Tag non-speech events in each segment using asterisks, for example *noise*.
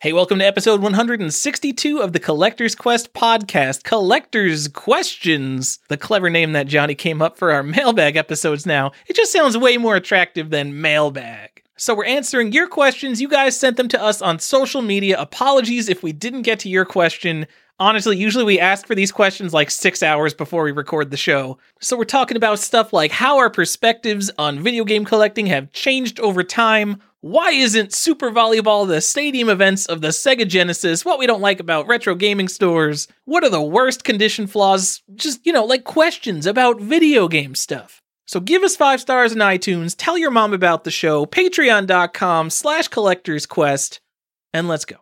Hey, welcome to episode 162 of the Collector's Quest podcast. Collector's Questions, the clever name that Johnny came up for our *laughs* mailbag episodes now. It just sounds way more attractive than mailbag. So we're answering your questions. You guys sent them to us on social media. Apologies if we didn't get to your question. Honestly, usually we ask for these questions like six hours before we record the show. So we're talking about stuff like how our perspectives on video game collecting have changed over time, why isn't Super Volleyball the stadium events of the Sega Genesis? What we don't like about retro gaming stores? What are the worst condition flaws? Just, you know, like questions about video game stuff. So give us five stars in iTunes, tell your mom about the show, patreon.com slash collectors quest, and let's go.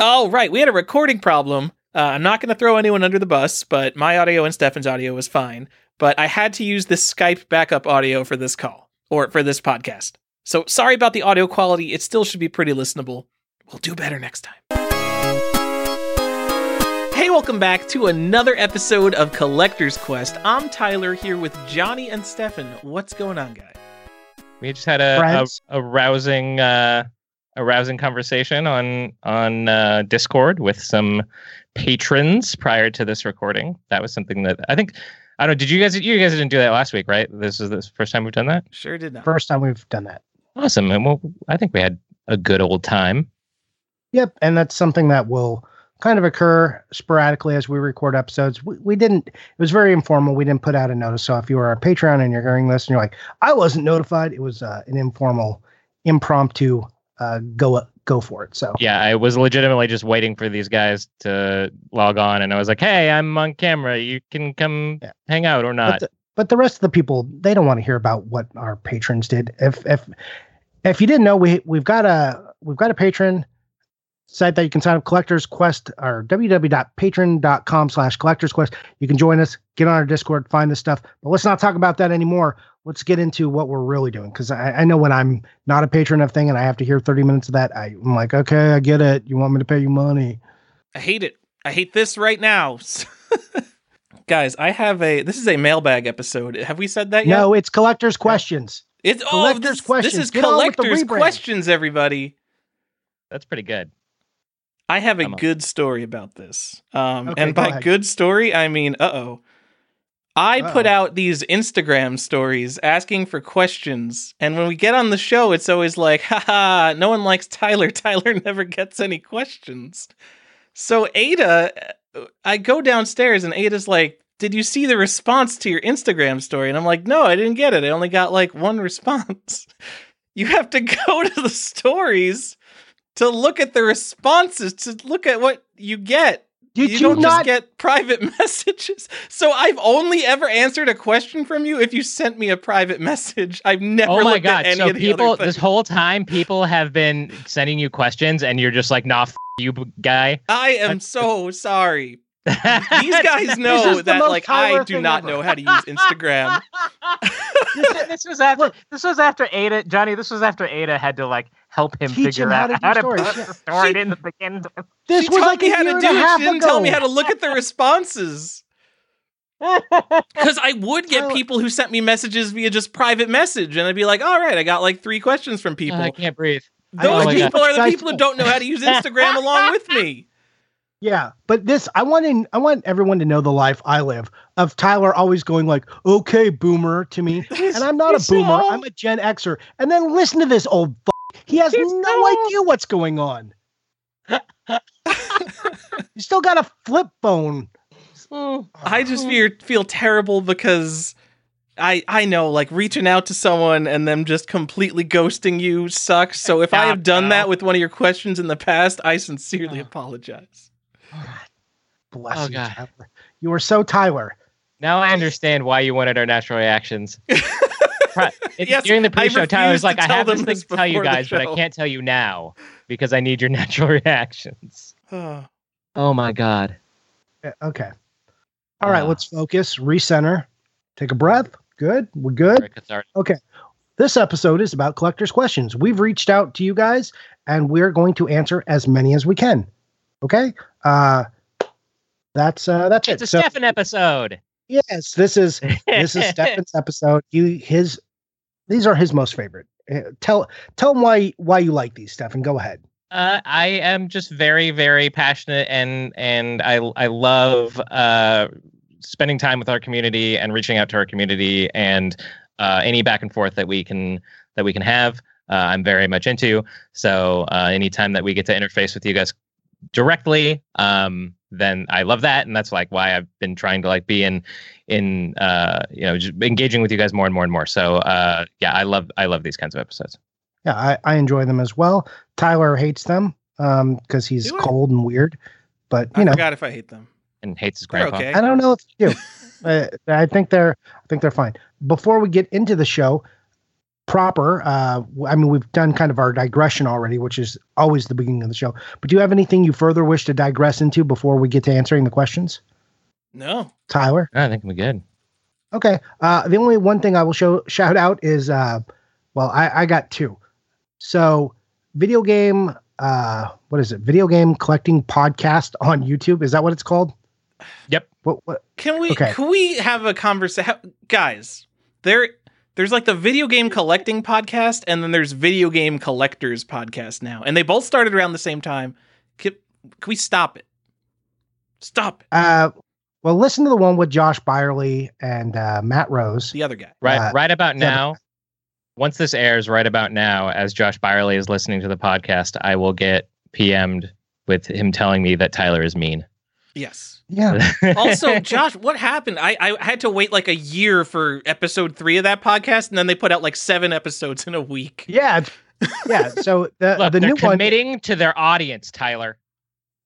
All right, we had a recording problem. Uh, I'm not going to throw anyone under the bus, but my audio and Stefan's audio was fine. But I had to use this Skype backup audio for this call or for this podcast. So sorry about the audio quality. It still should be pretty listenable. We'll do better next time. Hey, welcome back to another episode of Collector's Quest. I'm Tyler here with Johnny and Stefan. What's going on, guys? We just had a, a, a rousing uh, a rousing conversation on on uh, Discord with some patrons prior to this recording. That was something that I think I don't know. Did you guys you guys didn't do that last week, right? This is the first time we've done that. Sure did not. First time we've done that. Awesome. And well, I think we had a good old time. Yep, and that's something that will kind of occur sporadically as we record episodes. We, we didn't. It was very informal. We didn't put out a notice. So if you are a Patreon and you're hearing this and you're like, I wasn't notified, it was uh, an informal, impromptu. Uh, go go for it. So Yeah, I was legitimately just waiting for these guys to log on, and I was like, "Hey, I'm on camera. You can come Yeah. hang out or but not." the, but the rest of the people they don't want to hear about what our patrons did. If if if you didn't know, we we've got a we've got a patron site that you can sign up collectors quest or www.patreon.com slash collectors quest you can join us get on our discord find this stuff but let's not talk about that anymore let's get into what we're really doing because I, I know when i'm not a patron of thing and i have to hear 30 minutes of that I, i'm like okay i get it you want me to pay you money I hate it. I hate this right now. *laughs* Guys, I have a this is a mailbag episode. Have we said that yet? no it's collectors questions It's oh, collector's this, questions. This is Get on with the collector's questions, everybody. That's pretty good. I have a I'm up. good story about this. Um, Okay, and by ahead. good story, I mean, uh oh. I put Uh-oh. out these Instagram stories asking for questions. And when we get on the show, it's always like, haha, no one likes Tyler. *laughs* Tyler never gets any questions. So Ada, uh, I go downstairs and Ada's like, did you see the response to your Instagram story? And I'm like, no, I didn't get it. I only got like one response. *laughs* You have to *laughs* go to the stories to look at the responses, to look at what you get. did you, you, don't just get private *laughs* messages. So I've only ever answered a question from you if you sent me a private message. I've never oh my looked god! at any So people, this whole time, people have been sending you questions, and you're just like, "Nah, f- you guy." I am so sorry. These *laughs* guys know that like I do not ever. know how to use Instagram. *laughs* this, this was after this was after Ada Johnny. This was after Ada had to like help him Teach figure him how out to do how to stories, put yeah. story She- in the beginning. this she was taught like me a how year to and do a it. half She didn't ago. tell me how to look at the responses. *laughs* Because I would get people who sent me messages via just private message, and I'd be like, "All right, I got like three questions from ah, people." I can't breathe. Those Oh my God. people are the people who don't know how to use Instagram *laughs* along with me. Yeah, but this I want in, I want everyone to know the life I live of Tyler always going like, "Okay, boomer" to me, *laughs* and I'm not a he's so boomer. I'm a Gen Xer. And then listen to this old. F- he has He's no so idea what's going on. *laughs* you still got a flip phone. Oh, I just feel feel terrible because I I know like reaching out to someone and them just completely ghosting you sucks. So if I have done that with one of your questions in the past, I sincerely Oh. apologize. Bless Oh, you, God. Tyler. You were so Tyler. Now I understand why you wanted our natural reactions. *laughs* Pri- *laughs* it- Yes, during the pre-show, Tyler's refused to like, "I have this thing to tell you guys, but I can't tell you now because I need your *laughs* natural reactions." Oh, *sighs* Oh my god! Yeah, Okay. All right, Ah. let's focus. Recenter. Take a breath. Good. We're good. Very cathartic. This episode is about collectors' questions. We've reached out to you guys and we're going to answer as many as we can. Okay? Uh that's uh that's It's it. It's a So Stefan episode. Yes, this is this is *laughs* Stefan's episode. You his these are his most favorite. Uh, Tell tell him why why you like these, Stefan. Go ahead. Uh, I am just very, very passionate, and and I I love uh, spending time with our community and reaching out to our community, and uh, any back and forth that we can that we can have. Uh, I'm very much into. So uh, anytime that we get to interface with you guys directly, um, then I love that, and that's like why I've been trying to like be in in uh, you know just engaging with you guys more and more and more. So uh, yeah, I love I love these kinds of episodes. Yeah, I, I enjoy them as well. Tyler hates them um because he's Do I? cold and weird. But you I you know, forgot if I hate them. And hates his They're grandpa. okay. I don't know if you do. *laughs* uh, I think they're I think they're fine. Before we get into the show proper, uh, w- I mean we've done kind of our digression already, which is always the beginning of the show. But do you have anything you further wish to digress into before we get to answering the questions, No. Tyler? I think we're good. Okay. Uh, the only one thing I will show shout out is uh, well, I, I got two. So, video game. Uh, what is it? Video game collecting podcast on YouTube. Is that what it's called? Yep. What? What? Can we Okay. can we have a conversation guys? There there's like the video game collecting podcast and then there's video game collectors podcast now. And they both started around the same time. Can, can we stop it? Stop it. Uh, well, listen to the one with Josh Byerly and uh, Matt Rose. The other guy. Right, Uh, right about yeah, now. Once this airs, right about now, as Josh Byerly is listening to the podcast, I will get PM'd with him telling me that Tyler is mean. Yes. Yeah. *laughs* Also, Josh, what happened? I, I had to wait like a year for episode three of that podcast, and then they put out like seven episodes in a week. Yeah. Yeah. So the Look, the they're new one. committing to their audience, Tyler.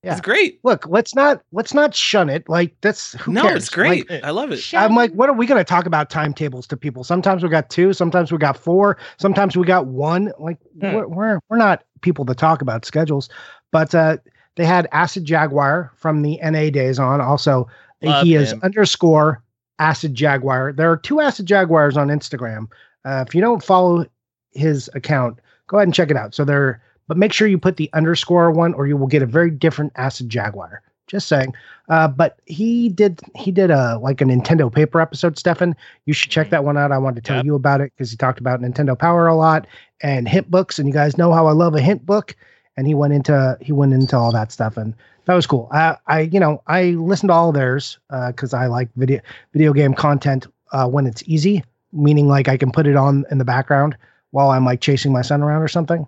Yeah. It's great. Look, let's not let's not shun it. Like that's who no, cares? it's great. Like, I love it. I'm like, what are we going to talk about timetables to people? Sometimes we got two, sometimes we got four, sometimes we got one. Like Hmm. we're, we're we're not people to talk about schedules, but uh, they had Acid Jaguar from the NA days on. Also, Love he is underscore Acid Jaguar. There are two Acid Jaguars on Instagram. Uh, if you don't follow his account, go ahead and check it out. So there, but make sure you put the underscore one, or you will get a very different Acid Jaguar. Just saying. Uh, but he did he did a like a Nintendo paper episode, Stefan. You should check that one out. I wanted to tell Yep. you about it because he talked about Nintendo Power a lot and hint books, and you guys know how I love a hint book. And he went into he went into all that stuff, and that was cool. I I you know I listened to all theirs because I like video video game content uh, when it's easy, meaning like I can put it on in the background while I'm like chasing my son around or something,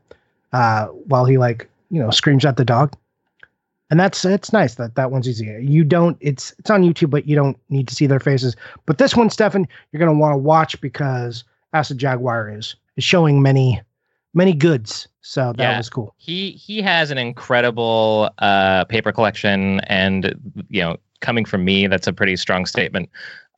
uh, while he like you know screams at the dog and that's it's nice that that one's easy. You don't it's it's on YouTube, but you don't need to see their faces. But this one, Stefan, you're gonna want to watch because Acid Jaguar is is showing many many goods. So that Yeah. was cool. He he has an incredible uh, paper collection, and you know, coming from me, that's a pretty strong statement.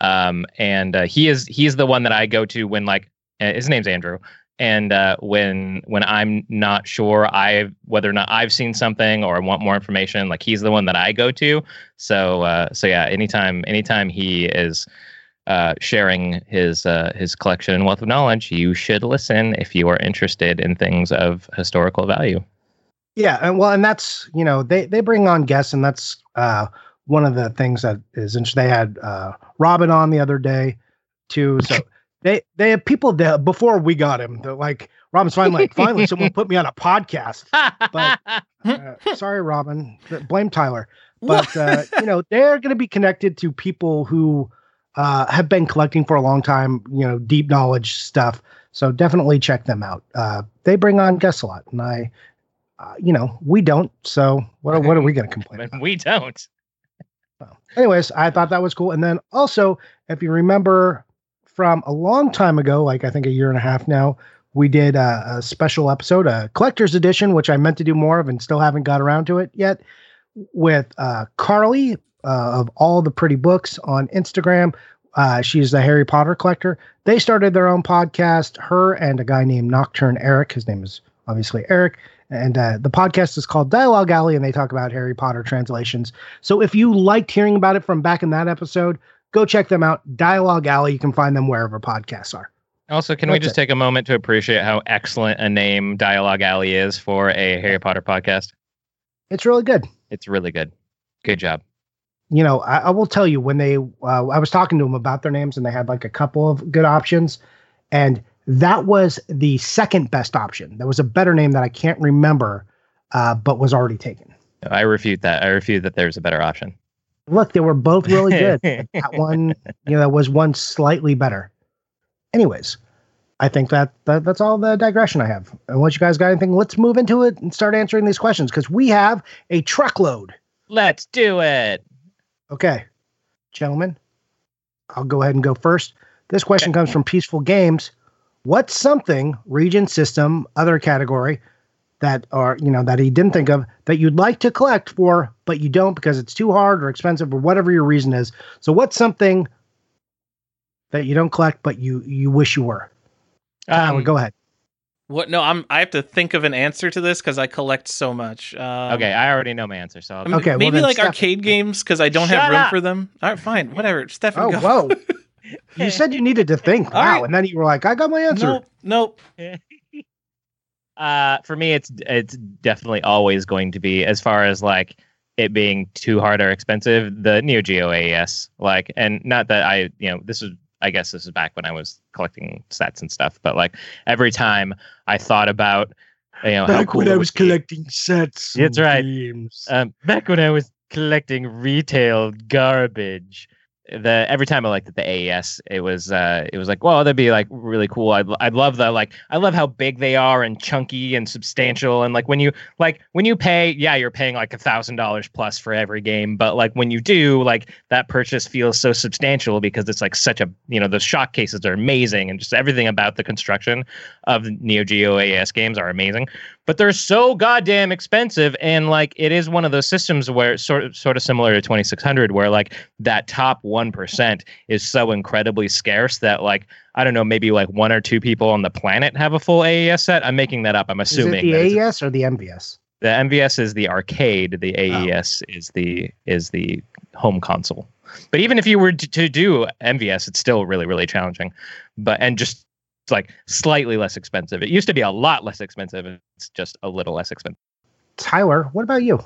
Um, and uh, he is he is the one that I go to when like uh, his name's Andrew, and uh, when when I'm not sure I whether or not I've seen something or want more information, like he's the one that I go to. So uh, so yeah, anytime anytime he is uh, sharing his uh, his collection and wealth of knowledge, you should listen if you are interested in things of historical value. Yeah, and well, and that's you know they they bring on guests, and that's uh one of the things that is interesting. They had uh Robin on the other day too, so *laughs* they they have people that before we got him. They're like Robin's finally like finally *laughs* someone put me on a podcast. But- *laughs* Uh, sorry, Robin. Blame Tyler. But uh, you know they're going to be connected to people who uh, have been collecting for a long time. You know, deep knowledge stuff. So definitely check them out. Uh, they bring on guests a lot, and I, uh, you know, we don't. So what what are we going to complain? *laughs* About? we don't. anyways, I thought that was cool. And then also, if you remember from a long time ago, like I think a year and a half now, we did a, a special episode, a collector's edition, which I meant to do more of and still haven't got around to it yet, with uh, Carly uh, of All the Pretty Books on Instagram. Uh, she's the Harry Potter collector. They started their own podcast, her and a guy named Nocturne Eric. His name is obviously Eric. And uh, the podcast is called Dialogue Alley, and they talk about Harry Potter translations. So if you liked hearing about it from back in that episode, go check them out. Dialogue Alley. You can find them wherever podcasts are. Also, can we That's just take a moment to appreciate how excellent a name Dialogue Alley is for a Harry Potter podcast? It's really good. It's really good. Good job. You know, I, I will tell you when they, uh, I was talking to them about their names and they had like a couple of good options. And that was the second best option. There was a better name that I can't remember, uh, but was already taken. I refute that. I refute that there's a better option. Look, they were both really good. *laughs* that one, you know, was one slightly better. Anyways, I think that, that that's all the digression I have. Unless you guys got anything, let's move into it and start answering these questions because we have a truckload. Let's do it. Okay, gentlemen, I'll go ahead and go first. This question comes from Peaceful Games. What's something region system other category that are you know that he didn't think of that you'd like to collect for but you don't because it's too hard or expensive or whatever your reason is. So what's something that you don't collect but you you wish you were? Um, go ahead. What? No, I'm. I have to think of an answer to this because I collect so much. Um, okay, I already know my answer. So I mean, Okay, well maybe then, like Stefan. arcade games because I don't have room up. for them. All right, fine, whatever. Stefan, Oh go. whoa! *laughs* you said you needed to think. Wow, right. and then you were like, "I got my answer." Nope, nope. *laughs* uh for me it's it's definitely always going to be as far as like it being too hard or expensive the neo geo aes like and not that i you know this is i guess this is back when i was collecting sets and stuff but like every time i thought about you know how cool it would be- collecting sets. That's right. games. um, back when I was collecting retail garbage, the every time I looked at the AES, it was uh, it was like, well, that'd be like really cool. I'd I'd love the like I love how big they are and chunky and substantial. And like when you like when you pay, yeah, you're paying like a thousand dollars plus for every game. But like when you do, like that purchase feels so substantial because it's like such a you know the shock cases are amazing and just everything about the construction of Neo Geo AES games are amazing but they're so goddamn expensive and like it is one of those systems where it's sort of sort of similar to 2600 where like that top 1% is so incredibly scarce that like I don't know maybe like one or two people on the planet have a full AES set. I'm making that up. I'm Is it assuming the AES or the MVS? the MVS is the arcade. The Oh. AES is the is the home console. But even if you were to, to do MVS it's still really really challenging. But and just it's like slightly less expensive it used to be a lot less expensive it's just a little less expensive Tyler, what about you?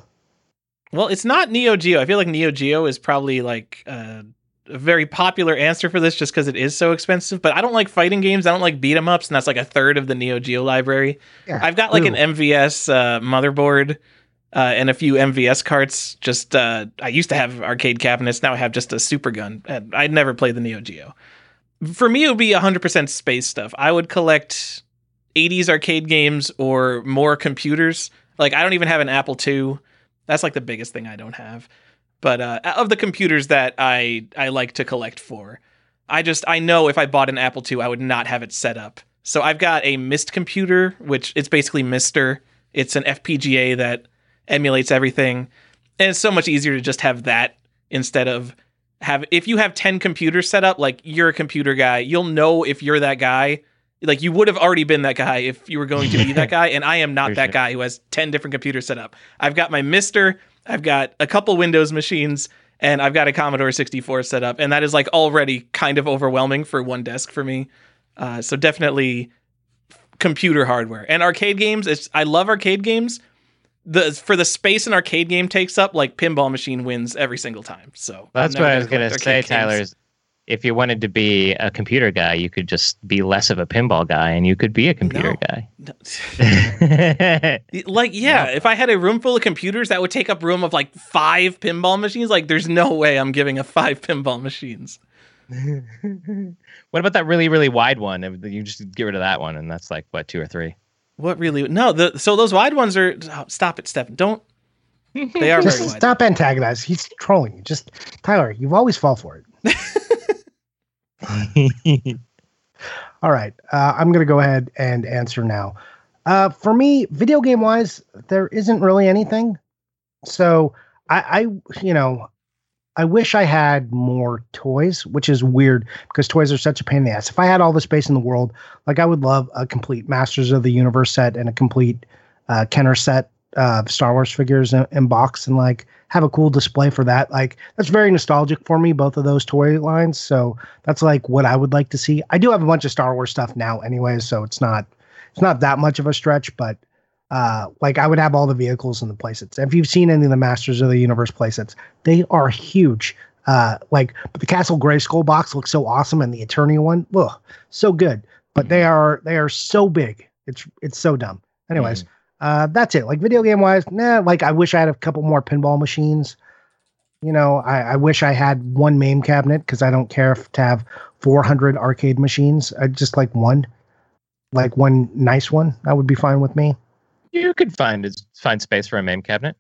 Well, it's not Neo Geo. I feel like Neo Geo is probably like uh, a very popular answer for this just because it is so expensive. But I don't like fighting games. I don't like beat 'em ups, and that's like a third of the Neo Geo library. Yeah, I've got like an MVS uh, motherboard uh, and a few MVS carts. Just uh, I used to have arcade cabinets. Now I have just a super gun. And I'd never play the Neo Geo. For me, it would be 100% space stuff. I would collect 80s arcade games or more computers. Like I don't even have an Apple II. That's like the biggest thing I don't have. But uh, of the computers that I I like to collect for, I just I know if I bought an Apple II, I would not have it set up. So I've got a Mist computer, which it's basically Mister. It's an FPGA that emulates everything, and it's so much easier to just have that instead of have. If you have ten computers set up, like you're a computer guy, you'll know if you're that guy. Like you would have already been that guy if you were going to be that *laughs* guy, and I am not that guy who has ten different computers set up. I've got my Mister, I've got a couple Windows machines, and I've got a Commodore 64 set up, and that is like already kind of overwhelming for one desk for me. Uh, so definitely computer hardware and arcade games. It's I love arcade games. The for the space an arcade game takes up, like pinball machine wins every single time. So That's what I was gonna say. Tyler. Is if you wanted to be a computer guy, you could just be less of a pinball guy, and you could be a computer No. guy. *laughs* like yeah if i had a room full of computers that would take up room of like five pinball machines like there's no way i'm giving a five pinball machines *laughs* what about that really, really wide one? You just get rid of that one, and that's like what two or three. What really no the so those wide ones are oh, stop it stephen don't *laughs* they are very Just wide stop antagonizing. He's trolling you. Just Tyler, you always fall for it. *laughs* *laughs* All right, uh, I'm gonna go ahead and answer now. Uh, for me, video game wise, there isn't really anything. So I, I, you know, I wish I had more toys, which is weird because toys are such a pain in the ass. If I had all the space in the world, like I would love a complete Masters of the Universe set and a complete uh, Kenner set of Star Wars figures in, in box and like have a cool display for that. Like that's very nostalgic for me, both of those toy lines. So that's like what I would like to see. I do have a bunch of Star Wars stuff now, anyway, so it's not it's not that much of a stretch. But Uh, like I would have all the vehicles and the playsets. If you've seen any of the Masters of the Universe playsets, they are huge. Uh, like but the Castle Grayskull box looks so awesome, and the Eternia one, ugh, so good. But they are they are so big. It's it's so dumb. Anyways, uh, that's it. Like video game wise, nah. Like I wish I had a couple more pinball machines. You know, I, I wish I had one MAME cabinet because I don't care if to have 400 arcade machines. I just like one, like one nice one. That would be fine with me. You could find find space for a MAME cabinet.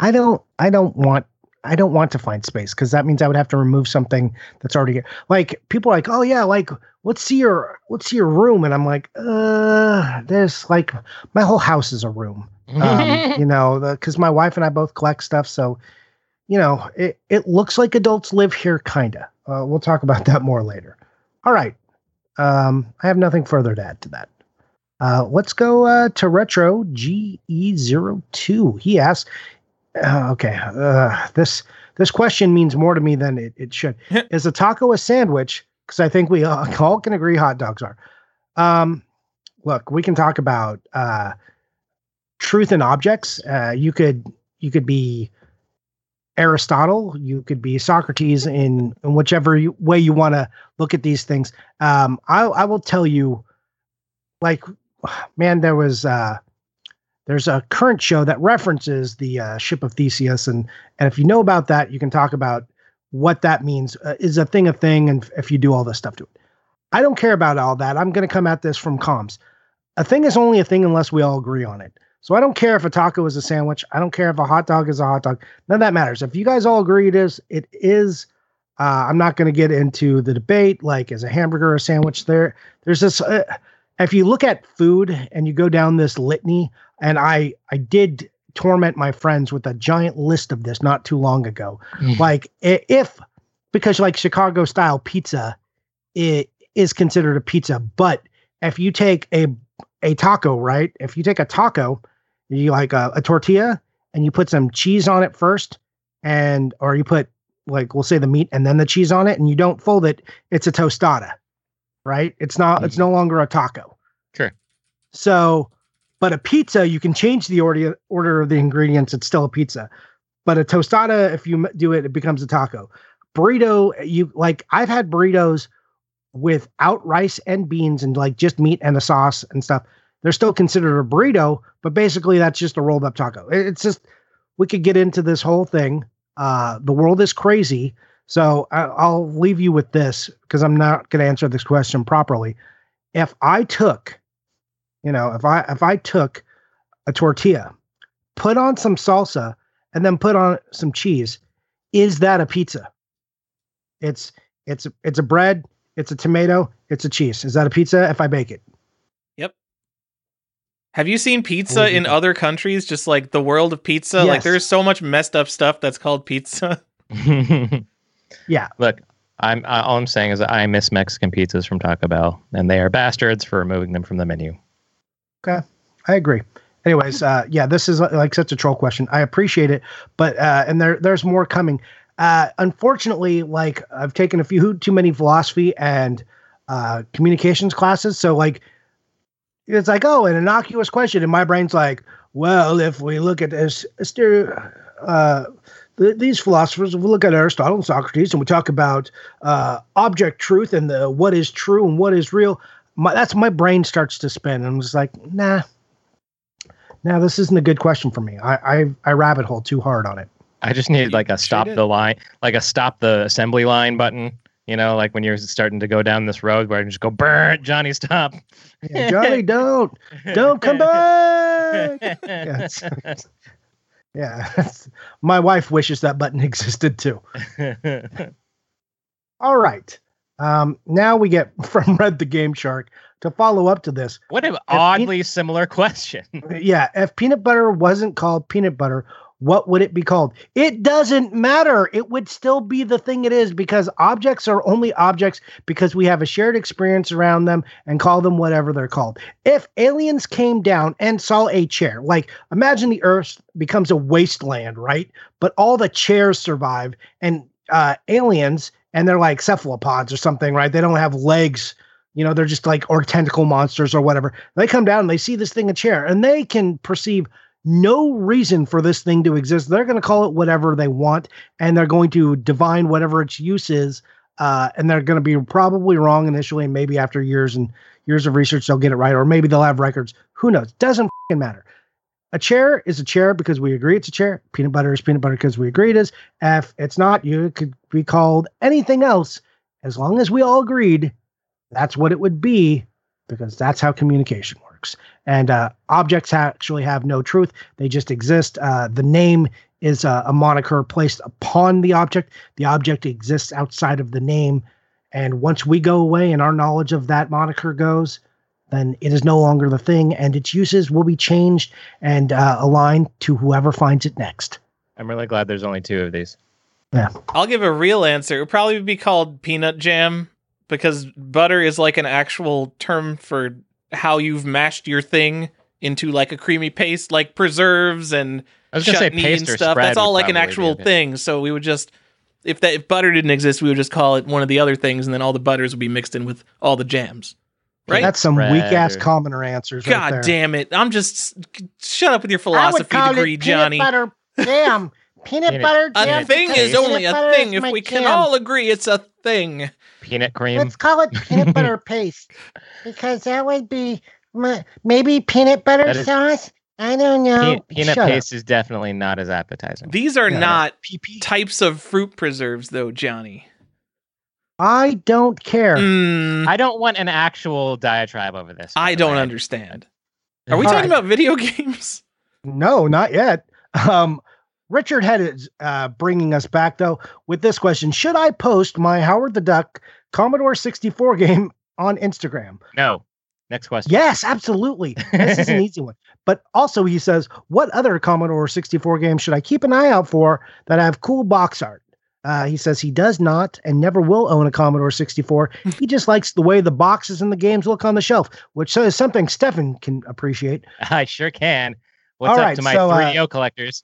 I don't. I don't want. I don't want to find space because that means I would have to remove something that's already here. Like people are like, oh yeah, like let's see your let's see your room, and I'm like, uh, there's like my whole house is a room. *laughs* Um, you know, because my wife and I both collect stuff, so you know, it it looks like adults live here, kinda. Uh, we'll talk about *laughs* that more later. All right, um, I have nothing further to add to that. Uh, let's go uh, to Retro GE02. He asks, uh, okay, uh, this this question means more to me than it, it should. *laughs* Is a taco a sandwich? Because I think we *laughs* all, can agree hot dogs are. Um, look, we can talk about uh, truth in objects. Uh, you could you could be Aristotle, you could be Socrates in, in whichever you, way you want to look at these things. Um, I, I will tell you, like, man, there was uh, there's a current show that references the uh, ship of Theseus, and and if you know about that, you can talk about what that means. Uh, is a thing a thing, and if you do all this stuff to it, I don't care about all that. I'm going to come at this from comms. A thing is only a thing unless we all agree on it. So I don't care if a taco is a sandwich. I don't care if a hot dog is a hot dog. None of that matters. If you guys all agree it is, it is. Uh, I'm not going to get into the debate like is a hamburger a sandwich. There, there's this. Uh, if you look at food and you go down this litany, and I I did torment my friends with a giant list of this not too long ago. Mm. Like if because like Chicago style pizza, it is considered a pizza, but if you take a a taco, right? If you take a taco, you like a, a tortilla and you put some cheese on it first, and or you put like we'll say the meat and then the cheese on it, and you don't fold it, it's a tostada, right? It's not. It's no longer a taco. Sure. So, but a pizza, you can change the order order of the ingredients. It's still a pizza. But a tostada, if you do it, it becomes a taco. Burrito, you like. I've had burritos without rice and beans and like just meat and a sauce and stuff. They're still considered a burrito, but basically that's just a rolled up taco. It's just we could get into this whole thing. Uh, the world is crazy. So I, I'll leave you with this because I'm not going to answer this question properly. If I took, you know, if I if I took a tortilla, put on some salsa, and then put on some cheese, is that a pizza? It's it's it's a bread, it's a tomato, it's a cheese. Is that a pizza if I bake it? Yep. Have you seen pizza What do you in think? other countries? Just like the world of pizza? Like there's so much messed up stuff that's called pizza. *laughs* Yeah. Look, I'm I, all I'm saying is that I miss Mexican pizzas from Taco Bell, and they are bastards for removing them from the menu. Okay, I agree. Anyways, uh, yeah, this is uh, like such a troll question. I appreciate it, but uh, and there there's more coming. Uh, unfortunately, like I've taken a few too many philosophy and uh, communications classes, so like it's like oh, an innocuous question, and my brain's like, well, if we look at this, stereo, uh, th- these philosophers, if we look at Aristotle and Socrates, and we talk about uh, object truth and the what is true and what is real, my, that's my brain starts to spin. And I'm just like, nah, nah, this isn't a good question for me. I I, I rabbit hole too hard on it. I just need like a stop the line, like a stop the assembly line button. You know, like when you're starting to go down this road where I can just go, burn, Johnny, stop. Yeah, Johnny, don't don't come *laughs* back. *laughs* Yeah, it's- yeah. *laughs* my wife wishes that button *laughs* existed too. *laughs* All right. Um, now we get from Red the Game Shark to follow up to this. what an oddly similar question. Yeah, if peanut butter wasn't called peanut butter, what would it be called? It doesn't matter. It would still be the thing it is because objects are only objects because we have a shared experience around them and call them whatever they're called. If aliens came down and saw a chair, like imagine the earth becomes a wasteland, right? But all the chairs survive and uh, aliens and they're like cephalopods or something, right? They don't have legs you know, they're just like or tentacle monsters or whatever. They come down and they see this thing a chair and they can perceive no reason for this thing to exist. They're going to call it whatever they want and they're going to divine whatever its use is. Uh, and they're going to be probably wrong initially, and maybe after years and years of research, they'll get it right, or maybe they'll have records. Who knows? Doesn't matter. A chair is a chair because we agree it's a chair. Peanut butter is peanut butter because we agree it is. If it's not, you could be called anything else as long as we all agreed that's what it would be because that's how communication works. And uh, objects actually have no truth, they just exist. Uh, the name is a, a moniker placed upon the object, the object exists outside of the name. And once we go away and our knowledge of that moniker goes, then it is no longer the thing, and its uses will be changed and uh, aligned to whoever finds it next. I'm really glad there's only two of these. Yeah. I'll give a real answer. It would probably be called peanut jam because butter is like an actual term for how you've mashed your thing into like a creamy paste, like preserves and I was gonna say chutney paste and stuff. That's all like an actual thing. So we would just if that if butter didn't exist, we would just call it one of the other things, and then all the butters would be mixed in with all the jams. Right? That's some weak ass or- commoner answers. right God there. damn it! I'm just shut up with your I would philosophy call degree, it Johnny. peanut butter jam. *laughs* Peanut Peanut- butter A jam. thing because is only a thing if my we can all agree it's a thing. Peanut cream. Let's call it peanut *laughs* butter paste because that would be maybe peanut butter That is- sauce. I don't know. Pe- peanut Shut up. paste is definitely not as appetizing. These are Yeah. not PP. types of fruit preserves, though, Johnny. I don't care. Mm, I don't want an actual diatribe over this. I don't way. understand. Are we All talking right. about video *laughs* games? No, not yet. Um, Richard Head is uh, bringing us back though with this question: Should I post my Howard the Duck Commodore 64 game on Instagram? No. Next question. Yes, absolutely. This is an *laughs* easy one. But also, he says, what other Commodore 64 games should I keep an eye out for that have cool box art? Uh, he says he does not and never will own a Commodore 64. *laughs* he just likes the way the boxes and the games look on the shelf, which is something Stefan can appreciate. *laughs* I sure can. What's All up right, to my so, uh, 3DO collectors?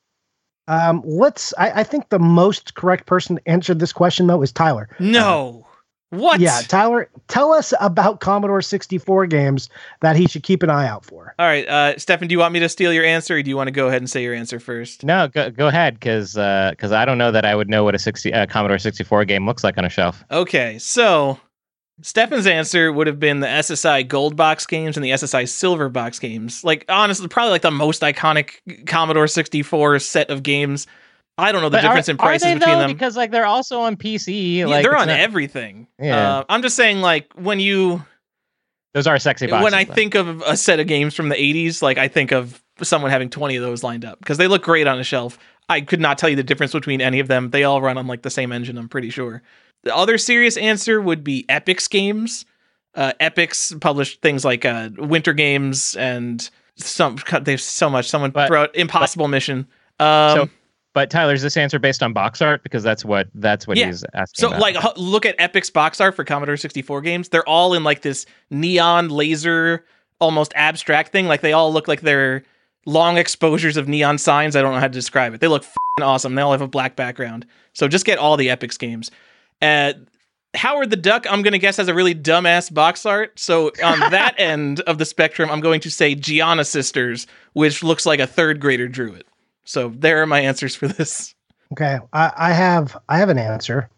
Um, let's. I, I think the most correct person to answer this question though is Tyler. No. What? Yeah, Tyler, tell us about Commodore 64 games that he should keep an eye out for. All right, uh, Stefan, do you want me to steal your answer, or do you want to go ahead and say your answer first? No, go, go ahead, because because I don't know that I would know what a 60 uh, Commodore 64 game looks like on a shelf. Okay, so Stefan's answer would have been the SSI Gold Box games and the SSI Silver Box games. Like honestly, probably like the most iconic Commodore 64 set of games. I don't know the But difference are, in prices between though? them. Because like they're also on PC. Yeah, like they're on not- everything. Yeah. Uh, I'm just saying, like when you Those are sexy boxes. when I though. think of a set of games from the 80s, like I think of someone having 20 of those lined up because they look great on a shelf. I could not tell you the difference between any of them. They all run on like the same engine, I'm pretty sure. The other serious answer would be Epyx games. Uh, Epyx published things like uh, Winter Games and some. There's so much. Someone But- Impossible Mission. Um, So, but Tyler, is this answer based on box art? Because that's what that's what Yeah. he's asking. So about. like look at Epyx box art for Commodore 64 games. They're all in like this neon laser almost abstract thing. Like they all look like they're long exposures of neon signs. I don't know how to describe it. They look fing awesome. They all have a black background. So just get all the Epyx games. Uh Howard the Duck, I'm going to guess has a really dumbass box art. So on *laughs* that end of the spectrum, I'm going to say Giana Sisters, which looks like a third grader drew it. So there are my answers for this. Okay, I, I have I have an answer.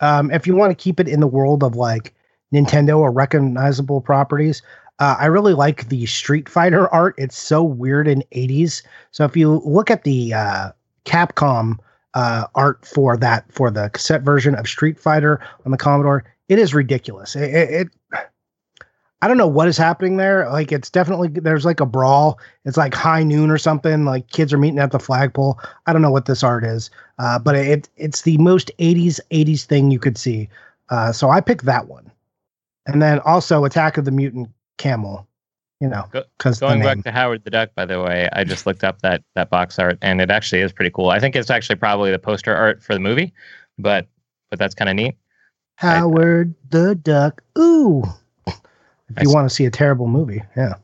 Um, if you want to keep it in the world of like Nintendo or recognizable properties, uh, I really like the Street Fighter art. It's so weird in '80s. So if you look at the uh, Capcom uh, art for that for the cassette version of Street Fighter on the Commodore, it is ridiculous. It, it, it I don't know what is happening there. Like it's definitely there's like a brawl. It's like high noon or something. Like kids are meeting at the flagpole. I don't know what this art is, uh, but it it's the most 80s 80s thing you could see. Uh, so I picked that one, and then also Attack of the Mutant Camel. You know, Go- because Going back to Howard the Duck, by the way, I just looked up that that box art, and it actually is pretty cool. I think it's actually probably the poster art for the movie, but but that's kind of neat. Howard the Duck. Ooh, if I you want to see a terrible movie, yeah,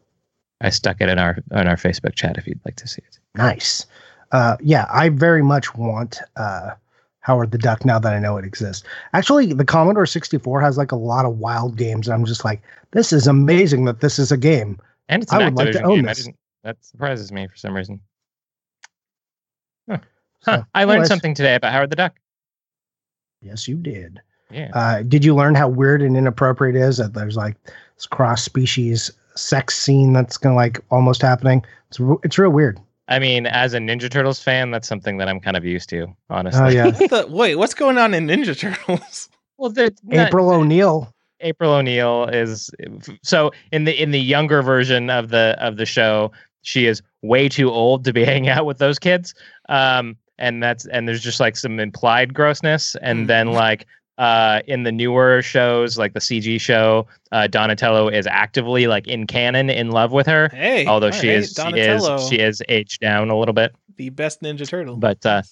I stuck it in our on our Facebook chat if you'd like to see it. nice. Uh, yeah, I very much want uh, Howard the Duck now that I know it exists. Actually, the Commodore 64 has like a lot of wild games. I'm just like, this is amazing that this is a game. And it's I an would like to own game. This. that surprises me for some reason. Huh. So, I learned anyways. something today about Howard the Duck. Yes, you did. Yeah. Uh, did you learn how weird and inappropriate it is that there's like cross species sex scene that's gonna like almost happening? It's re- it's real weird. I mean, as a Ninja Turtles fan, that's something that I'm kind of used to, honestly. Oh yeah, What the, wait, what's going on in Ninja Turtles? *laughs* well, the, not- April O'Neil. April O'Neil is so in the in the younger version of the of the show, she is way too old to be *laughs* hanging out with those kids. Um, and that's and there's just like some implied grossness, and then Mhm. like uh in the newer shows, like the CG show, uh, Donatello is actively like in canon in love with her. Hey, Although she right, is she is she is aged down a little bit. the best Ninja Turtle. But uh,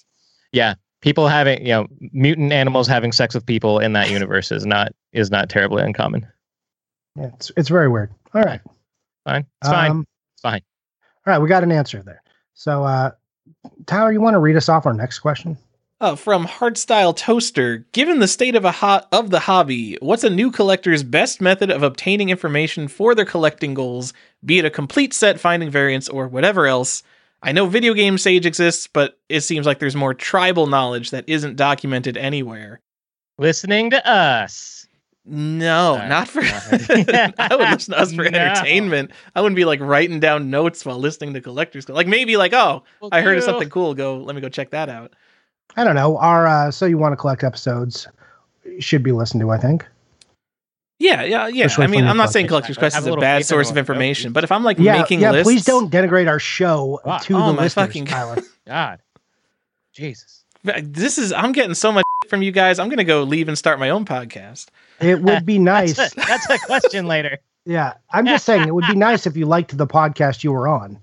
yeah, people having you know mutant animals having sex with people in that universe is not is not terribly uncommon. Yeah, it's it's very weird. All right, Fine, it's fine, Um, it's fine. All right, we got an answer there. So, uh, Tyler, you want to read us off our next question? Uh, from Hardstyle Toaster, given the state of a ho- of the hobby, what's a new collector's best method of obtaining information for their collecting goals, be it a complete set, finding variants, or whatever else? I know Video Game Sage exists, but it seems like there's more tribal knowledge that isn't documented anywhere. Listening to us. No, Sorry. not for. *laughs* I would listen to us for *laughs* No. entertainment. I wouldn't be like writing down notes while listening to collectors. Like maybe like, oh, I heard of something cool. Go, let me go check that out. I don't know. Our uh, so you want to collect episodes should be listened to. I think. Yeah, yeah, yeah. Especially I mean, I'm not saying collectors. Collector's Quest is a a bad source of everyone. information, but if I'm like Yeah, making yeah. lists, Please don't denigrate our show Ah, to oh the my listeners, fucking Tyler. God, Jesus. This is I'm getting so much from you guys. I'm gonna go leave and start my own podcast. It would be *laughs* nice. That's a, that's a question later. Yeah, I'm just saying it would be *laughs* nice if you liked the podcast you were on.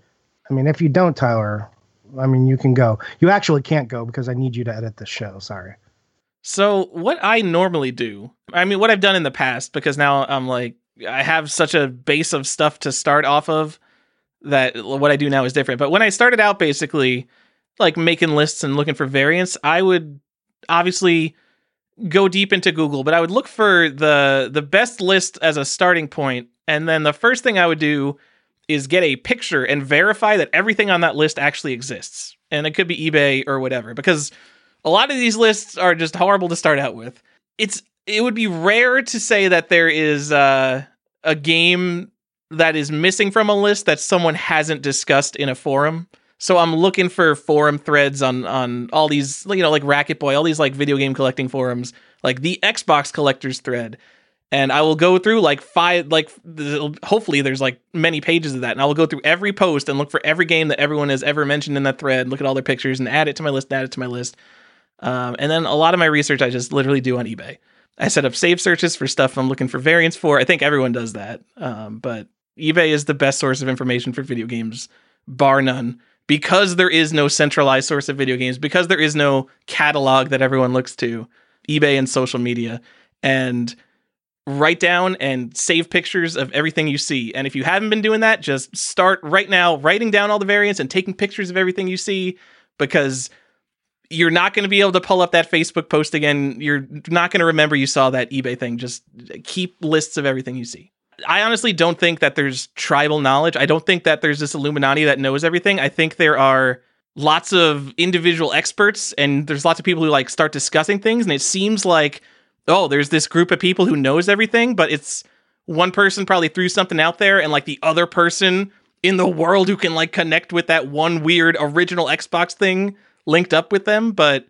I mean, if you don't, Tyler, I mean, you can go. You actually can't go because I need you to edit the show. Sorry. So what I normally do, I mean, what I've done in the past, because now I'm like I have such a base of stuff to start off of that what I do now is different. But when I started out, basically like making lists and looking for variants, I would obviously go deep into Google, but I would look for the the best list as a starting point, and then the first thing I would do is get a picture and verify that everything on that list actually exists. And it could be eBay or whatever, because a lot of these lists are just horrible to start out with. It's it would be rare to say that there is uh, a game that is missing from a list that someone hasn't discussed in a forum. So I'm looking for forum threads on on all these, you know, like RacketBoy, all these like video game collecting forums, like the Xbox collectors thread. And I will go through like five, like hopefully there's like many pages of that, and I will go through every post and look for every game that everyone has ever mentioned in that thread, look at all their pictures, and add it to my list, add it to my list. Um, and then a lot of my research I just literally do on eBay. I set up save searches for stuff I'm looking for variants for. I think everyone does that. Um, but eBay is the best source of information for video games, bar none. Because there is no centralized source of video games, because there is no catalog that everyone looks to, eBay and social media, and write down and save pictures of everything you see. And if you haven't been doing that, just start right now writing down all the variants and taking pictures of everything you see because you're not going to be able to pull up that Facebook post again. You're not going to remember you saw that eBay thing. Just keep lists of everything you see. I honestly don't think that there's tribal knowledge. I don't think that there's this Illuminati that knows everything. I think there are lots of individual experts and there's lots of people who like start discussing things and it seems like oh, there's this group of people who knows everything, but it's one person probably threw something out there and like the other person in the world who can like connect with that one weird original Xbox thing linked up with them, but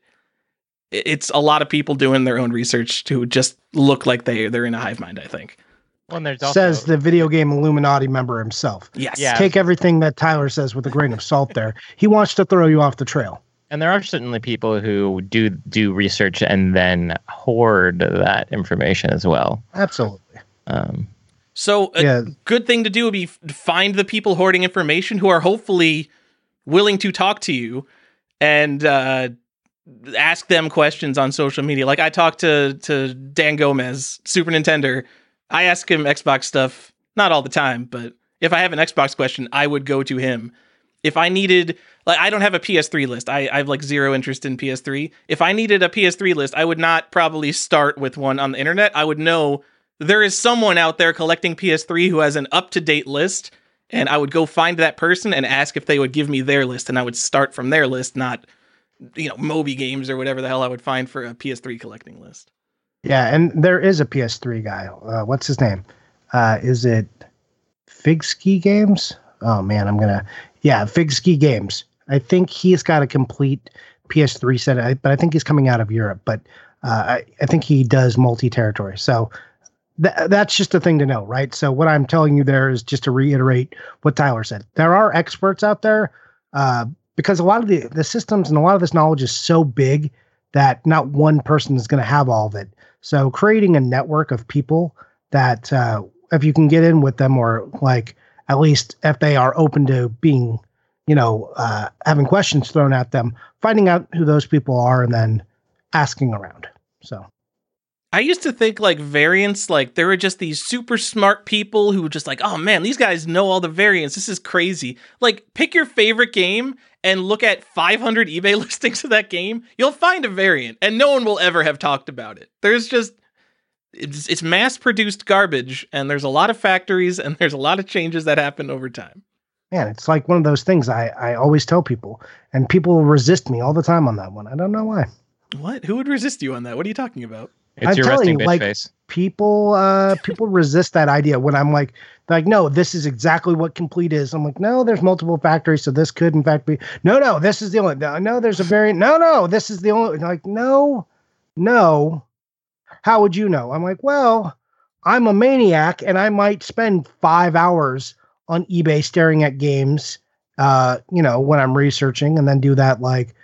it's a lot of people doing their own research to just look like they they're in a hive mind, I think. Well, there's also Says the video game Illuminati member himself. Yes. Yeah. Take everything that Tyler says with a grain of salt there. He wants to throw you off the trail. And there are certainly people who do do research and then hoard that information as well. Absolutely. Um, So a Yeah. good thing to do would be find the people hoarding information who are hopefully willing to talk to you and uh, ask them questions on social media. Like I talked to to Dan Gomez, Super Nintendo. I ask him Xbox stuff, not all the time, but if I have an Xbox question, I would go to him. If I needed like I don't have a PS3 list. I, I have like zero interest in PS3. If I needed a PS3 list, I would not probably start with one on the internet. I would know there is someone out there collecting PS3 who has an up to date list, and I would go find that person and ask if they would give me their list, and I would start from their list, not you know MobyGames or whatever the hell I would find for a PS3 collecting list. Yeah, and there is a PS3 guy. Uh, what's his name? Uh, is it Fig Ski Games? Oh man, I'm gonna. Yeah, Fig Ski Games. I think he's got a complete PS3 set, but I think he's coming out of Europe. But uh, I, I think he does multi-territory. So th- that's just a thing to know, right? So what I'm telling you there is just to reiterate what Tyler said. There are experts out there uh, because a lot of the the systems and a lot of this knowledge is so big that not one person is going to have all of it. So creating a network of people that uh, if you can get in with them or like at least if they are open to being you know, uh, having questions thrown at them, finding out who those people are, and then asking around. So. I used to think like variants, like there were just these super smart people who were just like, oh man, these guys know all the variants. This is crazy. Like, pick your favorite game and look at 500 eBay *laughs* listings of that game. You'll find a variant, and no one will ever have talked about it. There's just, it's, it's mass produced garbage, and there's a lot of factories, and there's a lot of changes that happen over time man, it's like one of those things I, I always tell people, and people resist me all the time on that one. I don't know why. What? Who would resist you on that? What are you talking about? It's I'm your telling resting you, bitch like, face. People uh people resist that idea when I'm like like no, this is exactly what complete is. I'm like, no, there's multiple factories, so this could in fact be no, no, this is the only no, no, there's a variant. No, no, this is the only like no, no. How would you know? I'm like, well, I'm a maniac and I might spend five hours on eBay staring at games, uh, you know, when I'm researching, and then do that like a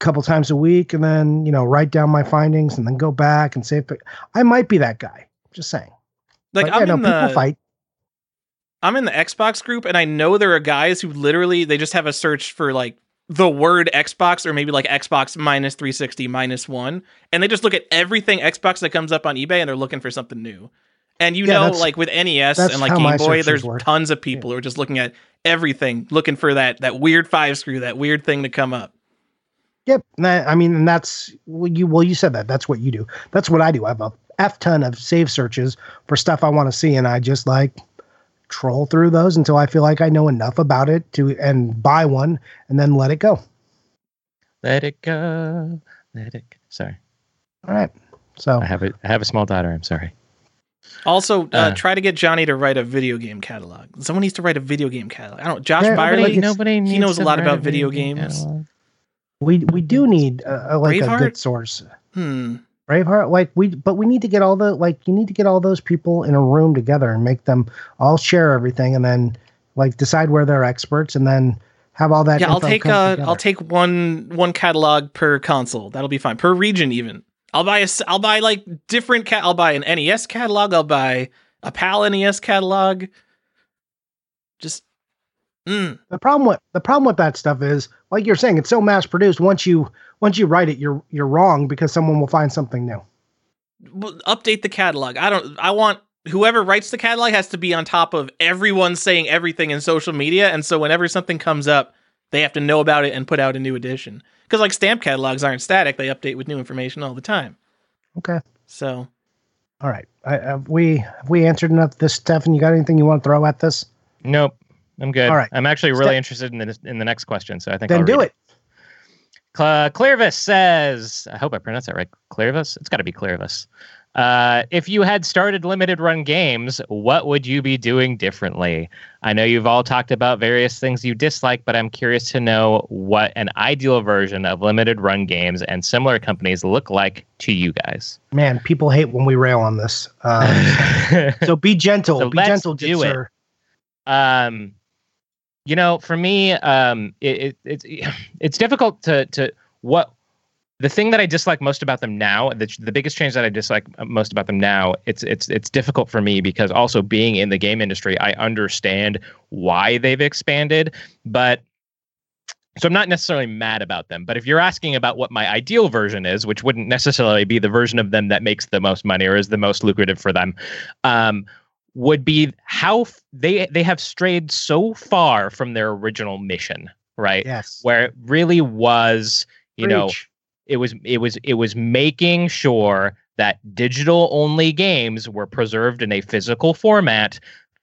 couple times a week, and then you know write down my findings, and then go back and say, I might be that guy. Just saying. Like But, I'm yeah, in no, the people fight. I'm in the Xbox group, and I know there are guys who literally they just have a search for like the word Xbox or maybe like Xbox minus 360 minus one, and they just look at everything Xbox that comes up on eBay, and they're looking for something new. And you Yeah, know, like with NES and like Game Boy, there's work. tons of people who are just looking at everything, looking for that that weird five screw, that weird thing to come up. Yep. I mean, and that's well, you. Well, you said that. That's what you do. That's what I do. I have a f ton of save searches for stuff I want to see, and I just like troll through those until I feel like I know enough about it to and buy one, and then let it go. Let it go. Let it. Go. Sorry, All right. So I have a I have a small daughter. I'm sorry. Also, uh, Uh. try to get Johnny to write a video game catalog. Someone needs to write a video game catalog. I don't. Josh Yeah, Byerly, like it's- nobody he knows a lot about write a video game games. catalog. we we do need uh, a, like a good source. hmm. Braveheart, like we, but we need to get all the like you need to get all those people in a room together and make them all share everything, and then like decide where they're experts, and then have all that. Yeah, I'll take uh. I'll take one one catalog per console. That'll be fine per region even. I'll buy a s- I'll buy like different cat. I'll buy an NES catalog. I'll buy a PAL NES catalog. Just mm, the problem with the problem with that stuff is like you're saying it's so mass produced. Once you once you write it, you're you're wrong because someone will find something new. w- update the catalog. I don't. I want whoever writes the catalog has to be on top of everyone saying everything in social media, and so whenever something comes up, they have to know about it and put out a new edition. Because like stamp catalogs aren't static; they update with new information all the time. Okay, So all right. I, have we have we answered enough this, Stefan? You got anything you want to throw at this? Nope, I'm good. All right. I'm actually really Step- interested in the in the next question, so I think Then I'll do read it. Cl- Clearvis says, I hope I pronounced that right. Clearvis? It's got to be Clearvis. Uh, if you had started limited run games, what would you be doing differently? I know you've all talked about various things you dislike, but I'm curious to know what an ideal version of limited run games and similar companies look like to you guys. Man, people hate when we rail on this. Um, *laughs* so be gentle. So be gentle, do it. sir. um you know for me um it, it it's *sighs* it's difficult to to what the thing that I dislike most about them now, the, the biggest change that I dislike most about them now, it's it's it's difficult for me because also being in the game industry, I understand why they've expanded, but so I'm not necessarily mad about them. But if you're asking about what my ideal version is, which wouldn't necessarily be the version of them that makes the most money or is the most lucrative for them, um, would be how f- they they have strayed so far from their original mission, right? Yes. Where it really was, you know, it was it was it was making sure that digital only games were preserved in a physical format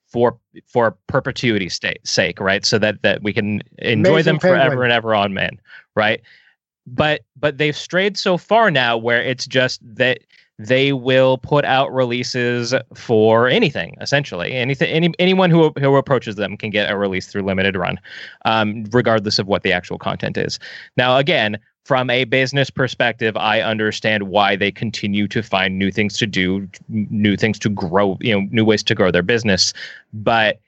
for for perpetuity sta- sake right so that that we can enjoy Amazing them forever Penguin. and ever on man right but but they've strayed so far now where it's just that they will put out releases for anything essentially. Anything any anyone who who approaches them can get a release through limited run um, regardless of what the actual content is. Now again from a business perspective i understand why they continue to find new things to do new things to grow you know new ways to grow their business. But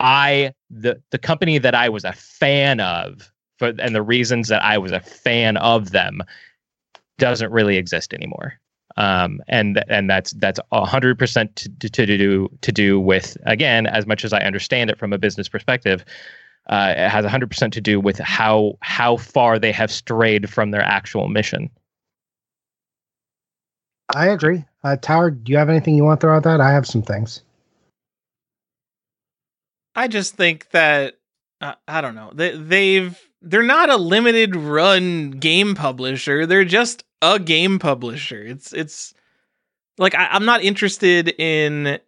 i the the company that i was a fan of for and the reasons that i was a fan of them doesn't really exist anymore um, and and that's that's a hundred percent to to to do to do with again as much as I understand it from a business perspective, uh, it has a hundred percent to do with how how far they have strayed from their actual mission. I agree. Uh, Tower, do you have anything you want to throw out that? I have some things. I just think that uh, I don't know. They, they've they're not a limited run game publisher. They're just a game publisher. It's it's like I, I'm not interested in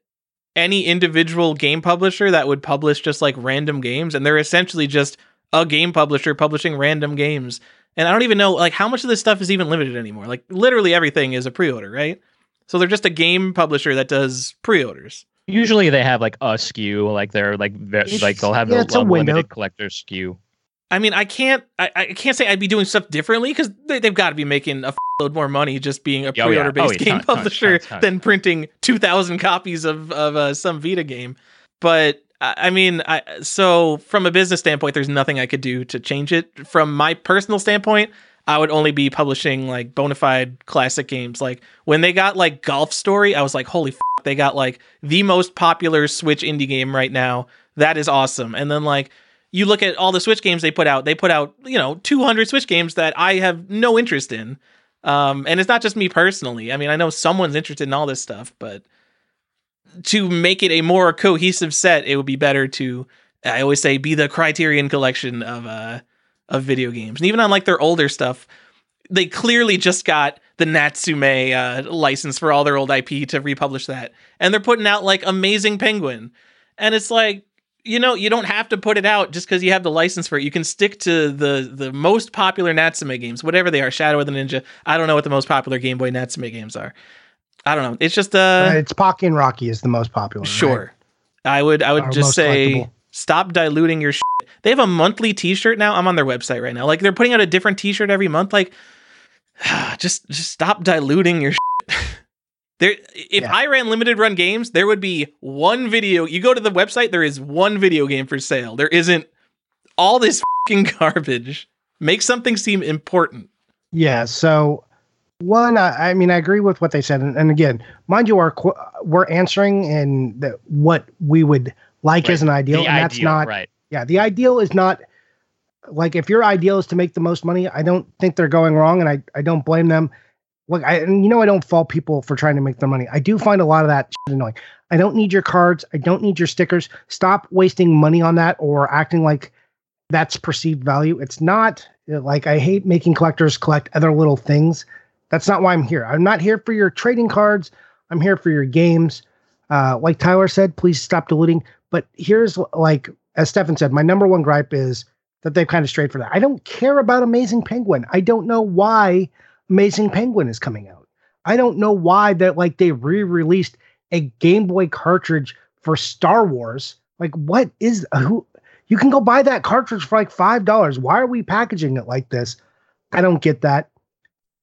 any individual game publisher that would publish just like random games, and they're essentially just a game publisher publishing random games. And I don't even know like how much of this stuff is even limited anymore. Like literally everything is a pre-order, right? So they're just a game publisher that does pre-orders. Usually they have like a SKU, like they're like ve- It's- like they'll have yeah, a, it's a a limited collector SKU. I mean, I can't, I, I can't say I'd be doing stuff differently because they, they've got to be making a load more money just being a pre-order based Oh, yeah, game tons, tons, publisher than printing two thousand copies of of uh, some Vita game. But I I mean, I so from a business standpoint, there's nothing I could do to change it. From my personal standpoint, I would only be publishing like bona fide classic games. Like when they got like Golf Story, I was like, holy f- they got like the most popular Switch indie game right now. That is awesome. And then like you look at all the Switch games they put out, they put out, you know, 200 Switch games that I have no interest in. Um, and it's not just me personally. I mean, I know someone's interested in all this stuff, but to make it a more cohesive set, it would be better to, I always say, be the Criterion collection of uh of video games. And even on like their older stuff, they clearly just got the Natsume uh, license for all their old IP to republish that, and they're putting out like Amazing Penguin, and it's like you know you don't have to put it out just because you have the license for it. You can stick to the the most popular Natsume games, whatever they are. Shadow of the Ninja. I don't know what the most popular Game Boy Natsume games are. I don't know. It's just uh, Uh, it's Pocky and Rocky is the most popular. right? Sure. I would I would Or just say collectible. stop diluting your shit. They have a monthly t-shirt now. I'm on their website right now. Like they're putting out a different t-shirt every month. Like *sighs* just just stop diluting your shit. *laughs* There if Yeah. I ran limited run games, there would be one video. You go to the website, there is one video game for sale. There isn't all this fucking *laughs* garbage. Make something seem important. Yeah. So, one, I, I mean, I agree with what they said, and, and again, mind you, our qu- we're answering in the, what we would like Right. as an ideal, the and that's ideal, not. right. Yeah, the ideal is not like if your ideal is to make the most money. I don't think they're going wrong, and I I don't blame them. Look, I and you know I don't fault people for trying to make their money. I do find a lot of that annoying. I don't need your cards. I don't need your stickers. Stop wasting money on that or acting like that's perceived value. It's not like I hate making collectors collect other little things. That's not why I'm here. I'm not here for your trading cards. I'm here for your games. Uh, like Tyler said, please stop diluting. But here's like as Stefan said, my number one gripe is that they've kind of strayed for that. I don't care about Amazing Penguin. I don't know why Amazing Penguin is coming out. I don't know why that like they re-released a Game Boy cartridge for Star Wars. Like, what is who? You can go buy that cartridge for like five dollars. Why are we packaging it like this? I don't get that.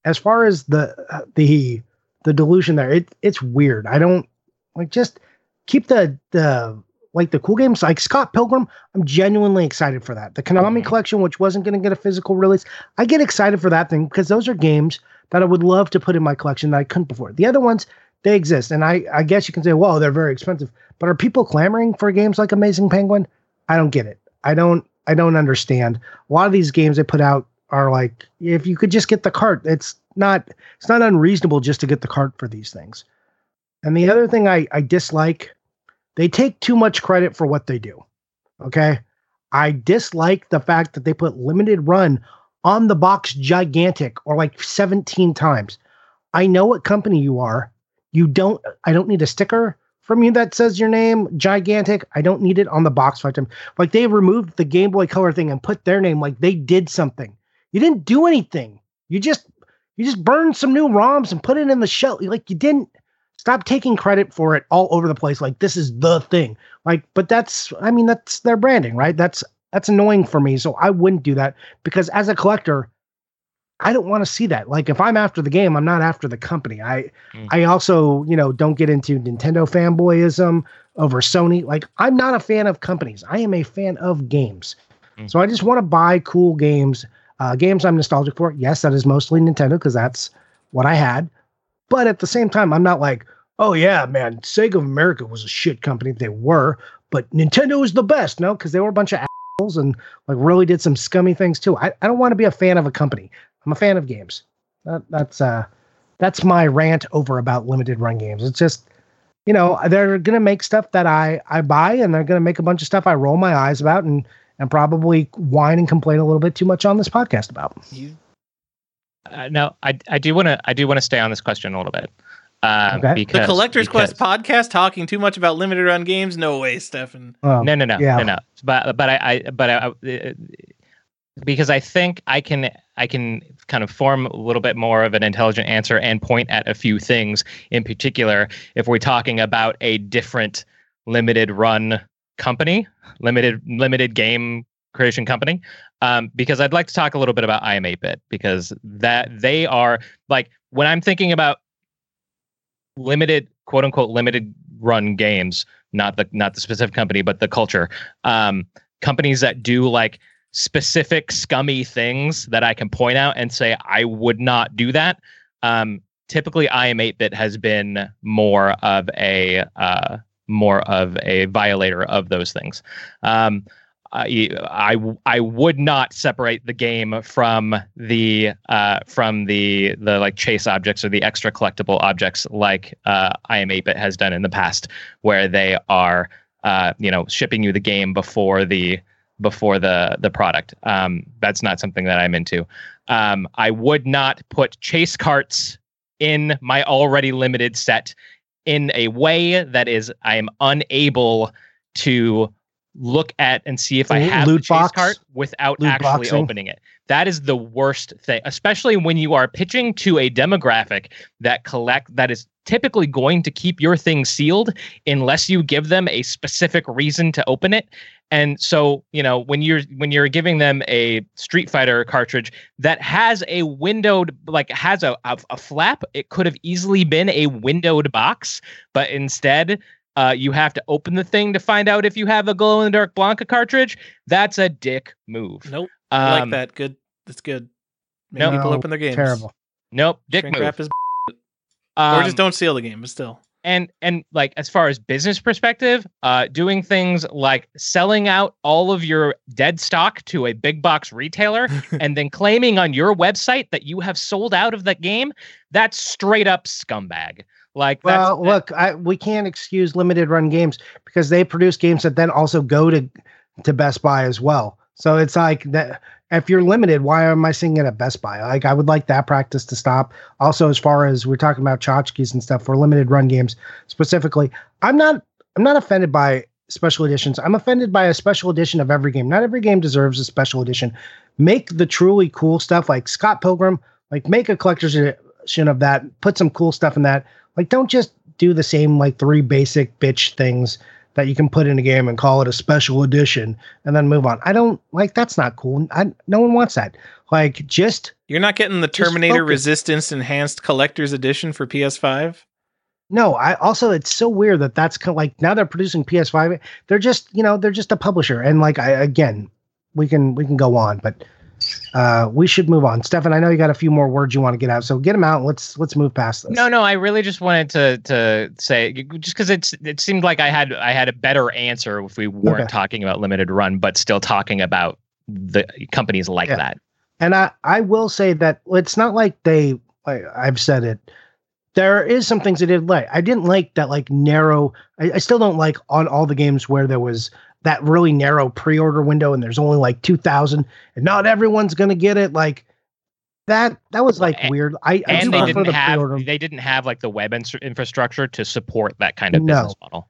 As far as the uh, the the delusion there, it it's weird. I don't like just keep the the like the cool games like Scott Pilgrim. I'm genuinely excited for that. The Konami Mhm. collection, which wasn't going to get a physical release, I get excited for that thing because those are games that I would love to put in my collection that I couldn't before. The other ones, they exist, and I I guess you can say, well, they're very expensive, but are people clamoring for games like Amazing Penguin? I don't get it. I don't I don't understand. A lot of these games they put out are like if you could just get the cart, it's not it's not unreasonable just to get the cart for these things. And the other thing I I dislike they take too much credit for what they do. Okay. I dislike the fact that they put limited run on the box gigantic or like 17 times. I know what company you are. You don't, I don't need a sticker from you that says your name, gigantic. I don't need it on the box. Like they removed the Game Boy Color thing and put their name like they did something. You didn't do anything. You just, you just burned some new ROMs and put it in the shell. Like you didn't, Stop taking credit for it all over the place. Like this is the thing. Like, but that's I mean, that's their branding, right? That's that's annoying for me. So I wouldn't do that because as a collector, I don't want to see that. Like if I'm after the game, I'm not after the company. I mm. I also, you know, don't get into Nintendo fanboyism over Sony. Like I'm not a fan of companies. I am a fan of games. Mm. So I just want to buy cool games. Uh, games I'm nostalgic for. Yes, that is mostly Nintendo because that's what I had. But at the same time, I'm not like, oh yeah, man, Sega of America was a shit company. They were, but Nintendo is the best. No, because they were a bunch of assholes and like really did some scummy things too. I, I don't want to be a fan of a company. I'm a fan of games. That, that's uh that's my rant over about limited run games. It's just you know they're gonna make stuff that I I buy and they're gonna make a bunch of stuff I roll my eyes about and and probably whine and complain a little bit too much on this podcast about. You uh, no, I I do want to I do want to stay on this question a little bit. Uh, okay. because, the Collector's because, Quest podcast talking too much about limited run games? No way, Stefan. Oh, no, no, no, yeah. no, no. But but I, I but I, uh, because I think I can I can kind of form a little bit more of an intelligent answer and point at a few things in particular if we're talking about a different limited run company, limited limited game creation company um, because I'd like to talk a little bit about iam8bit because that they are like when I'm thinking about limited quote unquote limited run games, not the not the specific company, but the culture. Um, companies that do like specific scummy things that I can point out and say I would not do that. Um, typically, iam8bit has been more of a uh, more of a violator of those things. Um, I, I, I would not separate the game from the uh, from the the like chase objects or the extra collectible objects like uh, iam8bit has done in the past, where they are uh, you know shipping you the game before the before the the product. Um, that's not something that I'm into. Um, I would not put chase carts in my already limited set in a way that is I am unable to look at and see if I have loot the chase box, cart without actually boxing. opening it. That is the worst thing, especially when you are pitching to a demographic that collect that is typically going to keep your thing sealed unless you give them a specific reason to open it. And so, you know, when you're when you're giving them a Street Fighter cartridge that has a windowed like has a, a, a flap, it could have easily been a windowed box, but instead uh, you have to open the thing to find out if you have a glow in the dark Blanka cartridge. That's a dick move. Nope. Um, I like um, that. Good. That's good. Make nope. people open their games. Terrible. Nope. Dick Shrink move. Is um, or just don't seal the game, but still. And and like as far as business perspective, uh, doing things like selling out all of your dead stock to a big box retailer *laughs* and then claiming on your website that you have sold out of that game, that's straight up scumbag. Like, well, look, I, we can't excuse limited run games because they produce games that then also go to to Best Buy as well. So it's like that. If you're limited, why am I seeing it at Best Buy? Like, I would like that practice to stop. Also, as far as we're talking about tchotchkes and stuff for limited run games specifically, I'm not. I'm not offended by special editions. I'm offended by a special edition of every game. Not every game deserves a special edition. Make the truly cool stuff like Scott Pilgrim. Like, make a collector's edition of that. Put some cool stuff in that like, don't just do the same like three basic bitch things that you can put in a game and call it a special edition and then move on. I don't like that's not cool. I, no one wants that. Like, just you're not getting the Terminator Resistance Enhanced Collector's Edition for PS5. No, I also it's so weird that that's kind of like now they're producing PS5. They're just you know they're just a publisher and like I again we can we can go on, but uh, we should move on. Stefan, I know you got a few more words you want to get out, so get them out. Let's let's move past this. No, no, I really just wanted to to say just because it's it seemed like I had I had a better answer if we weren't okay. talking about limited run, but still talking about the companies like yeah. that. And I I will say that it's not like they I, I've said it there is some things I did like. I didn't like that like narrow. I, I still don't like on all the games where there was that really narrow pre-order window and there's only like 2000 and not everyone's going to get it like that that was like And- weird. I, I and they didn't the have pre-order. they didn't have like the web infrastructure to support that kind of No. business model.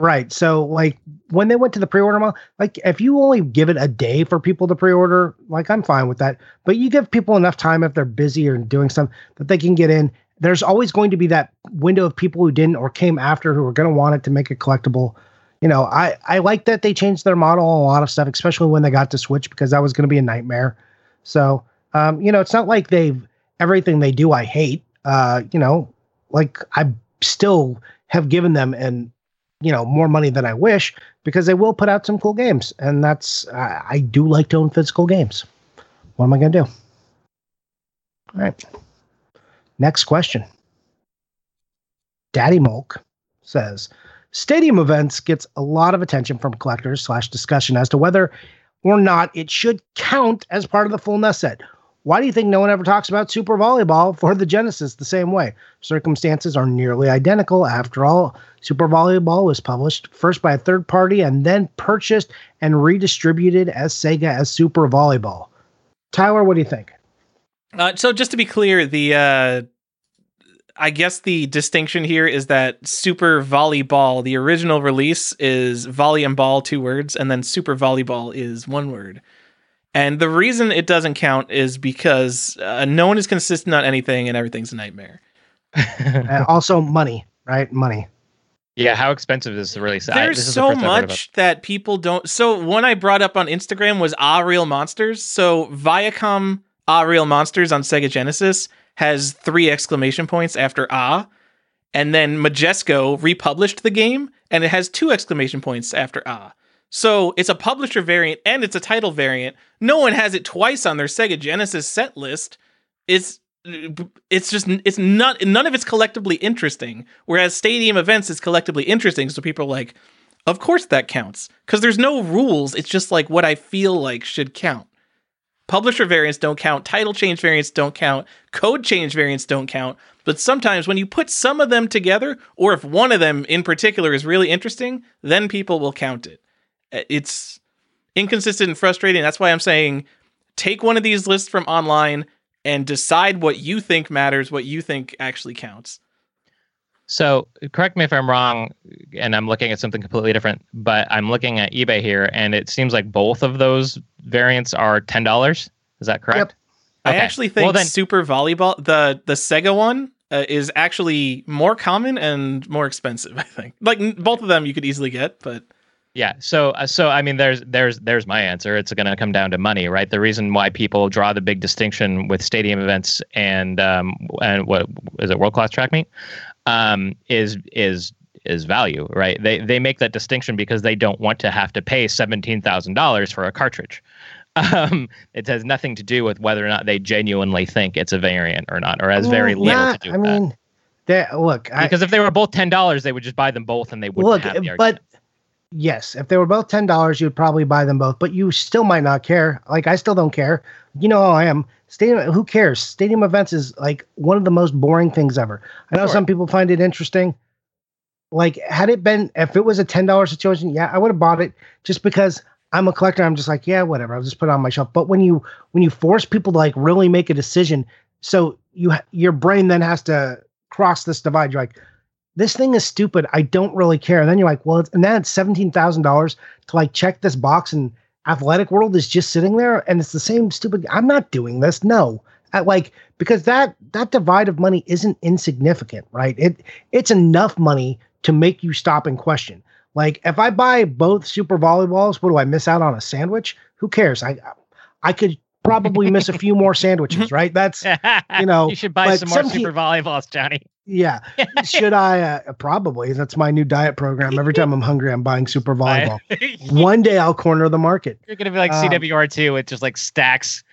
right so like when they went to the pre-order model like if you only give it a day for people to pre-order like i'm fine with that. But you give people enough time if they're busy or doing something that they can get in. There's always going to be that window of people who didn't or came after who are going to want it to make it collectible you know, I I like that they changed their model a lot of stuff, especially when they got to Switch because that was going to be a nightmare. So, um, you know, it's not like they've everything they do I hate. Uh, you know, like I still have given them and you know more money than I wish because they will put out some cool games, and that's I, I do like to own physical games. What am I going to do? All right. Next question. Daddy Mulk says, Stadium events gets a lot of attention from collectors slash discussion as to whether or not it should count as part of the full NES set. Why do you think no one ever talks about Super Volleyball for the Genesis the same way? Circumstances are nearly identical. After all, Super Volleyball was published first by a third party and then purchased and redistributed as Sega as Super Volleyball. Tyler, what do you think? Uh, so just to be clear, the uh, I guess the distinction here is that Super Volleyball, the original release, is volley and ball, two words, and then Super Volleyball is one word. And the reason it doesn't count is because uh, no one is consistent on anything, and everything's a nightmare. *laughs* And also money, right? Money. yeah, how expensive is the release? I- There's this is the so first I've heard about much that people don't. So one I brought up on Instagram was Ah Real Monsters. So Viacom Ah Real Monsters on Sega Genesis has three exclamation points after Ah, and then Majesco republished the game and it has two exclamation points after Ah. So it's a publisher variant and it's a title variant. No one has it twice on their Sega Genesis set list. It's it's just it's not none of it's collectively interesting. Whereas Stadium Events is collectively interesting, so people are like, of course that counts because there's no rules. It's just like what I feel like should count. Publisher variants don't count. Title change variants don't count. Code change variants don't count. But sometimes when you put some of them together, or if one of them in particular is really interesting, then people will count it. Uh, It's inconsistent and frustrating. That's why I'm saying take one of these lists from online and decide what you think matters, what you think actually counts. So correct me if I'm wrong, and I'm looking at something completely different, but I'm looking at eBay here, and it seems like both of those variants are ten dollars. Is that correct? I Okay. actually think Well, then- Super Volleyball, the the Sega one, uh, is actually more common and more expensive. *laughs* I think like n- both of them you could easily get, but Yeah. So uh, so I mean, there's there's there's my answer. It's going to come down to money, right? The reason why people draw the big distinction with stadium events and um and what is it world class track meet, um is is is value, right? They they make that distinction because they don't want to have to pay seventeen thousand dollars for a cartridge. *laughs* Um, it has nothing to do with whether or not they genuinely think it's a variant or not, or has very little yeah, to do I with that. mean, that look, I, Because if they were both ten dollars, they would just buy them both, and they wouldn't look, have the but yes, if they were both ten dollars, you'd probably buy them both. But you still might not care. Like I still don't care. You know how I am. Stadium. Who cares? Stadium events is like one of the most boring things ever. I know Sure. some people find it interesting. Like had it been if it was a ten dollar situation, yeah, I would have bought it just because I'm a collector. I'm just like, yeah, whatever. I'll just put it on my shelf. But when you when you force people to like really make a decision, so you your brain then has to cross this divide. You're like, this thing is stupid. I don't really care. And then you're like, well, it's, and then it's seventeen thousand dollars to like check this box, and Athletic World is just sitting there, and it's the same stupid. I'm not doing this. No, At, like because that that divide of money isn't insignificant, right? It it's enough money to make you stop and question. Like if I buy both Super Volleyballs, what do I miss out on a sandwich? Who cares? I I could probably miss a few more *laughs* sandwiches, right? That's *laughs* you know, you should buy some more 17 super volleyballs, Johnny. Yeah. Should I? Uh, probably. That's my new diet program. Every time I'm hungry, I'm buying Super Volleyball. *laughs* One day I'll corner the market. You're gonna be like Um, CWR2 with just like stacks.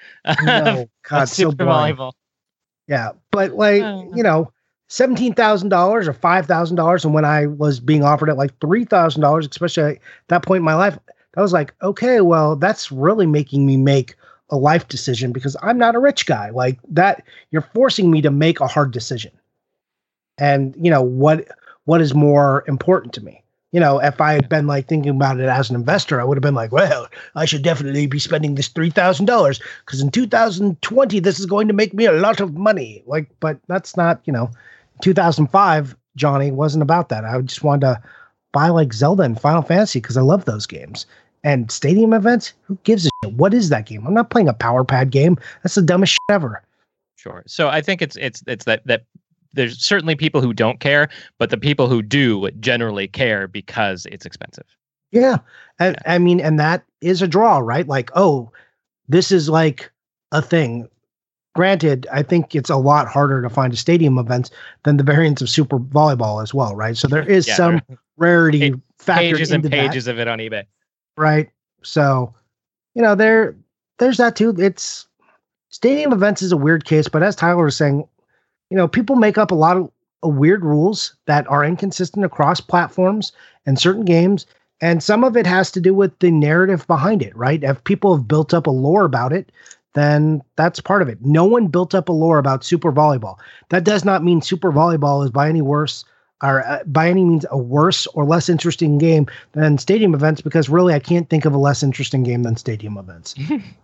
No, God, so super boring. volleyball. Yeah, but like Oh. you know, seventeen thousand dollars or five thousand dollars, and when I was being offered at like three thousand dollars, especially at that point in my life, I was like, okay, well, that's really making me make a life decision because I'm not a rich guy. Like that, you're forcing me to make a hard decision. And you know what what is more important to me? You know if i had been like thinking about it as an investor i would have been like well i should definitely be spending this $3000 because in 2020 this is going to make me a lot of money. Like but that's not you know 2005 johnny wasn't about that. I just wanted to buy like zelda and final fantasy because i love those games. And stadium events? Who gives a shit? What is that game? I'm not playing a power pad game. That's the dumbest shit ever. Sure. So I think it's it's it's that that there's certainly people who don't care, but the people who do generally care because it's expensive. Yeah. I, I mean, and that is a draw, right? Like, oh, this is like a thing. Granted, I think it's a lot harder to find a stadium events than the variants of Super Volleyball as well, right? So there is Yeah, some there *laughs* rarity Pa- factored pages and into that, pages of it on eBay. right? So, you know, there there's that too. It's stadium events is a weird case, but as Tyler was saying, you know, people make up a lot of uh, weird rules that are inconsistent across platforms and certain games. And some of it has to do with the narrative behind it, right? If people have built up a lore about it, then that's part of it. No one built up a lore about Super Volleyball. That does not mean Super Volleyball is by any worse or uh, by any means a worse or less interesting game than Stadium Events because really I can't think of a less interesting game than Stadium Events.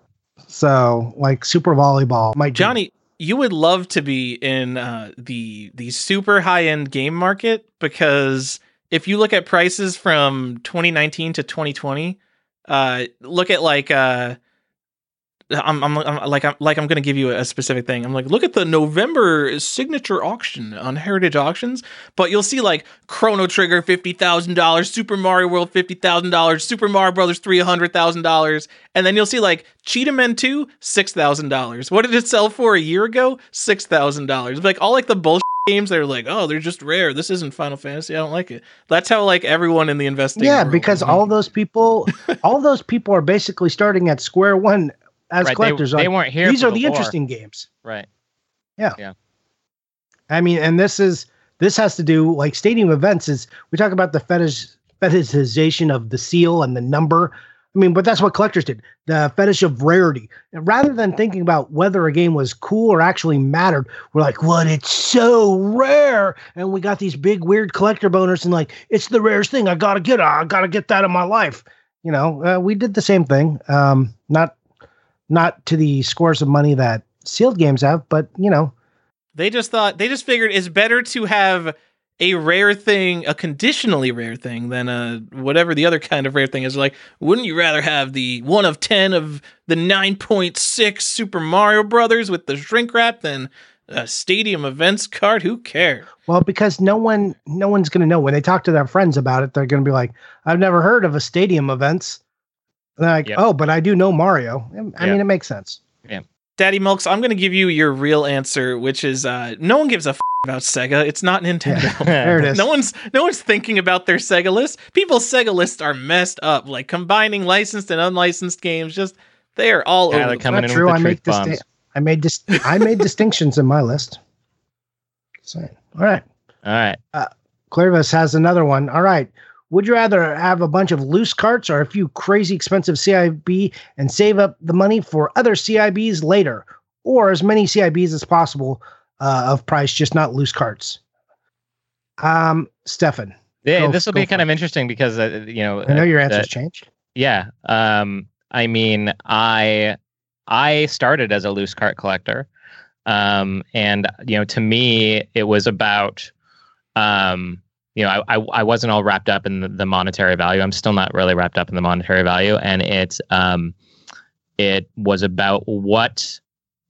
*laughs* so, like Super Volleyball might be- Johnny, you would love to be in uh, the the super high end game market because if you look at prices from 2019 to 2020, uh, look at like uh, I'm, I'm, I'm like I'm like I'm gonna give you a specific thing. I'm like look at the November signature auction on Heritage Auctions, but you'll see like Chrono Trigger fifty thousand dollars, Super Mario World fifty thousand dollars, Super Mario Brothers three hundred thousand dollars, and then you'll see like Cheetah Men two six thousand dollars. What did it sell for a year ago? Six thousand dollars. Like all like the bullshit games that are like oh they're just rare. This isn't Final Fantasy. I don't like it. That's how like everyone in the investing. Yeah, because all those people, all those people are basically starting at square one as Right, they- collectors. They, like, weren't here. these are the lore. interesting games. Right. Yeah, yeah. I mean, and this is this has to do like stadium events is we talk about the fetish fetishization of the seal and the number. I mean, but that's what collectors did. The fetish of rarity. And rather than thinking about whether a game was cool or actually mattered, we're like, what? It's so rare. And we got these big weird collector boners and like, it's the rarest thing. I gotta get it. I gotta get that in my life. You know, uh, we did the same thing. Um, not not to the scores of money that sealed games have, but you know, They just thought they just figured it's better to have a rare thing, a conditionally rare thing, than a whatever the other kind of rare thing is. Like, wouldn't you rather have the one of ten of the nine point six Super Mario Brothers with the shrink wrap than a stadium events card? Who cares? Well, because no one, no one's going to know when they talk to their friends about it. They're going to be like, "I've never heard of a stadium events." And they're like, Yep. "Oh, but I do know Mario." I Yeah. mean, it makes sense. Yeah. Daddy Milks, I'm going to give you your real answer, which is uh, no one gives a f- about Sega. It's not Nintendo. *laughs* There it is. No one's no one's thinking about their Sega list. People's Sega lists are messed up, like combining licensed and unlicensed games. Just they are all Tyler over. the coming Not in true. with I make truth disti- I made dis- *laughs* I made distinctions in my list. Saying. All right. All right. Clarvis has another one. All right. Would you rather have a bunch of loose carts or a few crazy expensive CIB and save up the money for other CIBs later, or as many CIBs as possible uh, of price, just not loose carts? Um, Stefan, Yeah, Go- this will be kind for of interesting because uh, you know. I know uh, your uh, answer's changed. Yeah. Um, I mean, I I started as a loose cart collector. Um, and you know, to me, it was about um, you know, I, I I wasn't all wrapped up in the, the monetary value. I'm still not really wrapped up in the monetary value. And it um it was about what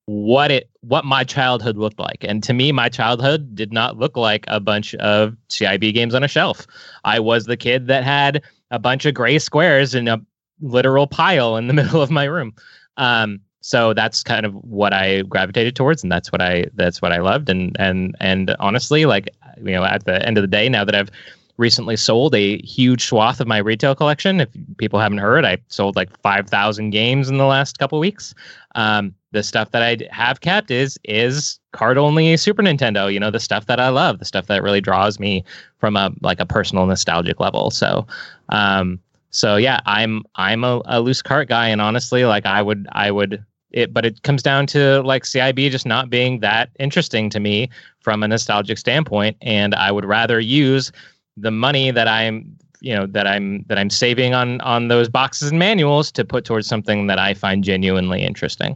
what it what my childhood looked like. And to me, my childhood did not look like a bunch of CIB games on a shelf. I was the kid that had a bunch of gray squares in a literal pile in the *laughs* middle of my room. Um, so that's kind of what I gravitated towards, and that's what I that's what I loved. And and and honestly, like you know, at the end of the day, now that I've recently sold a huge swath of my retail collection, if people haven't heard, I sold like five thousand games in the last couple weeks. Um, the stuff that I have kept is is card only Super Nintendo. You know, the stuff that I love, the stuff that really draws me from a like a personal nostalgic level. So, um, so yeah, I'm I'm a, a loose cart guy, and honestly, like I would I would it but it comes down to like CIB just not being that interesting to me from a nostalgic standpoint and I would rather use the money that I'm you know that I'm that I'm saving on on those boxes and manuals to put towards something that I find genuinely interesting.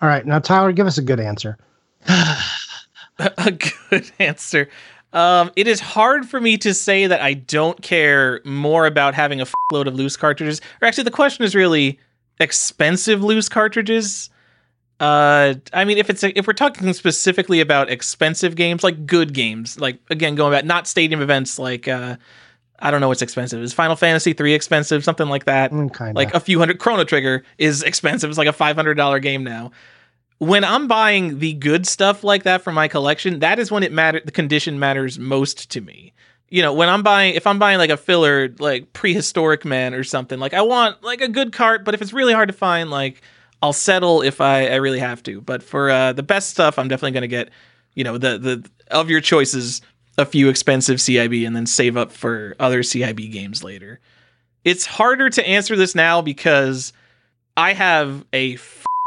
All right, now Tyler, give us a good answer. *sighs* a good answer. Um, it is hard for me to say that I don't care more about having a load of loose cartridges. Or actually, the question is really expensive loose cartridges. Uh, I mean, if it's a, if we're talking specifically about expensive games, like good games, like again going back, not stadium events, like uh, I don't know what's expensive. Is Final Fantasy three expensive? Something like that. Mm. Like a few hundred. Chrono Trigger is expensive. It's like a five hundred dollar game now when I'm buying the good stuff like that for my collection, that is when it matter the condition matters most to me. You know, when I'm buying if I'm buying like a filler like Prehistorik Man or something, like I want like a good cart, but if it's really hard to find, like I'll settle if I, I really have to. But for uh, the best stuff, I'm definitely gonna get, you know, the the of your choices, a few expensive CIB and then save up for other CIB games later. It's harder to answer this now because I have a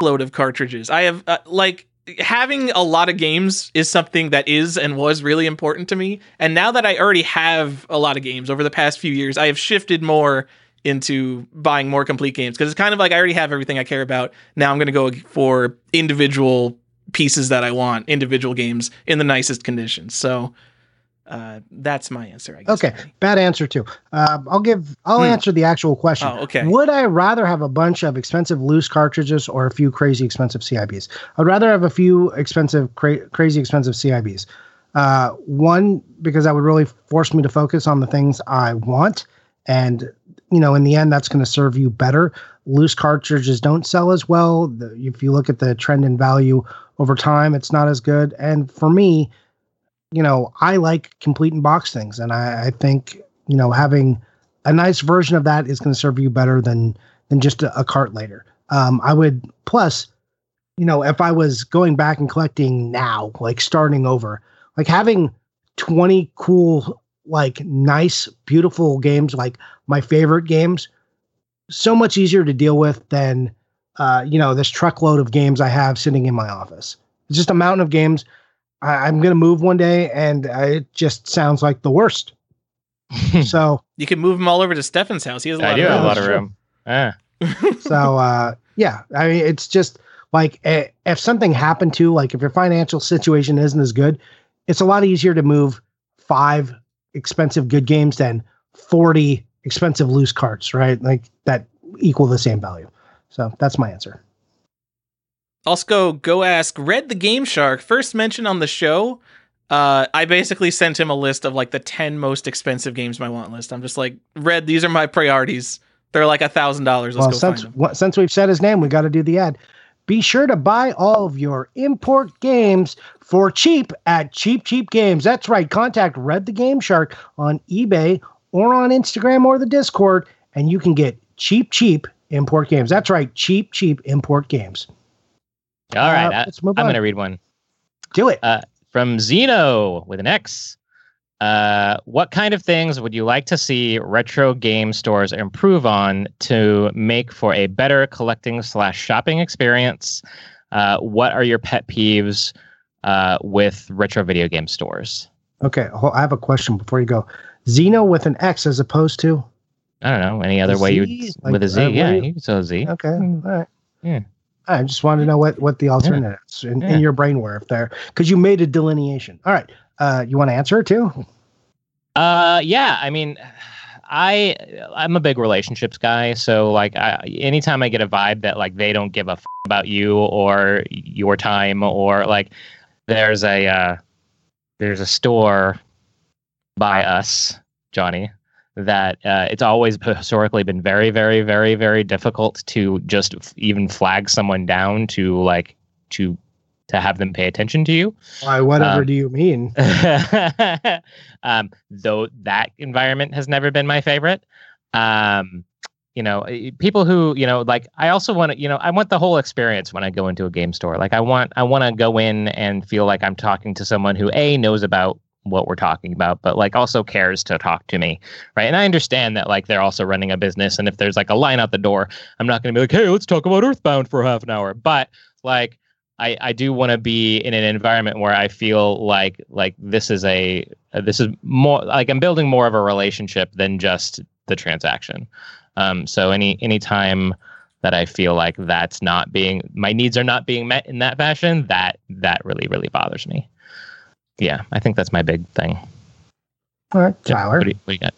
load of cartridges. I have uh, like having a lot of games is something that is and was really important to me. And now that I already have a lot of games over the past few years, I have shifted more into buying more complete games because it's kind of like I already have everything I care about. Now I'm going to go for individual pieces that I want, individual games in the nicest conditions. So uh, that's my answer. I guess. Okay, bad answer too. Uh, I'll give. I'll Hmm. answer the actual question. Oh, okay. Would I rather have a bunch of expensive loose cartridges or a few crazy expensive CIBs? I'd rather have a few expensive, cra- crazy expensive CIBs. Uh, one because that would really force me to focus on the things I want, and you know, in the end, that's going to serve you better. Loose cartridges don't sell as well. The, if you look at the trend in value over time, it's not as good. And for me, you know, I like complete and box things, and I, I think you know having a nice version of that is going to serve you better than than just a, a cart later. Um, I would plus, you know, if I was going back and collecting now, like starting over, like having twenty cool, like nice, beautiful games, like my favorite games, so much easier to deal with than uh, you know this truckload of games I have sitting in my office. It's just a mountain of games. I, I'm going to move one day, and uh, it just sounds like the worst. *laughs* so, You can move them all over to Stefan's house. He has a lot I do of have a room. lot of room. Ah. *laughs* so uh, yeah, I mean, it's just like eh, if something happened to, like, if your financial situation isn't as good, it's a lot easier to move five expensive good games than forty expensive loose carts, right? Like that equal the same value. So that's my answer. Also, go ask Red the Game Shark. First mention on the show. Uh, I basically sent him a list of like the 10 most expensive games my want list. I'm just like, Red, these are my priorities. They're like a thousand dollars. Let's well, go since find them. wha- since we've said his name, we got to do the ad. Be sure to buy all of your import games for cheap at Cheap Cheap Games. That's right. Contact Red the Game Shark on eBay or on Instagram or the Discord, and you can get cheap, cheap import games. That's right. Cheap, cheap import games. All right, Uh, I, let's move I'm going to read one Do it. from Xeno with an X. Uh, what kind of things would you like to see retro game stores improve on to make for a better collecting slash shopping experience? Uh, what are your pet peeves uh, with retro video game stores? Okay. I have a question before you go. Xeno with an X as opposed to. I don't know any other way you would with a Like, Z. uh, yeah, you- you can a Z. Okay. All right. Yeah. I just wanted to know what, what the alternatives in, Yeah. in your brain were if there because you made a delineation. All right. Uh, you want to answer it too? Uh, yeah. I mean, I I'm a big relationships guy, so like, I, anytime I get a vibe that like they don't give a f- about you or your time or like, there's a uh, there's a store by us, Johnny, that uh, it's always *laughs* historically been very, very, very, very difficult to just f- even flag someone down to like to to have them pay attention to you. Why, whatever Um, do you mean? *laughs* um, though that environment has never been my favorite. Um, you know, eh, people who you know, like I also want to, you know, I want the whole experience when I go into a game store. Like I want, I want to go in and feel like I'm talking to someone who a knows about what we're talking about, but like also cares to talk to me, right? And I understand that like they're also running a business, and if there's like a line out the door, I'm not going to be like, hey, let's talk about Earthbound for half an hour. But like I, I do want to be in an environment where I feel like like this is a uh, this is more like I'm building more of a relationship than just the transaction. Um, so any any time that I feel like that's not being my needs are not being met in that fashion, that that really really bothers me. Yeah, I think that's my big thing. All right, Tyler. What do you, what do you got?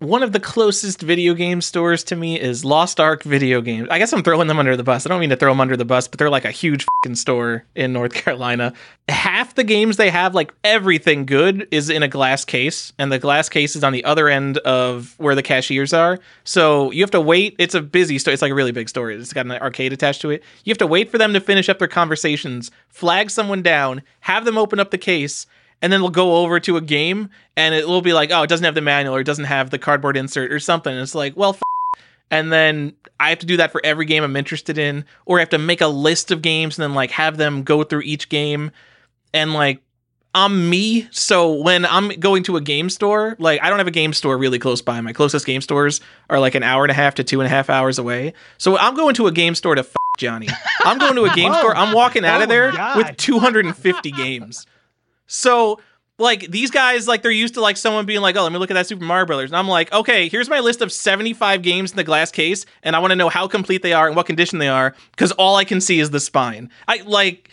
One of the closest video game stores to me is Lost Ark Video Games. I guess I'm throwing them under the bus. I don't mean to throw them under the bus, but they're like a huge store in North *laughs* Carolina. Half the games they have, like everything good, is in a glass case, and the glass case is on the other end of where the cashiers are. So you have to wait. It's a busy store. It's like a really big store. It's got an arcade attached to it. You have to wait for them to finish up their conversations, flag someone down, have them open up the case, and then we'll go over to a game and it will be like, oh, it doesn't have the manual or it doesn't have the cardboard insert or something. And it's like, well, f-. and then I have to do that for every game I'm interested in, or I have to make a list of games and then like have them go through each game. And like, I'm me, so when I'm going to a game store, like I don't have a game store really close by. My closest game stores are like an hour and a half to two and a half hours away. So I'm going to a game store to f- Johnny. I'm going to a game *laughs* oh store. I'm walking out of Oh, there with 250 games. So like these guys, like they're used to like someone being like, "Oh, let me look at that Super Mario Brothers," and I'm like, "Okay, here's my list of 75 games in the glass case, and I want to know how complete they are and what condition they are, because all I can see is the spine." I like.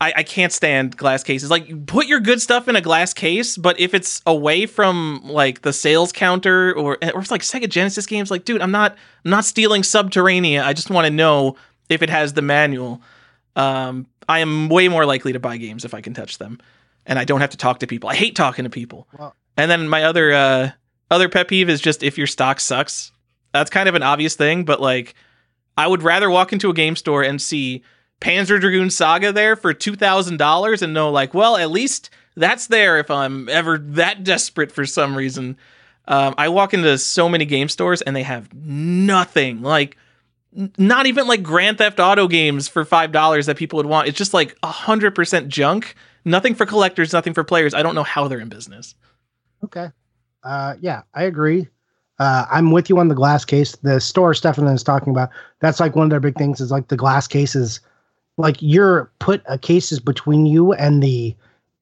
I, I can't stand glass cases. Like, put your good stuff in a glass case, but if it's away from like the sales counter or or it's like Sega Genesis games, like, dude, I'm not I'm not stealing Sub-Terrania. I just want to know if it has the manual. Um, I am way more likely to buy games if I can touch them, and I don't have to talk to people. I hate talking to people. Well- and then my other uh, other pet peeve is just if your stock sucks. That's kind of an obvious thing, but like, I would rather walk into a game store and see Panzer Dragoon Saga there for two thousand dollars and know like, well, at least that's there if I'm ever that desperate for some reason. Um, I walk into so many game stores and they have nothing like not even like Grand Theft Auto games for five dollars that people would want. It's just like a hundred percent junk. Nothing for collectors, nothing for players. I don't know how they're in business. Okay. Uh, yeah, I agree. Uh, I'm with you on the glass case. The store Stefan is talking about, that's like one of their big things is like the glass cases. Like you're put a cases between you and the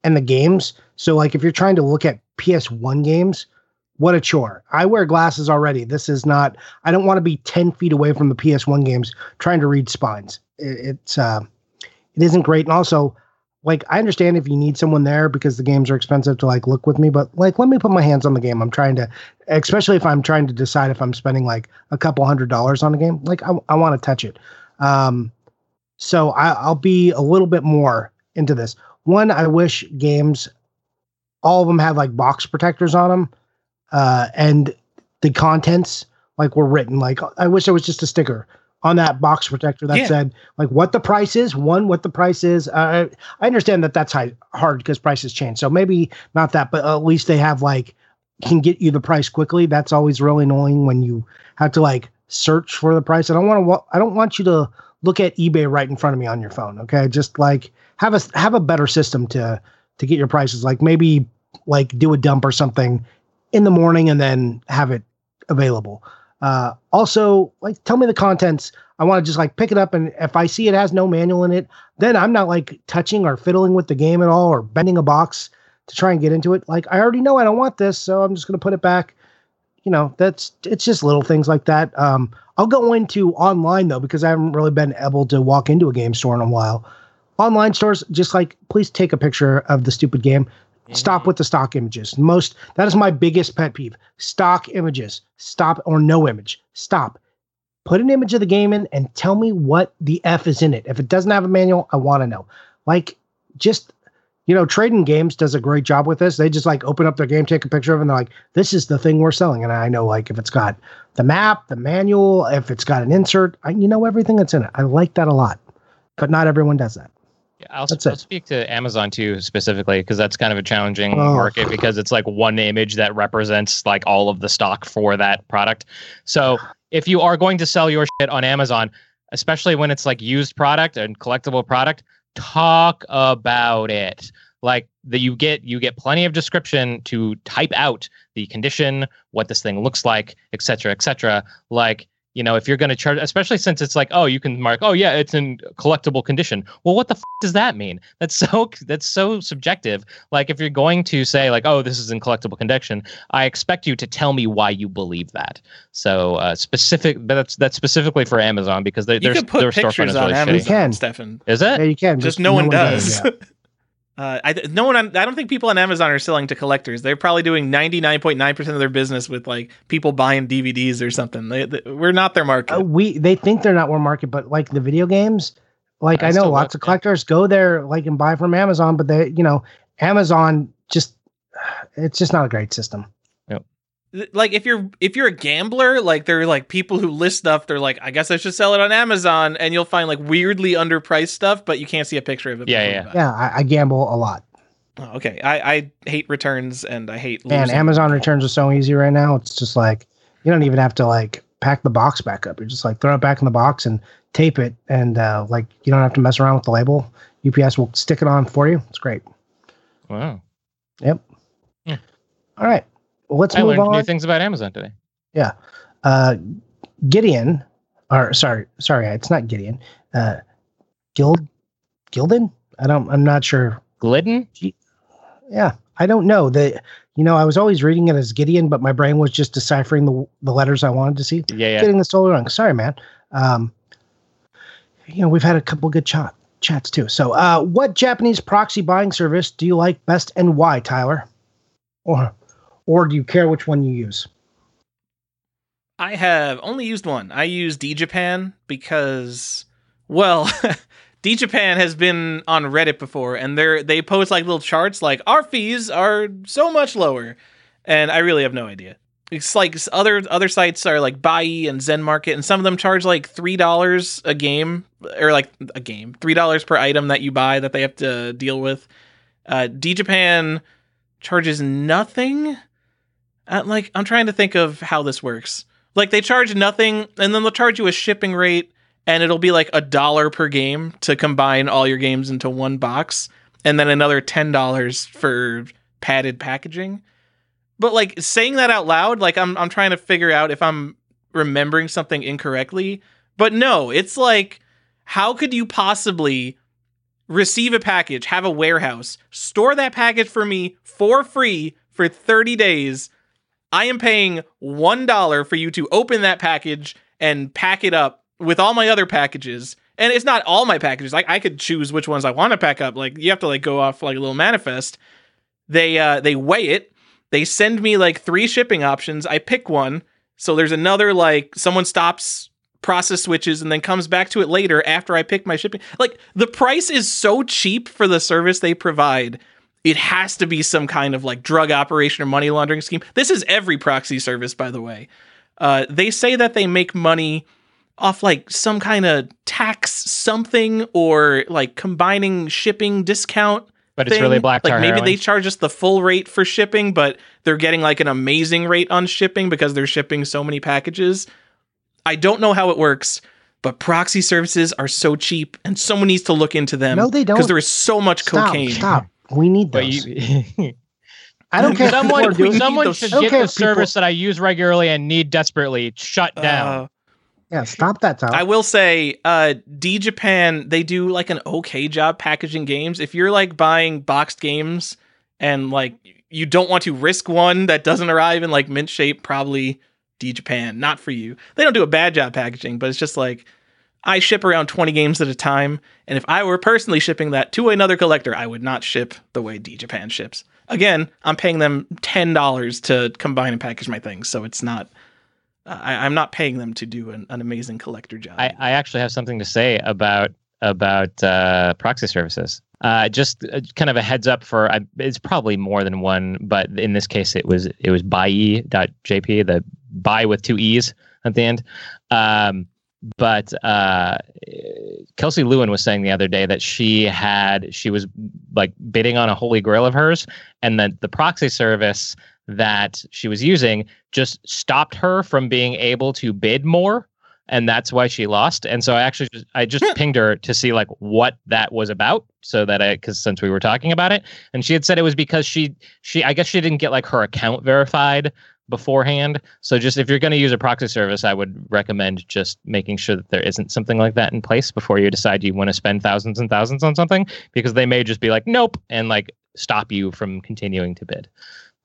and the games. So like if you're trying to look at PS1 games, what a chore. I wear glasses already. This is not I don't want to be 10 feet away from the PS1 games trying to read spines. It, it's uh it isn't great. And also like I understand if you need someone there because the games are expensive to like look with me, but like let me put my hands on the game. I'm trying to, especially if I'm trying to decide if I'm spending like a couple hundred dollars on a game. Like I, I want to touch it. Um, so I, I'll be a little bit more into this. One, I wish games, all of them have like box protectors on them, uh, and the contents like were written. Like I wish there was just a sticker on that box protector that Yeah. said like what the price is. One, what the price is. Uh, I understand that that's high, hard because prices change. So maybe not that, but at least they have like can get you the price quickly. That's always really annoying when you have to like search for the price. I don't want to. I don't want you to look at eBay right in front of me on your phone. Okay, just like have a have a better system to to get your prices. Like maybe like do a dump or something in the morning and then have it available. Uh, also, like tell me the contents. I want to just like pick it up, and if I see it has no manual in it, then I'm not like touching or fiddling with the game at all or bending a box to try and get into it. Like I already know I don't want this, so I'm just gonna put it back. You know, that's it's just little things like that. Um, I'll go into online though because I haven't really been able to walk into a game store in a while. Online stores, just like please take a picture of the stupid game. Stop with the stock images. Most that is my biggest pet peeve. Stock images. Stop or no image. Stop. Put an image of the game in and tell me what the F is in it. If it doesn't have a manual, I want to know. Like just you know, Trading Games does a great job with this. They just like open up their game, take a picture of it, and they're like, this is the thing we're selling. And I know like if it's got the map, the manual, if it's got an insert, I you know everything that's in it. I like that a lot. But not everyone does that. I'll, I'll speak to Amazon too specifically because that's kind of a challenging Oh. market because it's like one image that represents like all of the stock for that product. So if you are going to sell your shit on Amazon, especially when it's like used product and collectible product, talk about it. like that you get you get plenty of description to type out the condition, what this thing looks like, et cetera, et cetera. Like you know, if you're going to charge, especially since it's like, oh, you can mark, oh yeah, it's in collectible condition. Well, what the f- does that mean? That's so *laughs* that's so subjective. Like, if you're going to say like, oh, this is in collectible condition, I expect you to tell me why you believe that. So uh, specific, but that's that's specifically for Amazon because they, You their could put their storefront pictures is on really Amazon, shitty. You can. Stefan. Is it? Yeah, you can. Just no, one, does. yeah. *laughs* uh, I no one. On, I don't think people on Amazon are selling to collectors. They're probably doing ninety nine point nine percent of their business with like people buying DVDs or something. They, they- we're not their market. Uh, we they think they're not our market, but like the video games, like I I, know lots of collectors go there like and buy from Amazon, but they you know Amazon just *sighs* it's just not a great system. Th- like if you're if you're a gambler, like they're like people who list stuff. They're like, I guess I should sell it on Amazon, and you'll find like weirdly underpriced stuff, but you can't see a picture of it. Yeah, yeah. Yeah, I, I gamble a lot, Oh, okay, I, I hate returns and I hate and. Amazon returns are so easy right now. It's just like you don't even have to like pack the box back up. You're just like throw it back in the box and tape it, and uh, like you don't have to mess around with the label. UPS will stick it on for you. It's great. Wow. Yep yeah. all right, well, let's I move learned new on. things about Amazon today. Yeah. Uh, Gideon, or sorry, sorry, it's not Gideon. Uh, Gild, Gildan. I don't. I'm not sure. Glidden? Yeah, I don't know. The you know I was always reading it as Gideon, but my brain was just deciphering the the letters I wanted to see. Yeah, yeah. Getting this totally wrong. Sorry, man. Um, you know we've had a couple good chat chats too. So, uh, what Japanese proxy buying service do you like best, and why, Tyler? Or, or do you care which one you use? I have only used one. I use DJapan because, well, *laughs* DJapan has been on Reddit before, and they they post like little charts like our fees are so much lower, and I really have no idea. It's like other other sites are like Buy and Zen Market, and some of them charge like three dollars a game, or like a game, three dollars per item that you buy that they have to deal with. Uh, DJapan charges nothing. Uh, like I'm trying to think of how this works. Like they charge nothing, and then they'll charge you a shipping rate, and it'll be like a dollar per game to combine all your games into one box, and then another ten dollars for padded packaging. But like saying that out loud, like I'm I'm trying to figure out if I'm remembering something incorrectly. But no, it's like how could you possibly receive a package, have a warehouse, store that package for me for free for 30 days. I am paying $1 for you to open that package and pack it up with all my other packages. And it's not all my packages. Like I could choose which ones I want to pack up. Like you have to like go off like a little manifest. They uh they weigh it. They send me like three shipping options. I pick one. So there's another like someone stops process switches and then comes back to it later after I pick my shipping. Like the price is so cheap for the service they provide. It has to be some kind of like drug operation or money laundering scheme. This is every proxy service, by the way. Uh, they say that they make money off like some kind of tax something or like combining shipping discount But it's really black tar Like maybe heroin. they charge us the full rate for shipping, but they're getting like an amazing rate on shipping because they're shipping so many packages. I don't know how it works, but proxy services are so cheap, and someone needs to look into them. No, they don't. because there is so much Stop! cocaine. Stop! We need But those. you, *laughs* I don't care. *laughs* someone, are doing- someone those- should get the if people- service that I use regularly and need desperately shut down. Uh, Yeah, stop that, Tyler. I will say, uh, D Japan, they do like an okay job packaging games. If you're like buying boxed games and like you don't want to risk one that doesn't arrive in like mint shape, probably D Japan, not for you. They don't do a bad job packaging, but it's just like I ship around 20 games at a time. And if I were personally shipping that to another collector, I would not ship the way D Japan ships. Again, I'm paying them $10 to combine and package my things. So it's not, I, I'm not paying them to do an, an amazing collector job. I, I actually have something to say about about uh, proxy services. Uh, just uh, kind of a heads up for it's probably more than one, but in this case it was it was buyee.jp, the buy with two e's at the end. Um, but uh, Kelsey Lewin was saying the other day that she had she was like bidding on a holy grail of hers, and that the proxy service that she was using just stopped her from being able to bid more and that's why she lost. And so I actually just, I just pinged her to see like what that was about, so that I because since we were talking about it, and she had said it was because she she I guess she didn't get like her account verified beforehand. So just if you're going to use a proxy service, I would recommend just making sure that there isn't something like that in place before you decide you want to spend thousands and thousands on something because they may just be like nope and like stop you from continuing to bid.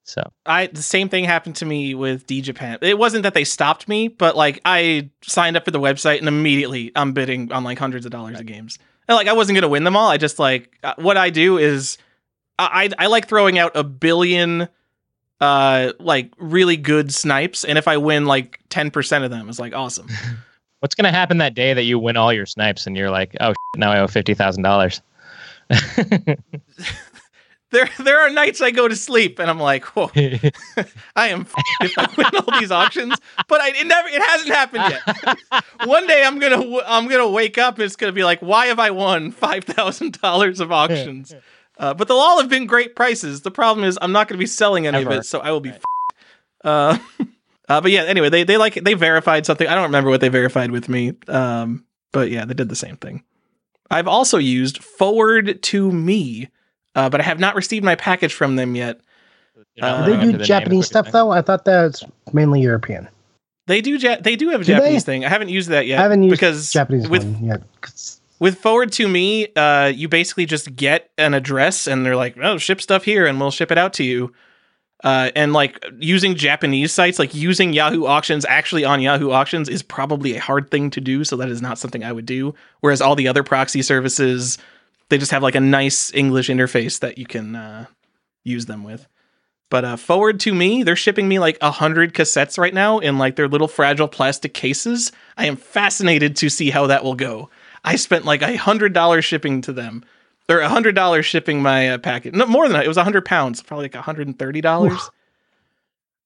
So I the same thing happened to me with D Japan. It wasn't that they stopped me, but like I signed up for the website and immediately I'm bidding on like hundreds of dollars of games. And like I wasn't gonna win them all. I just like uh, what I do is I I, I like throwing out a billion uh like really good snipes and if I win like 10% of them it's like awesome. *laughs* what's going to happen that day that you win all your snipes and you're like, oh, shit, now I owe fifty thousand dollars? *laughs* there there are nights I go to sleep and I'm like, whoa, *laughs* I am if I win all these auctions, but I it never it hasn't happened yet. One day I'm gonna w- I'm gonna wake up and it's gonna be like, why have I won five thousand dollars of auctions? Uh, but they'll all have been great prices. The problem is I'm not gonna be selling any of it, so I will be. F- uh, *laughs* uh, but yeah, anyway, they they like they verified something. I don't remember what they verified with me. Um, but yeah, they did the same thing. I've also used Forward2Me uh, but I have not received my package from them yet. Uh, they do the Japanese stuff though. I thought that's mainly European. They do. Ja- they do have a Do they? Japanese thing. I haven't used that yet. I haven't used because Japanese with one yet. With Forward2Me, uh, you basically just get an address and they're like, "Oh, ship stuff here, and we'll ship it out to you." Uh, and like using Japanese sites, like using Yahoo Auctions actually on Yahoo Auctions is probably a hard thing to do. So that is not something I would do. Whereas all the other proxy services, they just have like a nice English interface that you can uh, use them with. But uh, Forward2Me, they're shipping me like a hundred cassettes right now in like their little fragile plastic cases. I am fascinated to see how that will go. I spent like a hundred dollars shipping to them, or a hundred dollars shipping my uh, package. No, more than that. It was a hundred pounds, probably like a hundred and thirty dollars.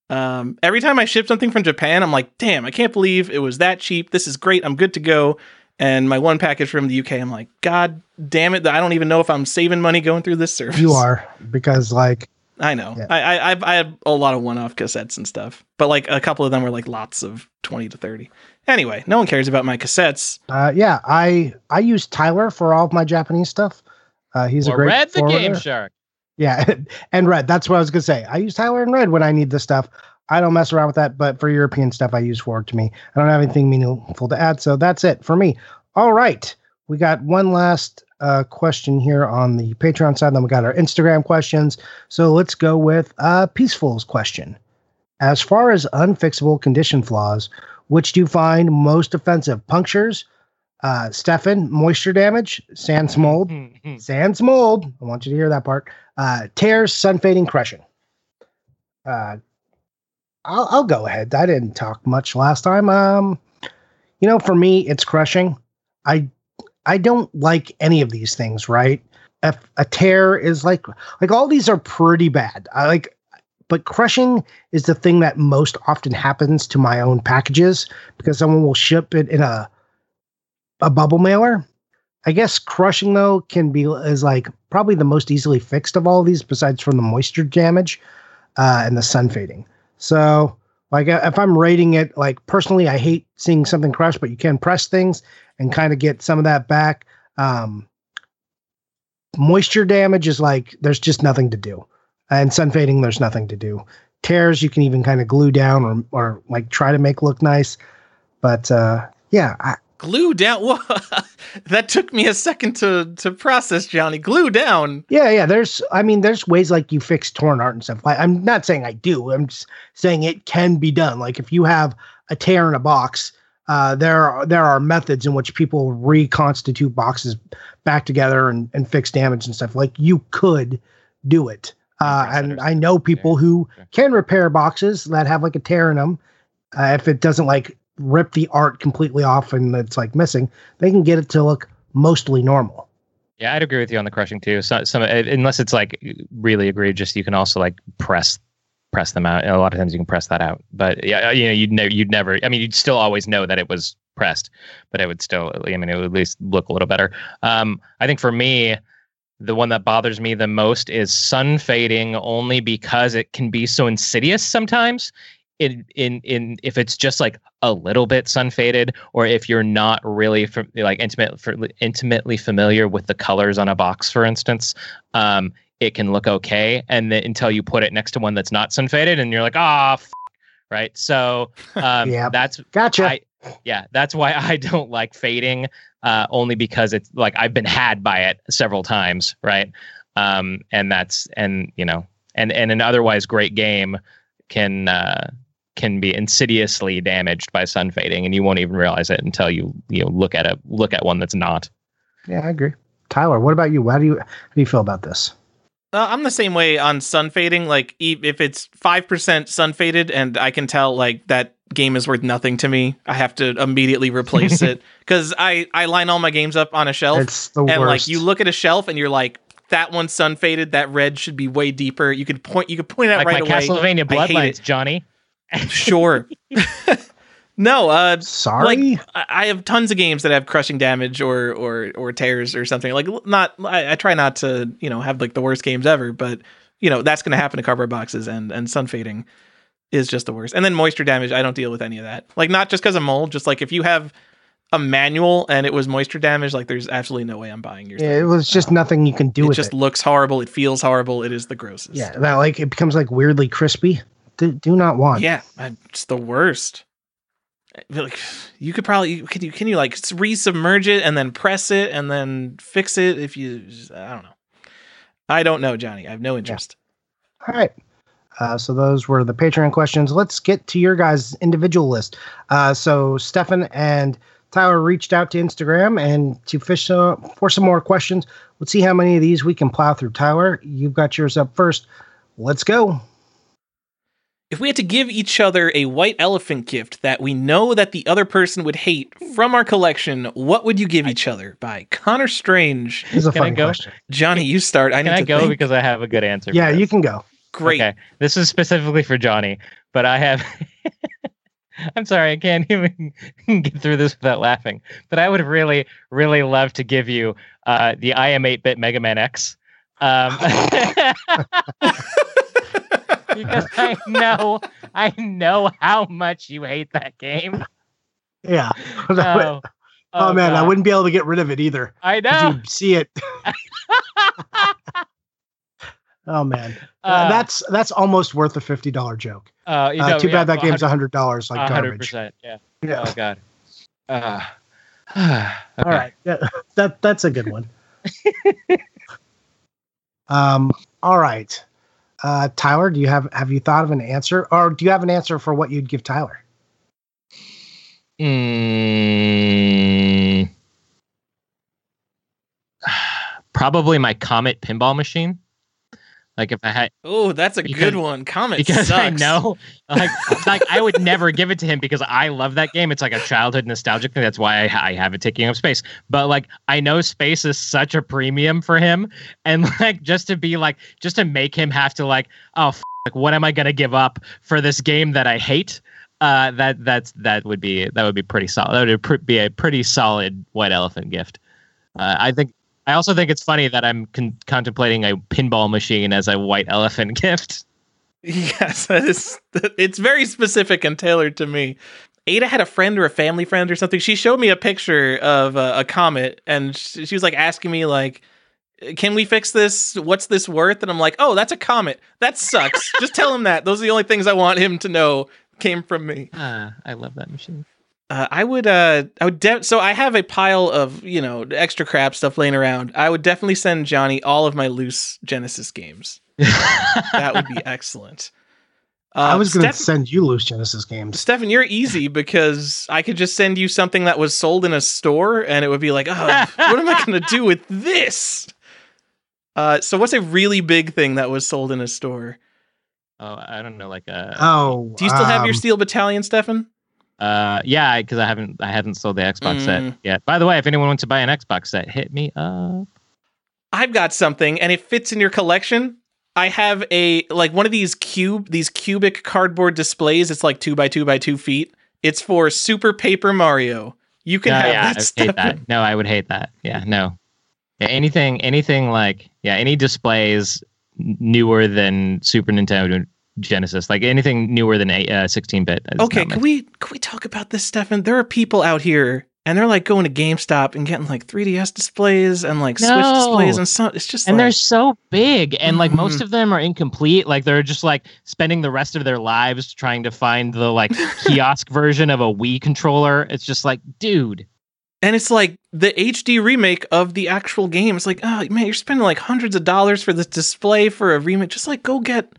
Um, every time I ship something from Japan, I'm like, damn, I can't believe it was that cheap. This is great. I'm good to go. And my one package from the UK, I'm like, God damn it! I don't even know if I'm saving money going through this service. You are because like I know. Yeah. I, I I've I have a lot of one-off cassettes and stuff, but like a couple of them were like lots of twenty to thirty. Anyway, no one cares about my cassettes. uh, yeah, I I use Tyler for all of my Japanese stuff. Uh, he's Or a great Red the Game. Shark. Yeah, *laughs* and Red. That's what I was gonna say. I use Tyler and Red when I need this stuff. I don't mess around with that, but for European stuff, I use Forward2Me. I don't have anything meaningful to add, so that's it for me. All right, we got one last uh, question here on the Patreon side. Then we got our Instagram questions. So let's go with uh, Peaceful's question. As far as unfixable condition flaws, which do you find most offensive? Punctures, uh, Stefan, moisture damage, sans mold, Sans mold. I want you to hear that part. Uh, tears, sun fading, crushing. Uh, I'll, I'll go ahead. I didn't talk much last time. Um, you know, for me, it's crushing. I I don't like any of these things. Right? If a tear is like like all these are pretty bad. I like, but crushing is the thing that most often happens to my own packages because someone will ship it in a a bubble mailer I guess crushing though can be is like probably the most easily fixed of all of these, besides from the moisture damage uh, and the sun fading. So, like uh, if I'm rating it, like personally, I hate seeing something crushed, but you can press things and kind of get some of that back. Um, moisture damage is like there's just nothing to do, and sun fading there's nothing to do. Tears you can even kind of glue down or or like try to make look nice, but uh, yeah, I, Glue down. *laughs* Whoa. that took me a second to to process, Johnny. Glue down. Yeah, yeah. There's, I mean, there's ways like you fix torn art and stuff. Like, I'm not saying I do. I'm just saying it can be done. Like, if you have a tear in a box, uh, there are there are methods in which people reconstitute boxes back together and, and fix damage and stuff. Like, you could do it. Uh, Press and I know people who Sure. can repair boxes that have like a tear in them. Uh, if it doesn't like rip the art completely off and it's like missing, they can get it to look mostly normal. Yeah, I'd agree with you on the crushing too. So, some unless it's like really egregious, you can also like press press them out. And a lot of times you can press that out. But yeah, you know, you'd never, you'd never. I mean, you'd still always know that it was pressed, but it would still. I mean, it would at least look a little better. Um, I think for me, the one that bothers me the most is sun fading, only because it can be so insidious sometimes. In in in if it's just like a little bit sun faded, or if you're not really from, like intimate for, intimately familiar with the colors on a box, for instance, um, it can look okay, and then until you put it next to one that's not sun faded, and you're like, ah, oh, right. So *laughs* um, Yeah. that's Gotcha. I, yeah, that's why I *laughs* don't like fading. Uh, only because it's like I've been had by it several times, right? Um, and that's and you know, and and an otherwise great game can uh, can be insidiously damaged by sun fading, and you won't even realize it until you you know look at a look at one that's not. yeah, I agree. Tyler, what about you? How do you how do you feel about this? Uh, I'm the same way on sun fading. Like e- if it's five percent sun faded, and I can tell like that game is worth nothing to me, I have to immediately replace it *laughs* because I I line all my games up on a shelf, It's the and worst. like you look at a shelf and you're like, that one sun faded. That red should be way deeper. You could point you could point out Like right my away. Castlevania Bloodlines. Johnny. Sure. *laughs* no, uh, Sorry. I I have tons of games that have crushing damage or or or tears or something. Like not, I, I try not to you know have like the worst games ever, but you know that's going to happen to cardboard boxes and and sun fading is just the worst. And then moisture damage, I don't deal with any of that. Like not just because of mold, just like if you have a manual and it was moisture damage, like there's absolutely no way I'm buying your. yeah, thing. it was just nothing you can do it just it. looks horrible. It feels horrible. It is the grossest. Yeah, that like it becomes like weirdly crispy. Do, do not want. Yeah, it's the worst. Like you could probably can you can you like resubmerge it and then press it and then fix it if you I don't know. I don't know, Johnny. I have no interest. All right. Uh, so those were the Patreon questions. Let's get to your guys' individual list. Uh, so Stefan and Tyler reached out to Instagram and to fish uh, for some more questions. Let's see how many of these we can plow through. Tyler, you've got yours up first. Let's go. If we had to give each other a white elephant gift that we know that the other person would hate from our collection, what would you give each other? By Connor Strange. This is a Can I go? question. Johnny, you start. I Can need I to go think. because I have a good answer? Yeah, you can go. Great. Okay, this is specifically for Johnny, but I have. *laughs* I'm sorry, I can't *laughs* even get through this without laughing. But I would really, really love to give you uh, the I am 8-bit Mega Man X. Um, *laughs* because I know, I know how much you hate that game. Yeah. *laughs* *laughs* Oh, oh, man, I wouldn't be able to get rid of it either. I know. See it. *laughs* oh man, Uh, Uh, that's that's almost worth a fifty dollar joke. uh, you Uh, know, too yeah, bad that game's a 100%, hundred dollars like hundred garbage. Yeah. Yeah. Oh God. Uh, *sighs* All right. Yeah, that that's a good one. um. All right. Uh, Tyler, do you have have you thought of an answer, or do you have an answer for what you'd give Tyler? Mm, *sighs* probably my Comet pinball machine. Like if I had, Oh, that's a Because- good one. Comet because sucks. I know, *laughs* like, like I would never give it to him because I love that game. It's like a childhood nostalgic thing. That's why I, I have it taking up space. But like, I know space is such a premium for him, and *laughs* like, just to be like, just to make him have to like, oh, f- like, what am I gonna give up for this game that I hate? Uh, that that's that would be that would be pretty solid. That would pr- be a pretty solid white elephant gift. Uh, I think. I also think it's funny that I'm con- contemplating a pinball machine as a white elephant *laughs* gift. Yes, that is. It's very specific and tailored to me. Ada had a friend or a family friend or something. She showed me a picture of a, a comet, and she, she was like asking me like, "Can we fix this? What's this worth?" And I'm like, "Oh, that's a comet. That sucks. Just tell him that. Those are the only things I want him to know came from me." Ah, I love that machine. Uh, I would, uh, I would. De- so I have a pile of you know extra crap stuff laying around. I would definitely send Johnny all of my loose Genesis games. That would be *laughs* excellent. Uh, I was going to Steph- send you loose Genesis games. Stefan, you're easy because I could just send you something that was sold in a store and it would be like, oh, what am I *laughs* going to do with this? Uh, so, what's a really big thing that was sold in a store? Oh, I don't know, like a. Oh, Do you still have your um, Steel Battalion, Stefan? Uh, yeah, because I haven't, I haven't sold the Xbox Mm. set yet. By the way, if anyone wants to buy an Xbox set, hit me up. I've got something and it fits in your collection. I have a like one of these cube these cubic cardboard displays. It's like two by two by two feet. It's for Super Paper Mario. You can No, have yeah, I that hate that. No, I would hate that. Yeah, no. Yeah, anything, anything like, yeah, any displays newer than Super Nintendo Genesis. Like anything newer than uh, 16-bit. is Okay, my can we can we talk about this, Stefan? There are people out here and they're like going to GameStop and getting like 3DS displays and like Switch displays and some. It's just and like, they're so big and like most Mhm. of them are incomplete like they're just like spending the rest of their lives trying to find the like *laughs* kiosk version of a wii controller it's just like dude and it's like the HD remake of the actual game. It's like, oh man, you're spending like hundreds of dollars for this display for a remake. Just like go get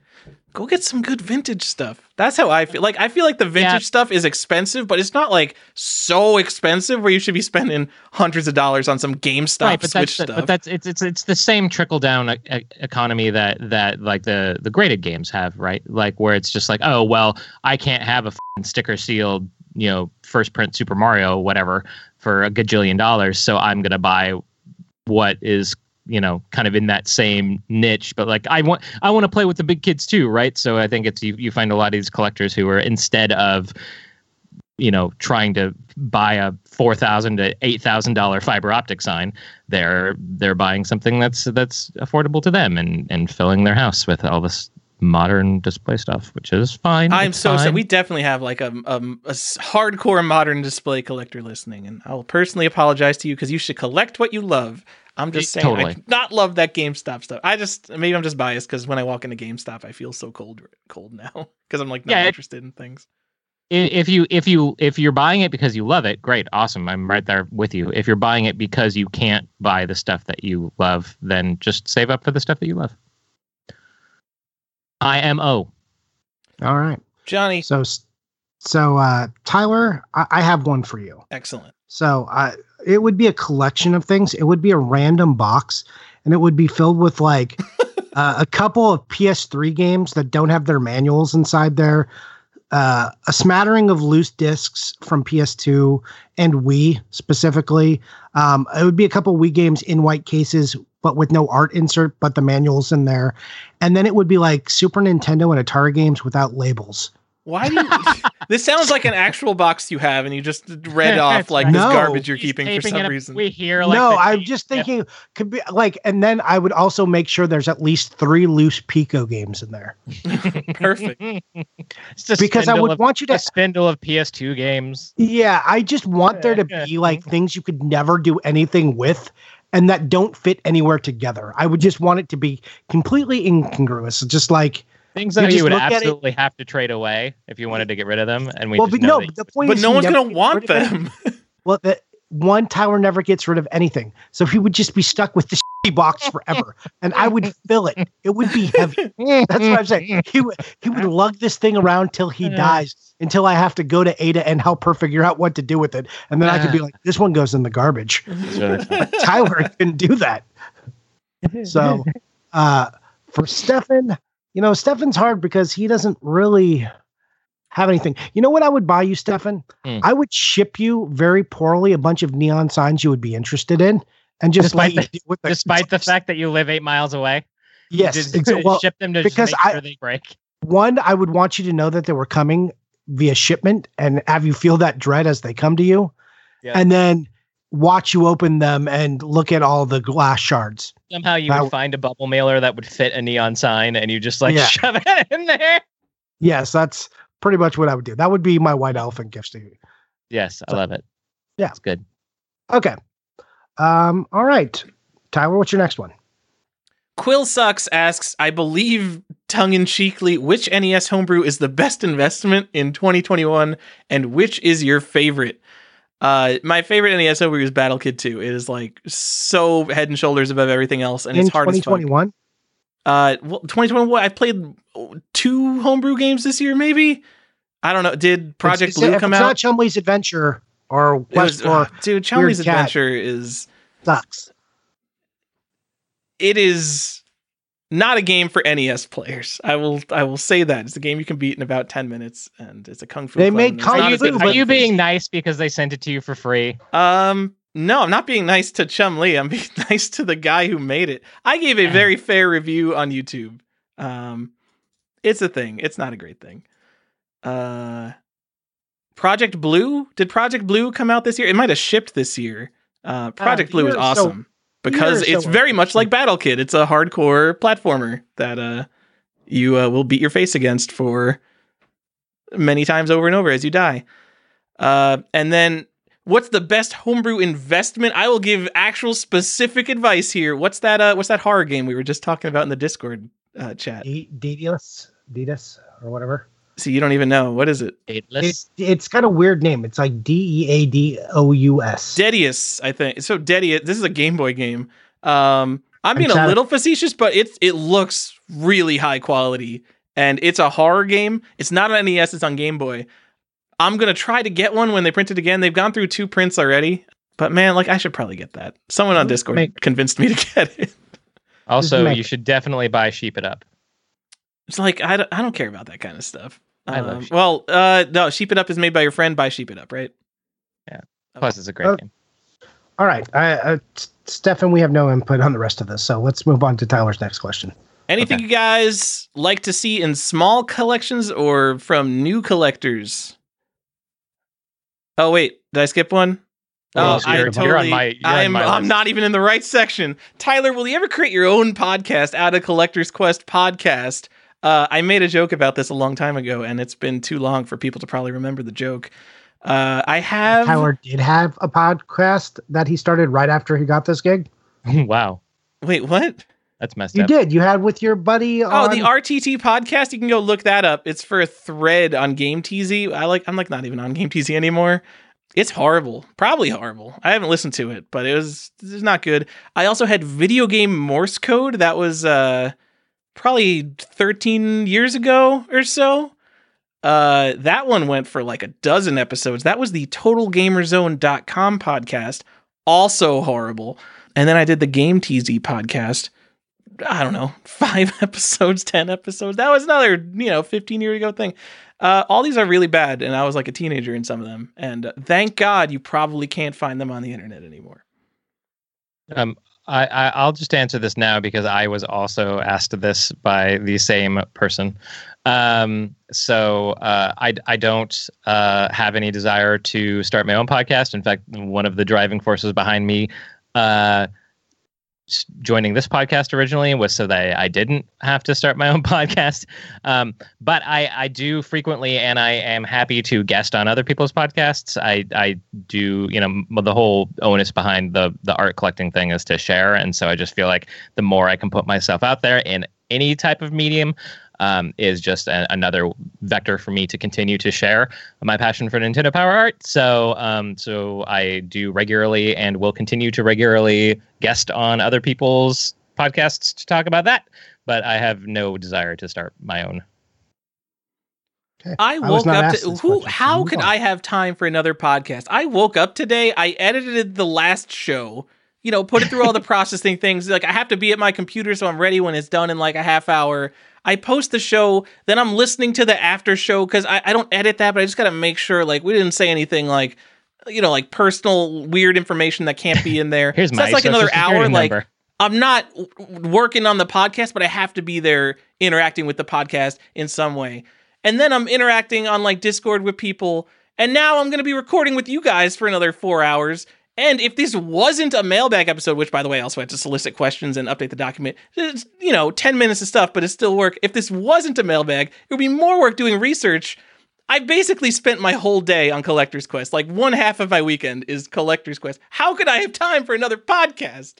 go get some good vintage stuff. That's how I feel. Like I feel like the vintage Yeah. stuff is expensive, but it's not like so expensive where you should be spending hundreds of dollars on some GameStop right but Switch that's the, stuff. but that's it's it's it's the same trickle down e- economy that that like the the graded games have right like where it's just like oh well i can't have a fing sticker sealed you know first print super mario whatever for a gajillion dollars so i'm gonna buy what is you know kind of in that same niche but like i want i want to play with the big kids too right? So i think it's you, you find a lot of these collectors who are instead of you know trying to buy a four thousand to eight thousand dollar fiber optic sign they're they're buying something that's that's affordable to them and and filling their house with all this modern display stuff which is fine I'm so sad. We definitely have like a, a s- hardcore modern display collector listening, and I'll personally apologize to you because you should collect what you love. I'm just saying, I totally. do not love that GameStop stuff. I just maybe I'm just biased because when I walk into GameStop, I feel so cold, cold now *laughs* because I'm like not Yeah, it- interested in things. If you if you if you're buying it because you love it great awesome i'm right there with you if you're buying it because you can't buy the stuff that you love then just save up for the stuff that you love imo All right. Johnny, So, so uh, Tyler, I, I have one for you. excellent. So uh, it would be a collection of things. It would be a random box, and it would be filled with like *laughs* uh, a couple of PS3 games that don't have their manuals inside there, uh, a smattering of loose discs from PS2 and Wii specifically. Um, it would be a couple Wii games in white cases, but with no art insert, but the manuals in there. And then it would be like Super Nintendo and Atari games without labels. Why do you? *laughs* this sounds like an actual box you have, and you just read off like this No. garbage you're He's keeping for some reason. we hear like no, I'm just thinking could be like, and then I would also make sure there's at least three loose Pico games in there *laughs* Perfect. It's because I would of, want you a to. spindle of PS2 games. Yeah, I just want there to be like things you could never do anything with, and that don't fit anywhere together. I would just want it to be completely incongruous, just like. Things that you, just would look at it- absolutely have to trade away if you wanted to get rid of them. And we well, but no, that- the point but is, no one's gonna want rid of it. them. *laughs* Well, that one Tyler never gets rid of anything, so he would just be stuck with the shitty box forever, and I would *laughs* fill it. It would be heavy. That's what I'm saying. He would he would lug this thing around till he dies, until I have to go to Ada and help her figure out what to do with it, and then I could be like, "This one goes in the garbage." It's really fun. But Tyler can do that. So, *laughs* uh, for Stefan, you know, Stefan's hard because he doesn't really have anything. You know what I would buy you, Stefan? Hmm. I would ship you very poorly a bunch of neon signs you would be interested in, and just Despite let with the Despite the fact that you live eight miles away, yes, just *laughs* well, ship them to because just make I- sure they break. one, I would want you to know that they were coming via shipment and have you feel that dread as they come to you, Yeah. and then watch you open them and look at all the glass shards. Somehow you that- would find a bubble mailer that would fit a neon sign, and you just like Yeah. shove it *laughs* in there. Yes, that's pretty much what I would do. That would be my white elephant gifts to you. Yes, I love it. Yeah. it's good. Okay. Um, all right. Tyler, what's your next one? Quill Sucks asks, I believe tongue in cheekly, which NES homebrew is the best investment in 2021 and which is your favorite? Uh, my favorite NES homebrew is Battle Kid 2. It is like so head and shoulders above everything else, and In it's hard as fuck. 2021? Uh, well, 2021. I played two homebrew games this year, maybe. I don't know. Did Project It's- Blue come it's out? not Chumley's Adventure or It Quest was- uh, for *laughs* dude, Chumley's Cat. Adventure is sucks. it is not a game for NES players. I will I will say that it's a game you can beat in about ten minutes, and it's a kung fu. They made Kung not Are you, as good as Fu, are you being nice because they sent it to you for free? Um, no, I'm not being nice to Chumley. I'm *laughs* being nice to the guy who made it. I gave a very *laughs* fair review on YouTube. Um, it's a thing. It's not a great thing. Uh, Project Blue. Did Project Blue come out this year? It might have shipped this year. Uh, Project Blue is year or so- awesome because it's so very much like Battle Kid. It's a hardcore platformer that uh you uh, will beat your face against for many times over and over as you die. Uh, and then, what's the best homebrew investment? I will give actual specific advice here. What's that? Uh, what's that horror game we were just talking about in the Discord uh, chat? D- Dedalus, Dedus, or whatever. See, you don't even know what is it? Dateless. It's it's got a weird name. It's like D E A D O U S. Deadeus, I think. So Deadeus, this is a Game Boy game. Um, I'm being a trying to- little facetious, but it's it looks really high quality, and it's a horror game. It's not on NES; it's on Game Boy. I'm gonna try to get one when they print it again. They've gone through two prints already, but man, like I should probably get that. Someone on Discord Make- convinced me to *laughs* get it. Also, make- you should definitely buy Sheep It Up. It's like I don't, I don't care about that kind of stuff. I love Um, Sheep well, uh, no, Sheep It Up is made by your friend. Buy Sheep It Up, right? Yeah. Plus, it's a great Oh. game. All right, I, uh, Stefan, we have no input on the rest of this, so let's move on to Tyler's next question. Anything Okay. you guys like to see in small collections or from new collectors? Oh wait, did I skip one? Well, oh, I you're- you're totally. on my- you're on I'm my I'm not even in the right section. Tyler, will you ever create your own podcast out of Collector's Quest podcast? Uh, I made a joke about this a long time ago, and it's been too long for people to probably remember the joke. Uh, I have. Tyler did have a podcast that he started right after he got this gig. *laughs* wow, Wait, what? that's messed You up. did. You had with your buddy. Oh, on, the RTT podcast. You can go look that up. It's for a thread on Game TZ. I like. I'm like not even on Game TZ anymore. It's horrible. Probably horrible. I haven't listened to it, but it was it's not good. I also had video game Morse code. That was uh probably 13 years ago or so. Uh, that one went for like a dozen episodes. That was the TotalGamerZone.com podcast. Also horrible. And then I did the Game TZ podcast. I don't know, *laughs* five episodes, 10 episodes. That was another, you know, 15 year ago thing. Uh, all these are really bad, and I was like a teenager in some of them. And uh, thank God you probably can't find them on the internet anymore. Um, I, I I'll just answer this now because I was also asked this by the same person. Um, so uh, I I don't uh, have any desire to start my own podcast. In fact, one of the driving forces behind me uh, joining this podcast originally was so that I didn't have to start my own *laughs* podcast. Um, but I, I do frequently, and I am happy to guest on other people's podcasts. I, I do, you know, the whole onus behind the the art collecting thing is to share, and so I just feel like the more I can put myself out there in any type of medium. Um, is just a, another vector for me to continue to share my passion for Nintendo Power Art. So, um, so I do regularly and will continue to regularly guest on other people's podcasts to talk about that. But I have no desire to start my own. Okay. I was woke not up to who? How could on. I have time for another podcast? I woke up today. I edited the last show. You know, put it through all the *laughs* processing things. Like I have to be at my computer, so I'm ready when it's done in like a half hour. I post the show, then I'm listening to the after show because I, I don't edit that, but I just got to make sure like we didn't say anything like, you know, like personal weird information that can't be in there. *laughs* Here's So my that's like another hour. Like number. I'm not working on the podcast, but I have to be there interacting with the podcast in some way. And then I'm interacting on like Discord with people. And now I'm going to be recording with you guys for another four hours. And if this wasn't a mailbag episode, which by the way, I also had to solicit questions and update the document, it's, you know, 10 minutes of stuff, but it's still work. If this wasn't a mailbag, it would be more work doing research. I basically spent my whole day on Collector's Quest. Like one half of my weekend is Collector's Quest. How could I have time for another podcast?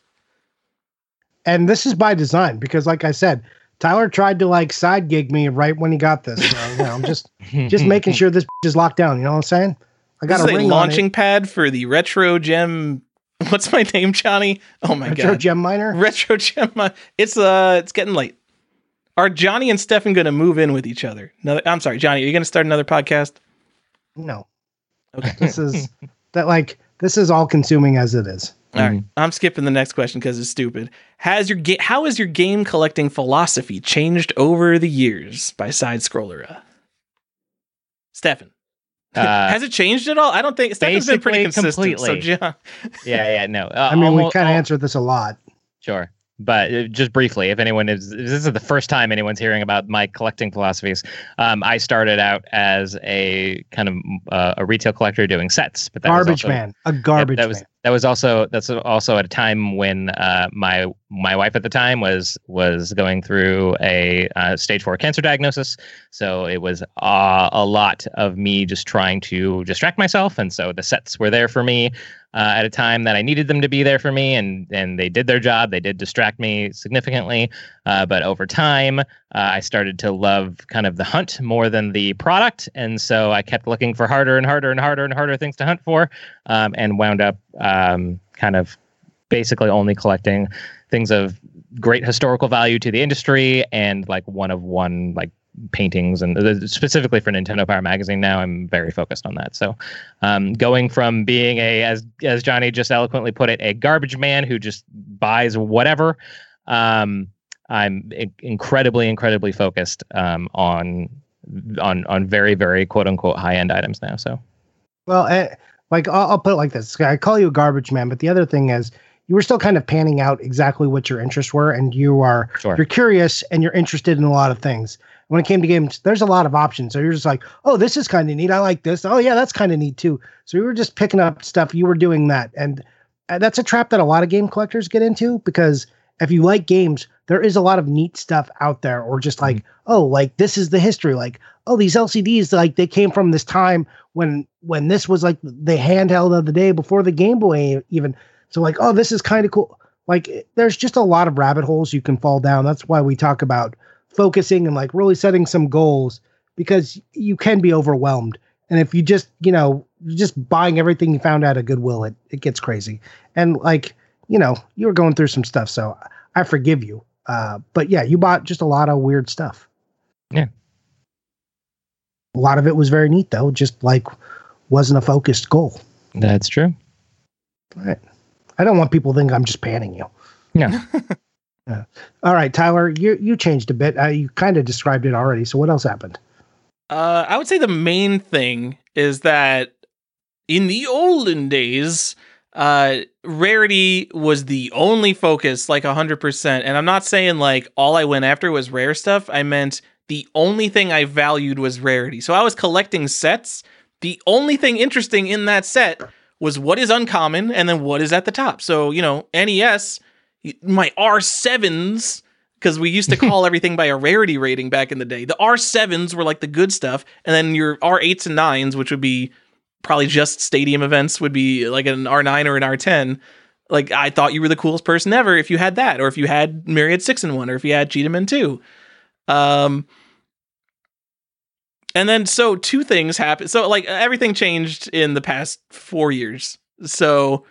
and this is by design because, like I said, Tyler tried to like side gig me right when he got this. So, you know, I'm just just making *laughs* sure this is locked down. You know what I'm saying? I got this a is a ring launching on pad for the Retro Gem. What's my name, Johnny? Oh my it. Retro god, Gem Miner. Retro Gem. uh, It's uh, it's getting late. Are Johnny and Stefan going to move in with each other? Another, I'm sorry, Johnny. Are you going to start another podcast? No, Okay. this is that like this is all consuming as it is. All right. I'm skipping the next question because it's stupid. Has your ga- how has your game collecting philosophy changed over the years? By side scroller. Stefan. Uh, has it changed at all? I don't think Stefan's been pretty consistent. completely. So John, *laughs* yeah, yeah, no. Uh, I mean, we kind of answered this a lot. Sure. But uh, just briefly, if anyone is, if this is the first time anyone's hearing about my collecting philosophies. Um, I started out as a kind of uh, a retail collector doing sets, but that was Garbage also- man, a garbage that was man. That was also that's also at a time when uh, my my wife at the time was was going through a uh, stage four cancer diagnosis. So it was uh, a lot of me just trying to distract myself, and so the sets were there for me uh, at a time that I needed them to be there for me, and and they did their job. They did distract me significantly, uh, but over time, uh, I started to love kind of the hunt more than the product, and so I kept looking for harder and harder and harder and harder things to hunt for, um, and wound up um, kind of basically only collecting things of great historical value to the industry and like one of one like paintings and specifically for Nintendo Power Magazine now I'm very focused on that. So um, going from being a as as Johnny just eloquently put it a garbage man who just buys whatever um, I'm incredibly incredibly focused um, on on on very very quote unquote high end items now. So well, uh, like I'll, I'll put it like this: I call you a garbage man, but the other thing is you were still kind of panning out exactly what your interests were, and you are sure. you're curious and you're interested in a lot of things when it came to games, there's a lot of options. So you're just like, oh, this is kind of neat. I like this. Oh, yeah, that's kind of neat too. So you were just picking up stuff. You were doing that. And uh, that's a trap that a lot of game collectors get into because if you like games, there is a lot of neat stuff out there. Or just like, mm-hmm. oh, like this is the history. Like, oh, these LCDs, like they came from this time when when this was like the handheld of the day before the Game Boy even. So like, oh, this is kind of cool. Like, there's just a lot of rabbit holes you can fall down. That's why we talk about focusing and like really setting some goals because you can be overwhelmed. And if you just, you know, just buying everything you found out at Goodwill, it, it gets crazy. And like, you know, you were going through some stuff, so I forgive you. Uh, but yeah, you bought just a lot of weird stuff. Yeah. A lot of it was very neat though, just like wasn't a focused goal. That's true. Right. I don't want people to think I'm just panning you. No. *laughs* Yeah. All right, Tyler, you you changed a bit. Uh, you kind of described it already. So what else happened? Uh, I would say the main thing is that in the olden days, uh, rarity was the only focus, like hundred percent. And I'm not saying like all I went after was rare stuff. I meant the only thing I valued was rarity. So I was collecting sets. The only thing interesting in that set was what is uncommon and then what is at the top. So you know, NES my R7s because we used to *laughs* call everything by a rarity rating back in the day. The R7s were like the good stuff, and then your R8s and 9s, which would be probably just stadium events, would be like an R9 or an R10. Like I thought you were the coolest person ever if you had that, or if you had Myriad 6 and 1, or if you had Cheetah Man 2. Um, and then so two things happened. So like everything changed in the past four years. So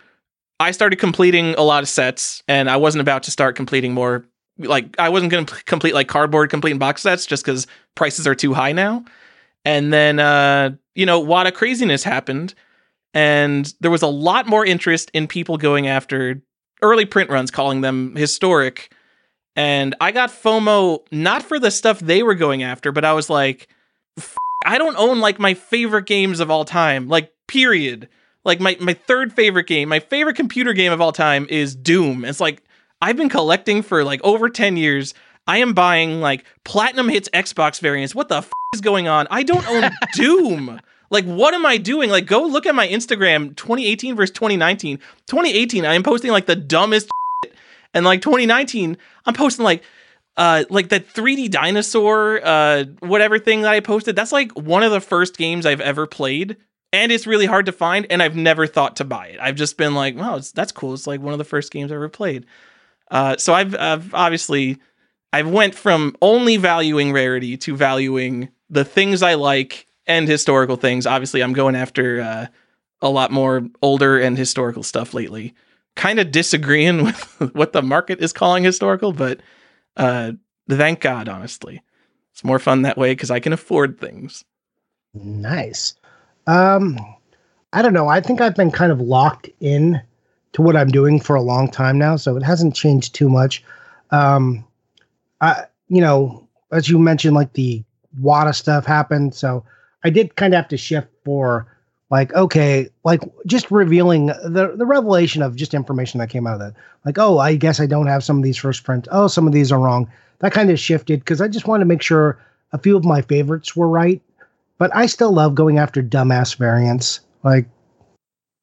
I started completing a lot of sets, and I wasn't about to start completing more. Like I wasn't going to complete like cardboard completing box sets just because prices are too high now. And then uh, you know, Wata craziness happened, and there was a lot more interest in people going after early print runs, calling them historic. And I got FOMO not for the stuff they were going after, but I was like, I don't own like my favorite games of all time, like period. Like my my third favorite game, my favorite computer game of all time is Doom. It's like I've been collecting for like over 10 years. I am buying like platinum hits Xbox variants. What the f- is going on? I don't own *laughs* Doom. Like, what am I doing? Like, go look at my Instagram 2018 versus 2019. 2018, I am posting like the dumbest shit. And like 2019, I'm posting like uh like that 3D dinosaur uh whatever thing that I posted. That's like one of the first games I've ever played and it's really hard to find and i've never thought to buy it i've just been like wow that's cool it's like one of the first games i ever played uh, so I've, I've obviously i've went from only valuing rarity to valuing the things i like and historical things. Obviously i'm going after uh, a lot more older and historical stuff lately. Kind of disagreeing *laughs* with what the market is calling historical but uh, thank god honestly. It's more fun that way because i can afford things. Nice. Um, I don't know. I think I've been kind of locked in to what I'm doing for a long time now, so it hasn't changed too much. Um, I, you know, as you mentioned, like the WATA stuff happened, so I did kind of have to shift for like, okay, like just revealing the the revelation of just information that came out of that. Like, oh, I guess I don't have some of these first prints. Oh, some of these are wrong. That kind of shifted because I just wanted to make sure a few of my favorites were right but I still love going after dumbass variants. Like,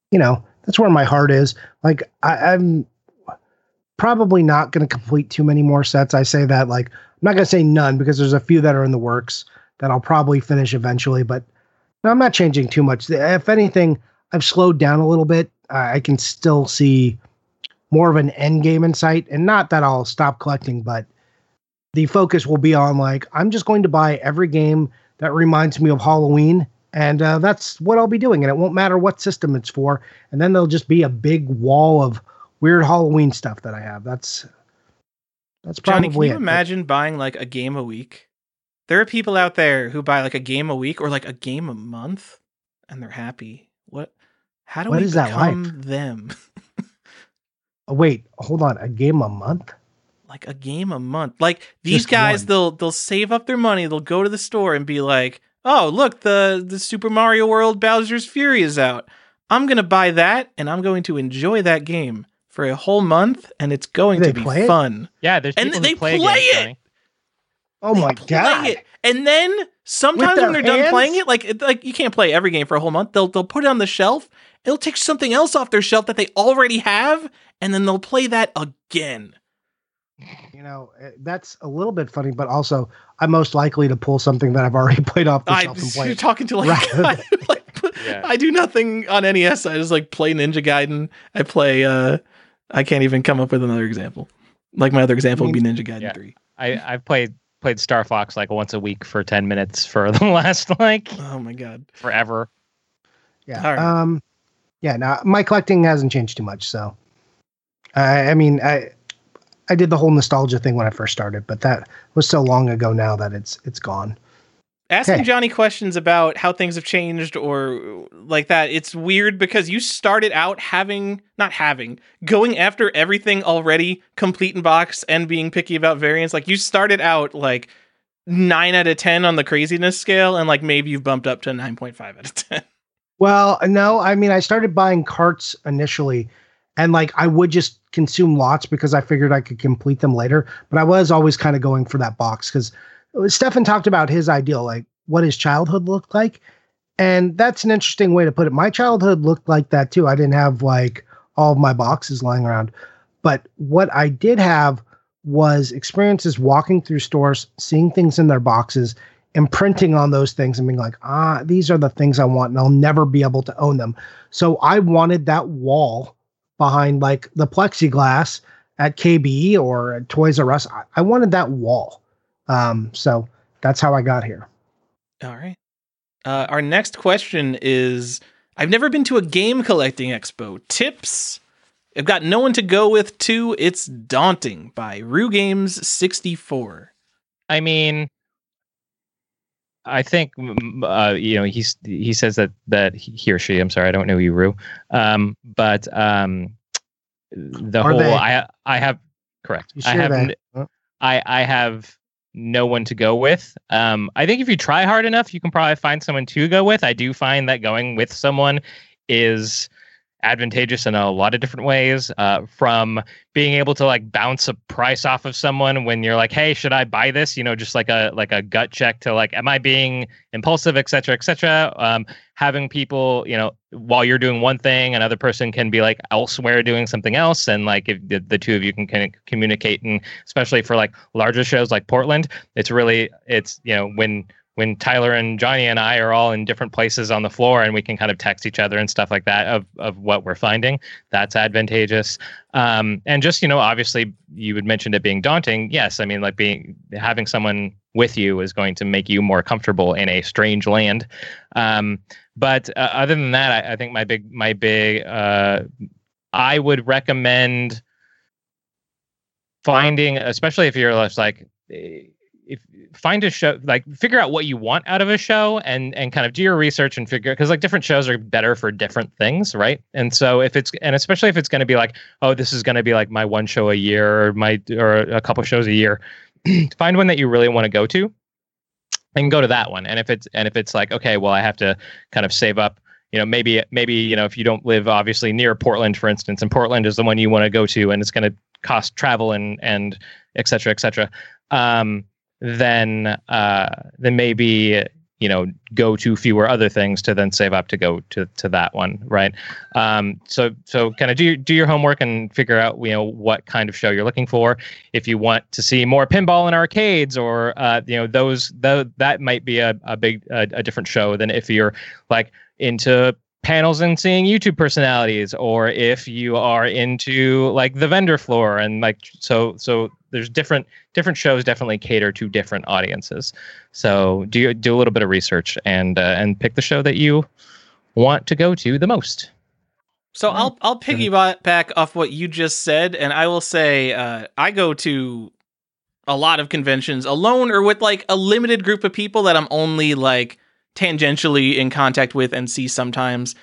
you know, that's where my heart is. Like I, I'm probably not going to complete too many more sets. I say that like I'm not going to say none because there's a few that are in the works that I'll probably finish eventually, but no, I'm not changing too much. If anything, I've slowed down a little bit. I can still see more of an end game in sight, and not that I'll stop collecting, but the focus will be on like I'm just going to buy every game that reminds me of Halloween, and uh, that's what I'll be doing. And it won't matter what system it's for, and then there'll just be a big wall of weird Halloween stuff that I have. That's that's probably. Johnny, can you it. imagine buying like a game a week? There are people out there who buy like a game a week or like a game a month, and they're happy. What? How do What we is that become like? them? *laughs* Oh, wait, hold on. A game a month? like a game a month. Like these Just guys, one. they'll they'll save up their money. They'll go to the store and be like, "Oh, look, the the Super Mario World Bowser's Fury is out. I'm gonna buy that, and I'm going to enjoy that game for a whole month, and it's going Do to be play it? fun." Yeah, there's And people they who play, play games, it! Johnny. Oh They my play god! it. And then sometimes when they're done playing it, like like you can't play every game for a whole month. They'll they'll put it on the shelf. It'll take something else off their shelf that they already have, and then they'll play that again. You know, eh, that's a little bit funny, but also I'm most likely to pull something that I've already *laughs* played off the I, shelf and play. *laughs* you're talking to like, Right. *laughs* I, like Yeah. I do nothing on NES. I just like play Ninja Gaiden. I play. uh I can't even come up with another example. Like my other example would be Ninja Gaiden Yeah. Three. I I've played played Star Fox like once a week for ten minutes for the *laughs* last like Oh my god! forever. Yeah. All right. Um, yeah. Now my collecting hasn't changed too much, so I, I mean, I I did the whole nostalgia thing when I first started, but that was so long ago now that it's it's gone. Asking. Johnny questions about how things have changed or like that, it's weird because you started out having, not having, going after everything already complete in box and being picky about variants. Like you started out like nine out of 10 on the craziness scale, and like maybe you've bumped up to 9.5 out of 10. *laughs* Well, no, I mean, I started buying carts initially, and like I would just consume lots because I figured I could complete them later. But I was always kind of going for that box because Stefan talked about his ideal, like what his childhood looked like. And that's an interesting way to put it. My childhood looked like that too. I didn't have like all of my boxes lying around. But what I did have was experiences walking through stores, seeing things in their boxes, imprinting on those things and being like, ah, these are the things I want, and I'll never be able to own them. So I wanted that wall behind like the plexiglass at KB or at Toys R Us. I, I wanted that wall. Um, so that's how I got here. All right. Uh, our next question is I've never been to a game collecting expo. Tips? I've got no one to go with, too. It's Daunting by Rue Games 64. I mean, I think uh, you know he's he says that that he or she. I'm sorry, I don't know you, Rue. Um, but um, the Or whole they. I I have correct. You I sure have I n- I I have no one to go with. Um, I think if you try hard enough, you can probably find someone to go with. I do find that going with someone is advantageous in a lot of different ways uh, from being able to like bounce a price off of someone when you're like hey should i buy this? You know just like a like a gut check to like am i being impulsive? et cetera et cetera. Um, having people you know while you're doing one thing another person can be like elsewhere doing something else and like if the, the two of you can kind of communicate and especially for like larger shows like portland it's really it's you know when when Tyler and Johnny and I are all in different places on the floor and we can kind of text each other and stuff like that of, of what we're finding. That's advantageous. Um, and just, you know, obviously you had mentioned it being daunting. Yes. I mean, like being, having someone with you is going to make you more comfortable in a strange land. Um, but uh, other than that, I, I think my big, my big, uh, I would recommend finding, especially if you're just like, eh, find a show like figure out what you want out of a show and and kind of do your research and figure because like different shows are better for different things right? And so if it's and especially if it's going to be like oh this is going to be like my one show a year or my or a couple shows a year *clears throat* find one that you really want to go to and go to that one. And if it's and if it's like okay well i have to kind of save up you know maybe maybe you know if you don't live obviously near portland for instance and portland is the one you want to go to and it's going to cost travel and and et cetera et cetera um then uh then maybe you know go to fewer other things to then save up to go to to that one right? Um so so kind of do do your homework and figure out you know what kind of show you're looking for. If you want to see more pinball in arcades or uh you know those the, that might be a, a big a, a different show than if you're like into panels and seeing YouTube personalities, or if you are into like the vendor floor and like so so there's different different shows definitely cater to different audiences. So do do a little bit of research and uh, and pick the show that you want to go to the most. So I'll I'll piggyback off what you just said, and I will say uh, I go to a lot of conventions alone or with like a limited group of people that I'm only like tangentially in contact with and see sometimes.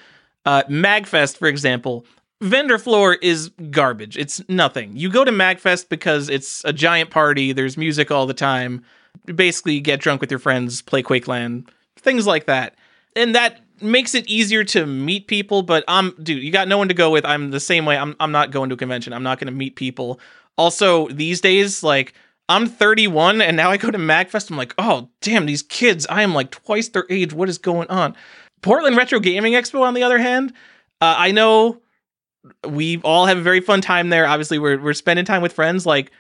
Uh, Magfest, for example, vendor floor is garbage. It's nothing. You go to Magfest because it's a giant party. There's music all the time. Basically, get drunk with your friends, play Quakeland, things like that, and that makes it easier to meet people. But I'm, dude, you got no one to go with. I'm the same way. I'm, I'm not going to a convention. I'm not going to meet people. Also, these days, like I'm 31 and now I go to MagFest. I'm like, oh, damn, these kids, I am like twice their age. What is going on? Portland Retro Gaming Expo, on the other hand, uh, I know we all have a very fun time there. Obviously, we're, we're spending time with friends. Like,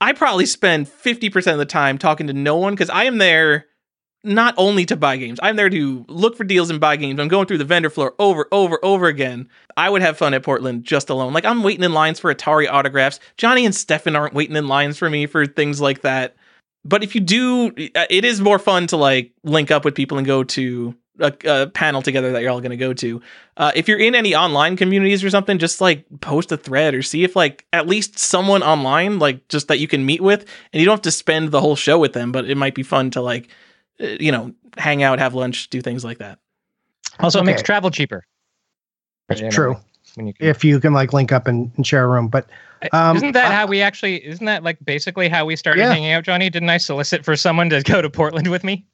I probably spend 50% of the time talking to no one because I am there not only to buy games. I'm there to look for deals and buy games. I'm going through the vendor floor over, over, over again. I would have fun at Portland just alone. Like I'm waiting in lines for Atari autographs. Johnny and Stefan aren't waiting in lines for me for things like that. But if you do, it is more fun to like link up with people and go to a, a panel together that you're all going to go to. Uh, if you're in any online communities or something, just like post a thread or see if like at least someone online, like just that you can meet with, and you don't have to spend the whole show with them. But it might be fun to like uh, you know, hang out, have lunch, do things like that. Also, okay. it makes travel cheaper. That's true. When you can, if you can like link up and, and share a room, but um, isn't that uh, how we actually? Isn't that like basically how we started yeah. hanging out, Johnny? Didn't I solicit for someone to go to Portland with me?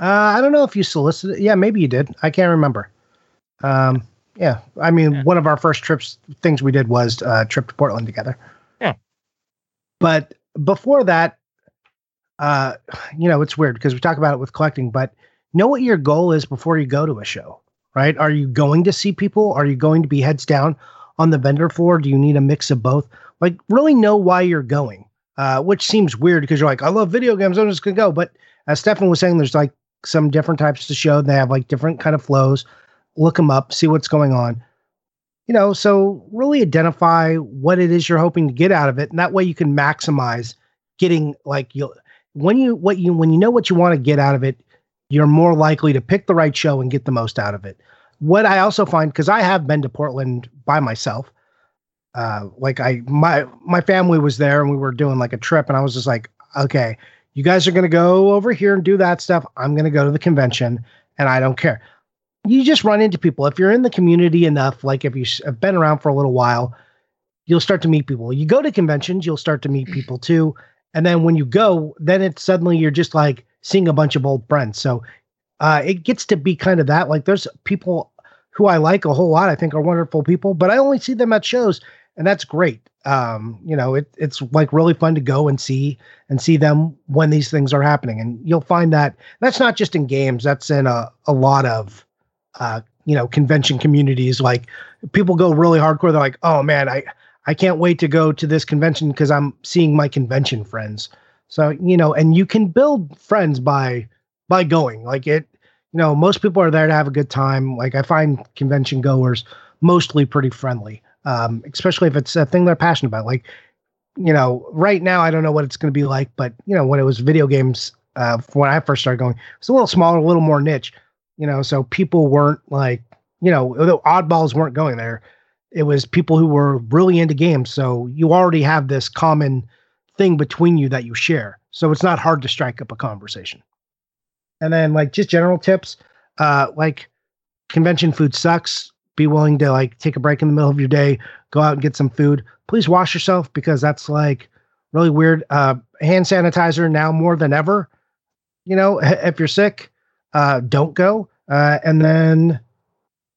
Uh, I don't know if you solicited. Yeah, maybe you did. I can't remember. Um, yeah, I mean, yeah. one of our first trips, things we did was uh, trip to Portland together. Yeah. But before that, uh, you know, it's weird because we talk about it with collecting, but know what your goal is before you go to a show, right? Are you going to see people? Are you going to be heads down on the vendor floor? Do you need a mix of both? Like, really know why you're going, uh, which seems weird because you're like, I love video games. I'm just going to go. But as Stefan was saying, there's like some different types of show. They have like different kind of flows. Look them up, see what's going on. You know, so really identify what it is you're hoping to get out of it. And that way you can maximize getting like you'll when you what you when you know what you want to get out of it, you're more likely to pick the right show and get the most out of it. What I also find because I have been to Portland by myself, uh, like I my my family was there and we were doing like a trip and I was just like, okay, you guys are gonna go over here and do that stuff. I'm gonna go to the convention and I don't care. You just run into people if you're in the community enough. Like if you have been around for a little while, you'll start to meet people. You go to conventions, you'll start to meet people too. And then when you go, then it's suddenly you're just like seeing a bunch of old friends. So uh, it gets to be kind of that. Like there's people who I like a whole lot. I think are wonderful people, but I only see them at shows, and that's great. Um, you know, it, it's like really fun to go and see and see them when these things are happening. And you'll find that that's not just in games. That's in a, a lot of uh, you know convention communities. Like people go really hardcore. They're like, oh man, I I can't wait to go to this convention because I'm seeing my convention friends. So, you know, and you can build friends by by going. Like it, you know, most people are there to have a good time. Like I find convention goers mostly pretty friendly. Um, especially if it's a thing they're passionate about. Like, you know, right now I don't know what it's going to be like, but you know, when it was video games, uh, when I first started going, it's a little smaller, a little more niche. You know, so people weren't like, you know, oddballs weren't going there it was people who were really into games. So you already have this common thing between you that you share. So it's not hard to strike up a conversation. And then like just general tips, uh, like convention food sucks. Be willing to like take a break in the middle of your day, go out and get some food. Please wash yourself because that's like really weird. Uh, hand sanitizer now more than ever. You know, if you're sick, uh, don't go. Uh, and then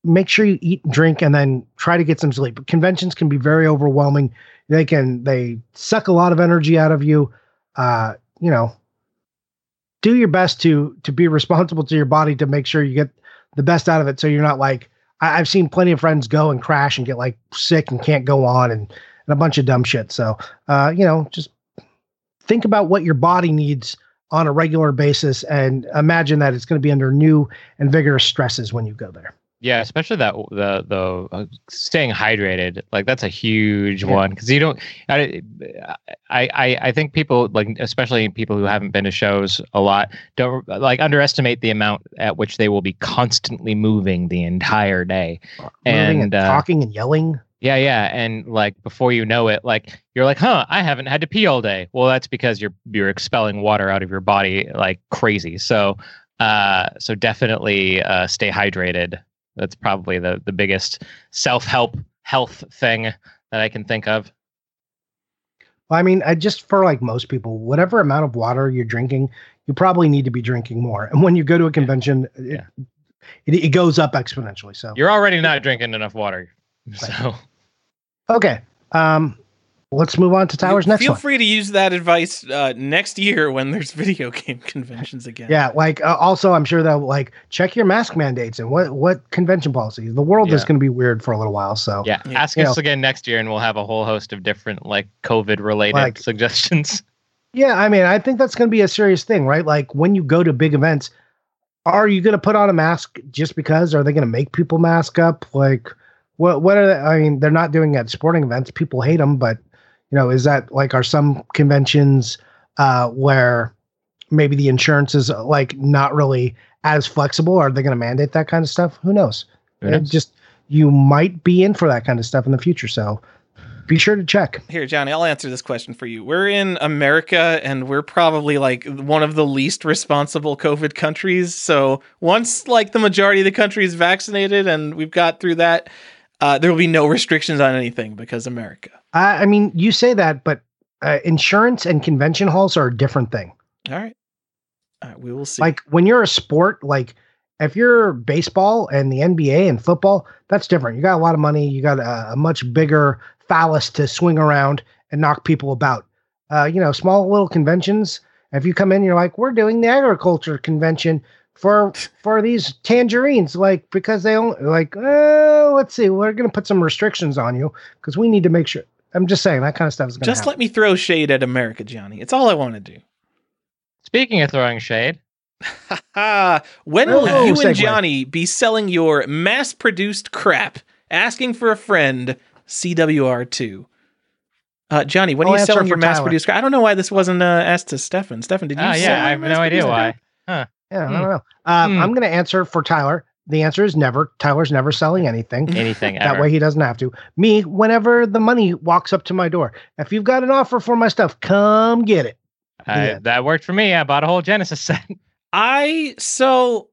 make sure you eat and drink and then try to get some sleep. Conventions can be very overwhelming. They can they suck a lot of energy out of you. Uh, you know, do your best to to be responsible to your body to make sure you get the best out of it. So you're not like I, I've seen plenty of friends go and crash and get like sick and can't go on and, and a bunch of dumb shit. So uh, you know, just think about what your body needs on a regular basis and imagine that it's going to be under new and vigorous stresses when you go there. Yeah, especially that the the uh, staying hydrated, like that's a huge Yeah. one because you don't. I, I I think people like, especially people who haven't been to shows a lot, don't like underestimate the amount at which they will be constantly moving the entire day. Moving And, and uh, talking and yelling. Yeah, yeah, and like before you know it, like you're like, huh, I haven't had to pee all day. Well, that's because you're you're expelling water out of your body like crazy. So, uh, so definitely uh, stay hydrated. That's probably the the biggest self help health thing that I can think of. Well, I mean, I just for like most people, whatever amount of water you're drinking, you probably need to be drinking more. And when you go to a convention, it, Yeah. it, it goes up exponentially. So You're already not drinking enough water, *laughs* so okay, um, let's move on to Tyler's next Feel one. free to use that advice uh, next year when there's *laughs* video game conventions again. Yeah, like uh, also, I'm sure they'll like check your mask mandates and what what convention policies. The world is going to be weird for a little while. So yeah. Yeah. Ask You us know. again next year, and we'll have a whole host of different like COVID related Like- *laughs* suggestions. Yeah, I mean, I think that's going to be a serious thing, right? Like when you go to big events, are you going to put on a mask just because? Are they going to make people mask up? Like, what? What are they? I mean, they're not doing it at sporting events. People hate them, but you know, is that like are some conventions uh, where maybe the insurance is uh, like not really as flexible? Are they going to mandate that kind of stuff? Who knows? Who It knows? just you might be in for that kind of stuff in the future, so be sure to check. Here, Johnny, I'll answer this question for you. We're in America and we're probably like one of the least responsible COVID countries. So once like the majority of the country is vaccinated and we've got through that, uh, there will be no restrictions on anything because America. I, I mean, you say that, but uh, insurance and convention halls are a different thing. All right. All right, we will see. Like when you're a sport, like if you're baseball and the NBA and football, that's different. You got a lot of money. You got a, a much bigger phallus to swing around and knock people about. Uh, you know, small little conventions. If you come in, you're like, we're doing the agriculture convention for for these tangerines, like because they only like. Uh, let's see, we're gonna put some restrictions on you because we need to make sure. I'm just saying that kind of stuff is gonna Just happen. let me throw shade at America, Johnny. It's all I want to do. Speaking of throwing shade, Ha! *laughs* when Oh, will you and segue. Johnny be selling your mass produced crap? Asking for a friend, CWR2. Uh, Johnny, when I'll are you selling for your mass-produced crap? I don't know why this wasn't uh, asked to Stefan. Stefan, did you oh sell yeah, I have no mass-produced idea crap? why. Yeah, Hmm. I don't know. Um, Hmm. I'm going to answer for Tyler. The answer is never. Tyler's never selling anything. *laughs* Anything That ever. way he doesn't have to. Me, whenever the money walks up to my door, if you've got an offer for my stuff, come get it. I- That worked for me. I bought a whole Genesis set. *laughs* I so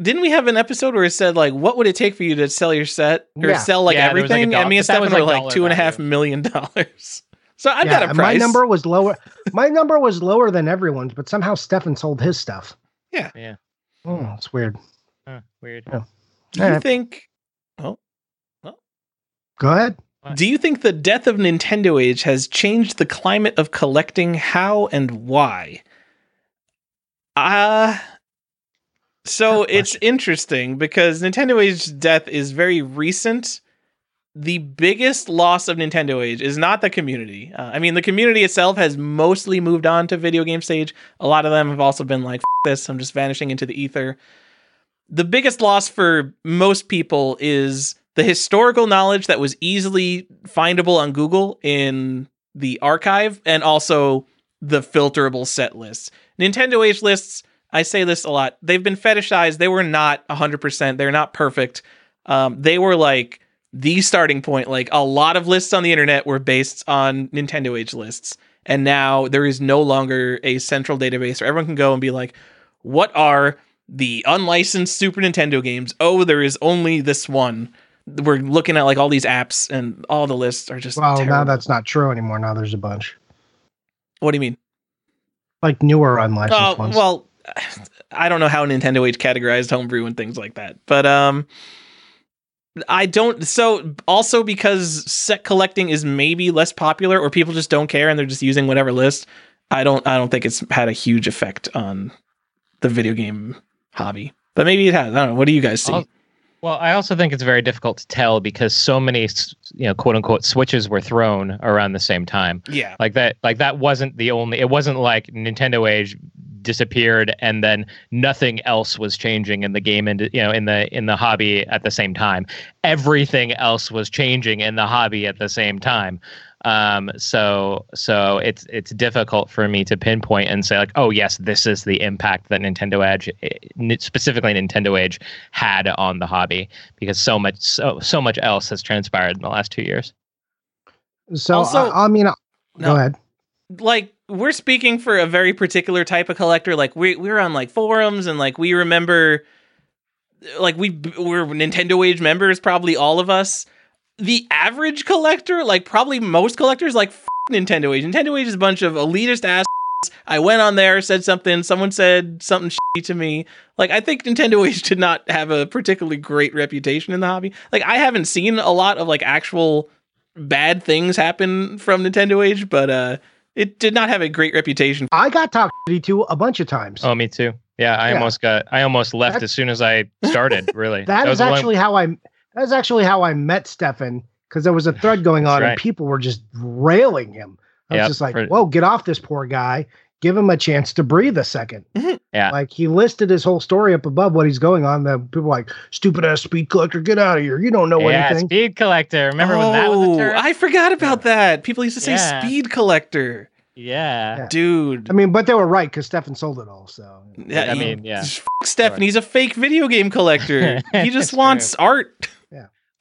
didn't we have an episode where it said like what would it take for you to sell your set or Yeah. sell like Yeah, there was, like, a everything? dollar- and me and was, Stefan were like, like dollar two and a half value. million dollars. *laughs* So I've Yeah, got a and price. My number was lower. my number was lower than everyone's, but somehow Stefan sold his stuff. Yeah. Yeah. Oh, it's weird. Huh, weird. Yeah. Do you Alright. think Go ahead. Do you think the death of Nintendo Age has changed the climate of collecting? How and why? Uh so it's interesting because Nintendo Age's death is very recent. The biggest loss of Nintendo Age is not the community. Uh, I mean, the community itself has mostly moved on to video game age. A lot of them have also been like, this, I'm just vanishing into the ether. The biggest loss for most people is the historical knowledge that was easily findable on Google in the archive and also the filterable set lists. Nintendo Age lists, I say this a lot, they've been fetishized. They were not 100%. They're not perfect. Um, they were like the starting point. Like a lot of lists on the internet were based on Nintendo Age lists. And now there is no longer a central database where everyone can go and be like, what are the unlicensed Super Nintendo games? Oh, there is only this one. We're looking at like all these apps and all the lists are just Well, now that's not true anymore. Now there's a bunch what do you mean? like newer unlicensed Oh, ones. well, *sighs* I don't know how Nintendo Age categorized homebrew and things like that, but um, I don't. So also because set collecting is maybe less popular, or people just don't care and they're just using whatever list. I don't. I don't think it's had a huge effect on the video game hobby. But maybe it has. I don't know. What do you guys see? I'll- Well, I also think it's very difficult to tell because so many, you know, quote unquote switches were thrown around the same time. yeah. Like that, like that wasn't the only. It wasn't like Nintendo Age disappeared and then nothing else was changing in the game and you know in the in the hobby at the same time. Everything else was changing in the hobby at the same time. Um, so so it's it's difficult for me to pinpoint and say like, oh yes, this is the impact that Nintendo Age, eh, specifically Nintendo Age, had on the hobby because so much so so much else has transpired in the last two years. So Also- I, I mean, uh, No. go ahead. like we're speaking for a very particular type of collector. Like we we're on like forums and like we remember like we we're Nintendo age members probably all of us. The average collector like probably most collectors like f- Nintendo age. Nintendo age is a bunch of elitist ass *laughs* I went on there said something someone said something shitty to me. Like I think Nintendo age did not have a particularly great reputation in the hobby. Like I haven't seen a lot of like actual bad things happen from Nintendo age but uh it did not have a great reputation. I got talked to a bunch of times. Oh, me too. Yeah, I Yeah. almost got. I almost left That- as soon as I started. *laughs* Really, that was is the actually how I. That is actually how I met Stefan because there was a thread going on That's and people were just railing him. I was Yep, just like, for- "Whoa, get off this poor guy! Give him a chance to breathe a second. Mm-hmm. Yeah. like he listed his whole story up above what he's going on. That people were like, "Stupid ass speed collector, get out of here! You don't know yeah, anything." speed collector. Remember when that was a Oh, term? I forgot about that. People used to say Yeah. speed collector. yeah. Yeah. Dude. I mean, but they were right because Stefan sold it all. So Yeah, I mean, yeah. f- Stefan, he's a fake video game collector. *laughs* he just It's wants art.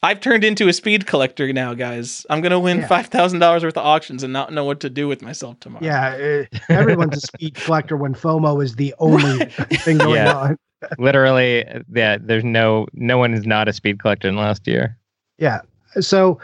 Yeah. I've turned into a speed collector now, guys. I'm gonna win Yeah. five thousand dollars worth of auctions and not know what to do with myself tomorrow. yeah, uh, everyone's a *laughs* speed collector when FOMO is the only thing going Yeah. on. *laughs* Literally, yeah. There's no no one is not a speed collector in last year. Yeah. So,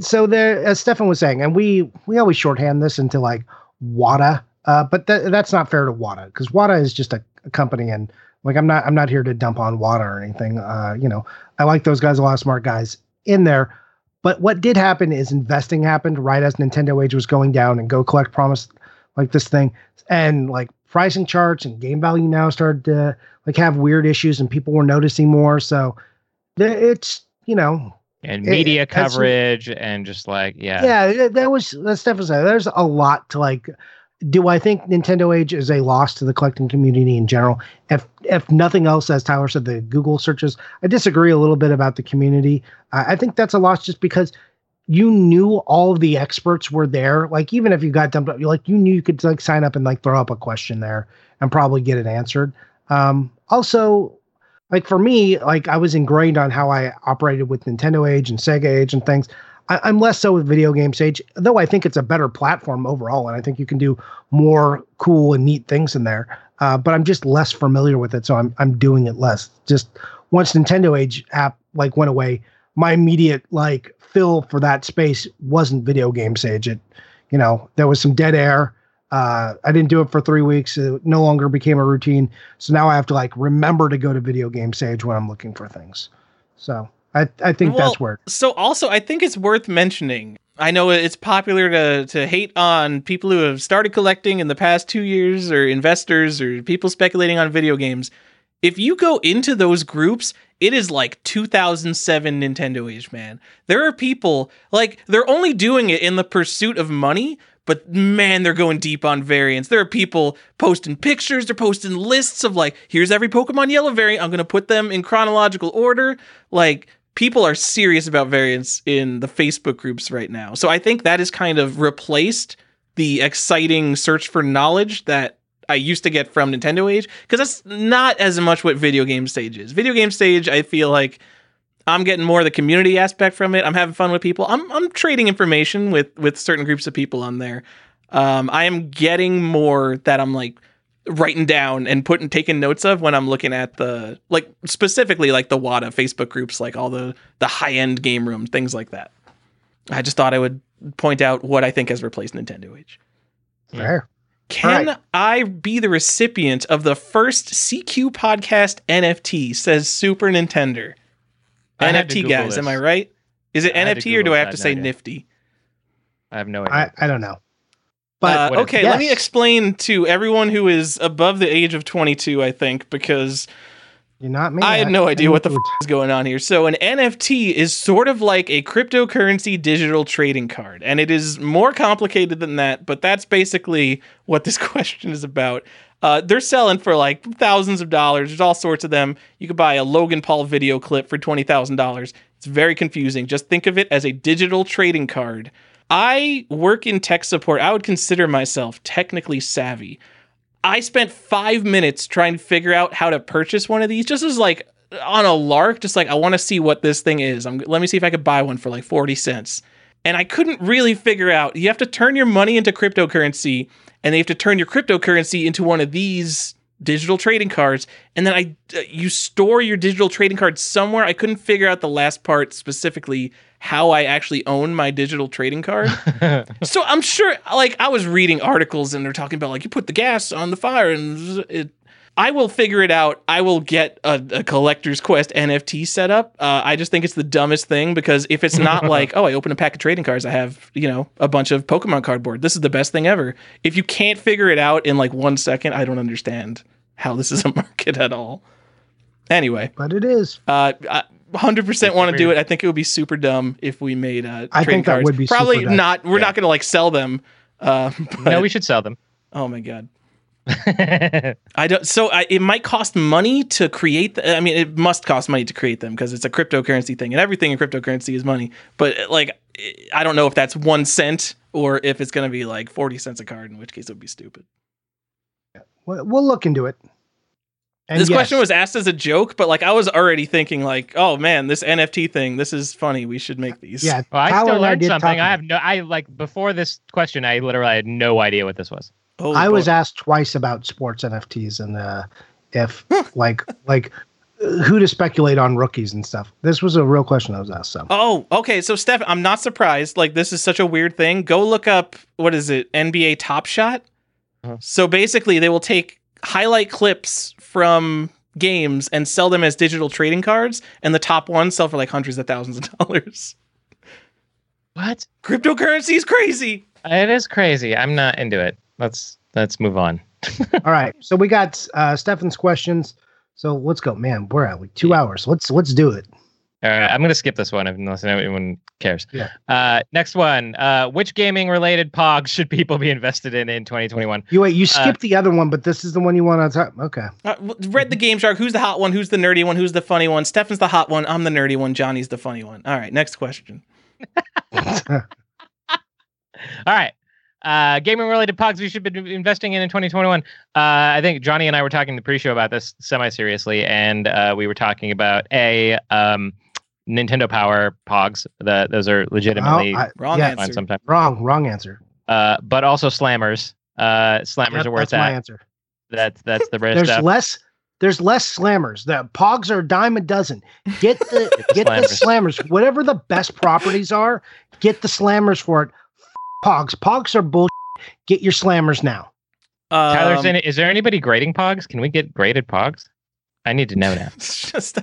so there, as Stefan was saying, and we we always shorthand this into like WATA, uh, but that that's not fair to WATA because WATA is just a, a company, and like I'm not I'm not here to dump on WATA or anything. Uh, you know, I like those guys, a lot of smart guys in there. But what did happen is investing happened right as Nintendo Age was going down, and Go Collect promised like this thing, and like PriceCharting and game value now started to like have weird issues, and people were noticing more. So it's you know And media that's- coverage and just like yeah. yeah, that- that was that's definitely said. There's a lot to like. Do I think Nintendo Age is a loss to the collecting community in general? If if nothing else, as Tyler said, the Google searches. I disagree a little bit about the community. I I think that's a loss just because you knew all of the experts were there. Like even if you got dumped up, you like you knew you could like sign up and like throw up a question there and probably get it answered. Um, also, like for me, like I was ingrained on how I operated with Nintendo Age and Sega Age and things. I, I'm less so with video game age, though I think it's a better platform overall, and I think you can do more cool and neat things in there. Uh, but I'm just less familiar with it, so I'm I'm doing it less. Just once Nintendo Age app like went away, my immediate like fill for that space wasn't video game age. It, you know, there was some dead air. Uh, I didn't do it for three weeks. It no longer became a routine. So now I have to like remember to go to video game age when I'm looking for things. So I, I think Well, that's where So also, I think it's worth mentioning. I know it's popular to to hate on people who have started collecting in the past two years, or investors, or people speculating on video games. If you go into those groups, it is like 2007 Nintendo age, man. There are people like they're only doing it in the pursuit of money, but man, they're going deep on variants. There are people posting pictures, they're posting lists of like, here's every Pokemon Yellow variant. I'm gonna put them in chronological order. Like people are serious about variants in the Facebook groups right now. So I think that has kind of replaced the exciting search for knowledge that I used to get from Nintendo Age because that's not as much what video game age is. Video game age, I feel like I'm getting more of the community aspect from it. I'm having fun with people. I'm I'm trading information with with certain groups of people on there. Um, I am getting more that I'm like writing down and putting taking notes of when I'm looking at the like specifically like the WATA Facebook groups, like all the the high end game rooms, things like that. I just thought I would point out what I think has replaced Nintendo Age. fair. Can right. I be the recipient of the first CQ podcast NFT? Says Super Nintendo. I NFT guys, this. am I right? Is it I NFT or do I have to say no idea. Nifty? I have no I, idea. I don't know. But Uh, okay, let me explain to everyone who is above the age of 22, I think, because you're not me. I had no idea what the f- is going on here. So, an NFT is sort of like a cryptocurrency digital trading card, and it is more complicated than that, but that's basically what this *laughs* question is about. Uh, they're selling for like thousands of dollars. There's all sorts of them. You could buy a Logan Paul video clip for $20,000. It's very confusing. Just think of it as a digital trading card. I work in tech support. I would consider myself technically savvy. I spent five minutes trying to figure out how to purchase one of these, just as like on a lark, just like I want to see what this thing is. I'm, let me see if I could buy one for like 40 cents. And I couldn't really figure out. You have to turn your money into cryptocurrency, and they have to turn your cryptocurrency into one of these digital trading cards. And then I, uh, you store your digital trading card somewhere. I couldn't figure out the last part specifically how I actually own my digital trading card. *laughs* So I'm sure, like, I was reading articles and they're talking about, like, you put the gas on the fire and it. I will figure it out. I will get a, a collector's quest NFT set up. Uh, I just think it's the dumbest thing because if it's not *laughs* like, oh, I open a pack of trading cards, I have, you know, a bunch of Pokemon cardboard. This is the best thing ever. If you can't figure it out in like one second, I don't understand how this is a *laughs* market at all. Anyway, But it is. uh, I 100% want to do it. I think it would be super dumb if we made uh, I trading think that would be super Probably dumb. not. We're Yeah. not going to like sell them. Uh, *laughs* but, no, we should sell them. oh my god. *laughs* I don't. So I, it might cost money to create. The, I mean, it must cost money to create them because it's a cryptocurrency thing, and everything in cryptocurrency is money. But like, I don't know if that's one cent or if it's going to be like forty cents a card, in which case it would be stupid. We'll, we'll look into it. And this yes, question was asked as a joke, but like I was already thinking, like, oh man, this NFT thing, this is funny. We should make these. Yeah, Well, I Tyler still and I learned something. I have no. I like before this question. I literally had no idea what this was. Oh, I was asked twice about sports NFTs and uh, if *laughs* like like who to speculate on rookies and stuff. This was a real question I was asked. So Oh, okay. So, Steph, I'm not surprised. Like, this is such a weird thing. Go look up what is it? NBA Top Shot. Uh-huh. So basically, they will take highlight clips from games and sell them as digital trading cards, and the top ones sell for like hundreds of thousands of dollars. What? Cryptocurrency is crazy. It is crazy. I'm not into it. Let's let's move on. *laughs* all right, so we got uh, Stefan's questions. So let's go, man. We're at like two hours. Let's let's do it. All right, I'm gonna skip this one unless anyone cares. Yeah. Uh, next one. Uh, which gaming related pogs *laughs* should people be invested in in 2021? You wait. You Uh, skipped the other one, but this is the one you want to talk. Okay. Uh, read the Game Shark. Who's the hot one? Who's the nerdy one? Who's the funny one? Stefan's the hot one. I'm the nerdy one. Johnny's the funny one. All right, next question. *laughs* *laughs* All right. Uh, gaming related pogs we should be investing in in 2021. Uh, I think Johnny and I were talking the pre-show about this semi seriously, and uh, we were talking about a um, Nintendo Power pogs. The, those are legitimately Oh, I- Wrong yeah, answer. sometimes. Wrong. Wrong answer. Uh, but also slammers. Uh, slammers Yep, are where that's it's my answer. That's that's the rare There's stuff. less. There's less slammers. The pogs are a dime a dozen. Get the *laughs* get the slammers. slammers. Whatever the best properties are, get the slammers for it. F- Pogs. Pogs are bullshit. Get your slammers now. Tyler's Um, in it. Is there anybody grading pogs? Can we get graded pogs? I need to know now. It's *laughs* just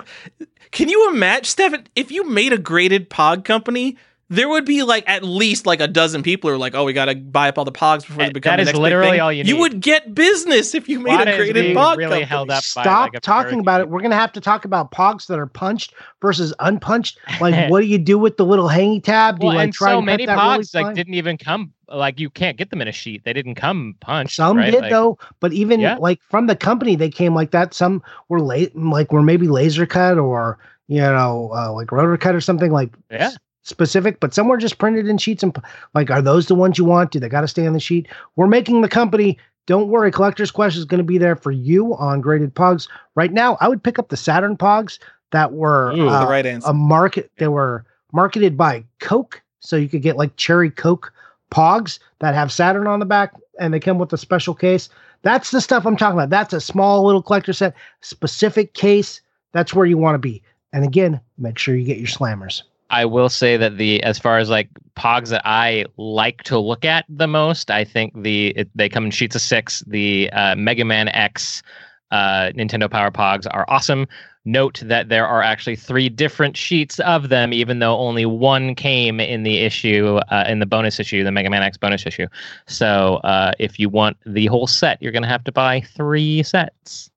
can you imagine stefan if you made a graded pog company there would be like at least like a dozen people who are like oh we gotta buy up all the pogs before they That- become that the is next big literally thing. all you you need. would get business if you made Wata a is graded pog really company. held up by, Stop like, talking about it. We're gonna have to talk about pogs that are punched versus unpunched. *laughs* Like, what do you do with the little hangy tab? Do Well, you like and try so and cut many that really pogs like didn't even come. Like you can't get them in a sheet. They didn't come punched. Some right? did Like, though, but even Yeah. like from the company, they came like that. Some were late, like were maybe laser cut or you know, uh, like rotor cut or something like Yeah. Specific. But some were just printed in sheets and like, are those the ones you want? Do they got to stay on the sheet? We're making the company. Don't worry, collector's quest is going to be there for you on graded pogs. Right now, I would pick up the Saturn pogs that were Ooh, uh, the right answer a market they were marketed by Coke, so you could get like cherry Coke pogs that have Saturn on the back and they come with a special case. That's the stuff I'm talking about. That's a small little collector set, specific case. That's where you want to be. And again, make sure you get your slammers. I will say that the as far as like pogs that I like to look at the most, I think the it, they come in sheets of six. The uh, Mega Man X uh, Nintendo Power Pogs are awesome. Note that there are actually three different sheets of them, even though only one came in the issue, uh, in the bonus issue, the Mega Man X bonus issue. So uh, if you want the whole set, you're going to have to buy three sets.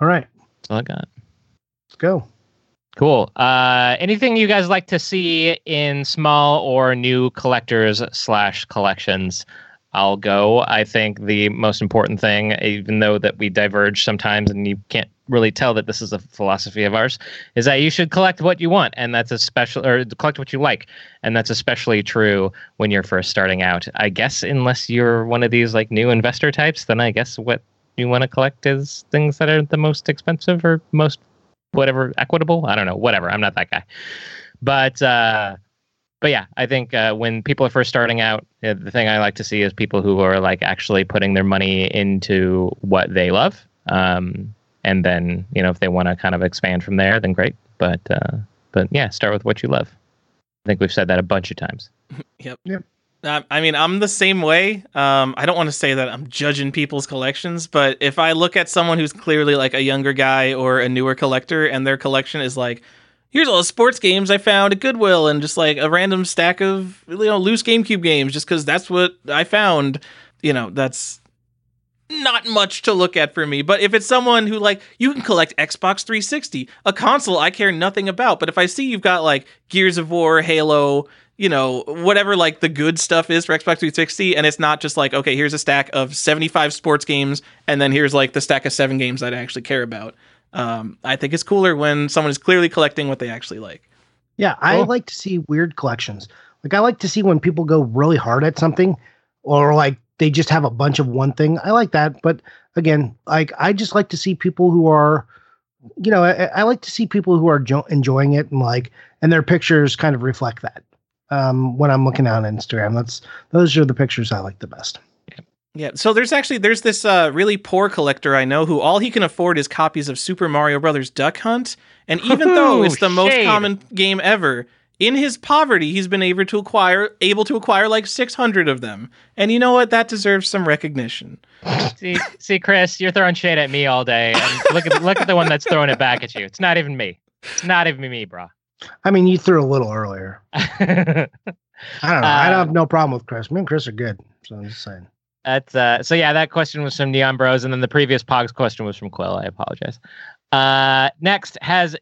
All right, That's all I got. let's go. Cool. Uh, anything you guys like to see in small or new collectors slash collections? I'll go. I think the most important thing, even though that we diverge sometimes and you can't really tell that this is a philosophy of ours, is that you should collect what you want, and that's a special or collect what you like, and that's especially true when you're first starting out. I guess unless you're one of these like new investor types, then I guess what you want to collect is things that are the most expensive or most whatever equitable. I don't know, whatever. I'm not that guy, but. uh but yeah, I think uh, when people are first starting out, uh, the thing I like to see is people who are like actually putting their money into what they love. Um, and then you know if they want to kind of expand from there, then great. But uh, but yeah, start with what you love. I think we've said that a bunch of times. *laughs* Yep. Yep. I mean, I'm the same way. Um, I don't want to say that I'm judging people's collections, but if I look at someone who's clearly like a younger guy or a newer collector, and their collection is like, here's all the sports games I found at Goodwill, and just like a random stack of you know loose GameCube games, just because that's what I found. You know, that's not much to look at for me. But if it's someone who like you can collect Xbox 360, a console I care nothing about. But if I see you've got like Gears of War, Halo, you know, whatever like the good stuff is for Xbox 360, and it's not just like, okay, here's a stack of 75 sports games, and then here's like the stack of seven games that I actually care about. Um, I think it's cooler when someone is clearly collecting what they actually like. Yeah, I Cool. like to see weird collections. Like I like to see when people go really hard at something, or like they just have a bunch of one thing. I like that, but again, like I just like to see people who are, you know, I, I like to see people who are jo- enjoying it and like, and their pictures kind of reflect that. Um, when I'm looking on Instagram, that's those are the pictures I like the best. Yeah, so there's actually there's this uh, really poor collector I know who all he can afford is copies of Super Mario Brothers Duck Hunt, and even though it's the most common game ever, in his poverty he's been able to acquire able to acquire like 600 of them. And you know what? That deserves some recognition. see, see, Chris, you're throwing shade at me all day, and look at look at the one that's throwing it back at you. It's not even me. It's not even me, bro. I mean, you threw a little earlier. *laughs* I don't know. I don't Um, have no problem with Chris. Me and Chris are good. So I'm just saying. That's uh, so yeah. That question was from Neon Bros, and then the previous Pogs question was from Quill. I apologize. Uh, next has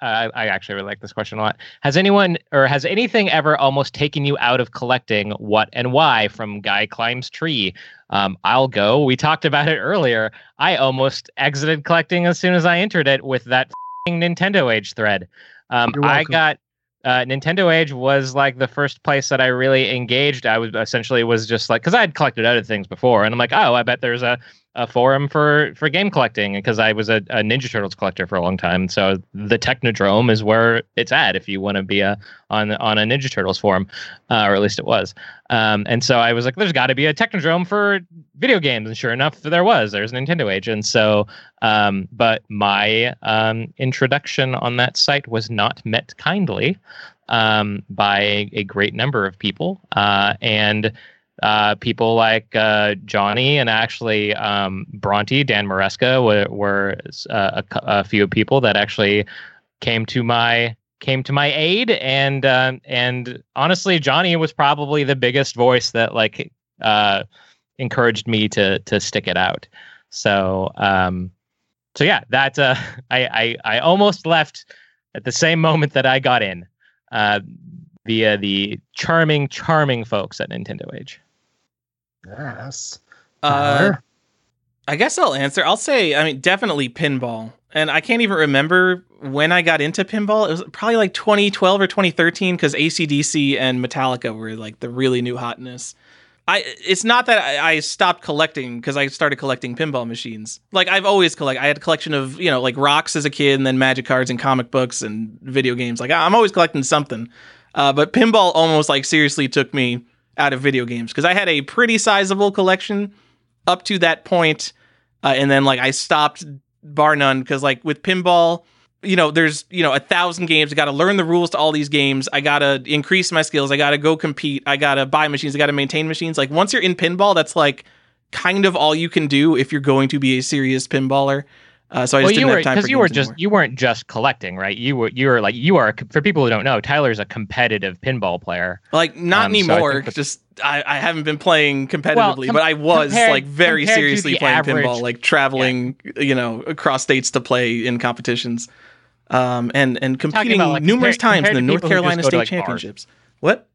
uh, I actually really like this question a lot. Has anyone or has anything ever almost taken you out of collecting? What and why? From Guy Climbs Tree. Um, I'll go. We talked about it earlier. I almost exited collecting as soon as I entered it with that fing Nintendo Age thread. Um, I got uh, Nintendo Age was like the first place that I really engaged. I was essentially was just like because I had collected other things before, and I'm like, oh, I bet there's a, a forum for for game collecting because I was a, a Ninja Turtles collector for a long time. So the Technodrome is where it's at if you want to be a on on a Ninja Turtles forum, uh, or at least it was. Um, and so I was like, there's got to be a Technodrome for video games, and sure enough, there was. There's Nintendo Age, and so um, but my um, introduction on that site was not met kindly um, by a, great number of people. Uh, and uh, people like uh, Johnny and actually um, Bronte, Dan Maresca were, were uh, a, a few people that actually came to my came to my aid. And um and honestly Johnny was probably the biggest voice that like uh encouraged me to to stick it out. So um so yeah that uh *laughs* I I I almost left at the same moment that I got in uh via the charming charming folks at Nintendo Age Yes. Uh, I guess I'll answer. I'll say, I mean, definitely pinball. And I can't even remember when I got into pinball. It was probably like 2012 or 2013 because ACDC and Metallica were like the really new hotness. I it's not that I, I stopped collecting because I started collecting pinball machines. Like I've always collect. I had a collection of you know like rocks as a kid, and then magic cards and comic books and video games. Like I'm always collecting something. Uh, but pinball almost like seriously took me out of video games because I had a pretty sizable collection up to that point, uh, and then like I stopped bar none because like with pinball you know there's you know a thousand games i gotta learn the rules to all these games i gotta increase my skills i gotta go compete i gotta buy machines i gotta maintain machines like once you're in pinball that's like kind of all you can do if you're going to be a serious pinballer. Uh, so I just well, didn't you were have time because you were games just anymore. you weren't just collecting, right? You were you were like you are for people who don't know, Tyler's a competitive pinball player. like not um, so I anymore. just I, I haven't been playing competitively, com- but I was compared- like very seriously playing average- pinball, like traveling, you know, across states to play in competitions, um, and and competing about, like, numerous compare- times in the North just Carolina State like, bars. Championships. What?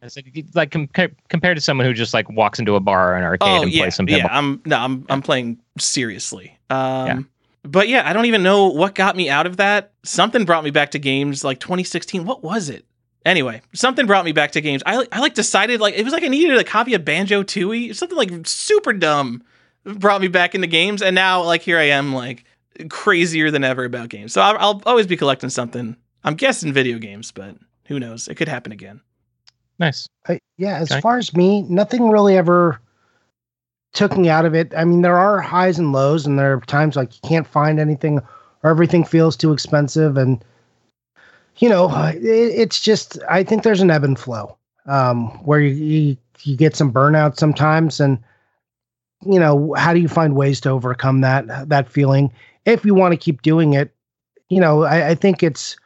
I said, like compa- compared to someone who just like walks into a bar or an arcade Oh and yeah, plays some pinball. yeah. I'm no, I'm I'm playing seriously. Um, but yeah, I don't even know what got me out of that. Something brought me back to games like 2016. What was it? Anyway, something brought me back to games. I I like decided like it was like I needed a copy of Banjo Tooie, something like super dumb. Brought me back into games, and now like here I am like crazier than ever about games. So I'll, I'll always be collecting something. I'm guessing video games, but who knows? It could happen again. Nice. I, yeah, as Okay. far as me, nothing really ever took me out of it. I mean, there are highs and lows, and there are times like you can't find anything, or everything feels too expensive, and you know, it, it's just. I think there's an ebb and flow um, where you, you you get some burnout sometimes, and you know, how do you find ways to overcome that that feeling if you want to keep doing it? You know, I, I think it's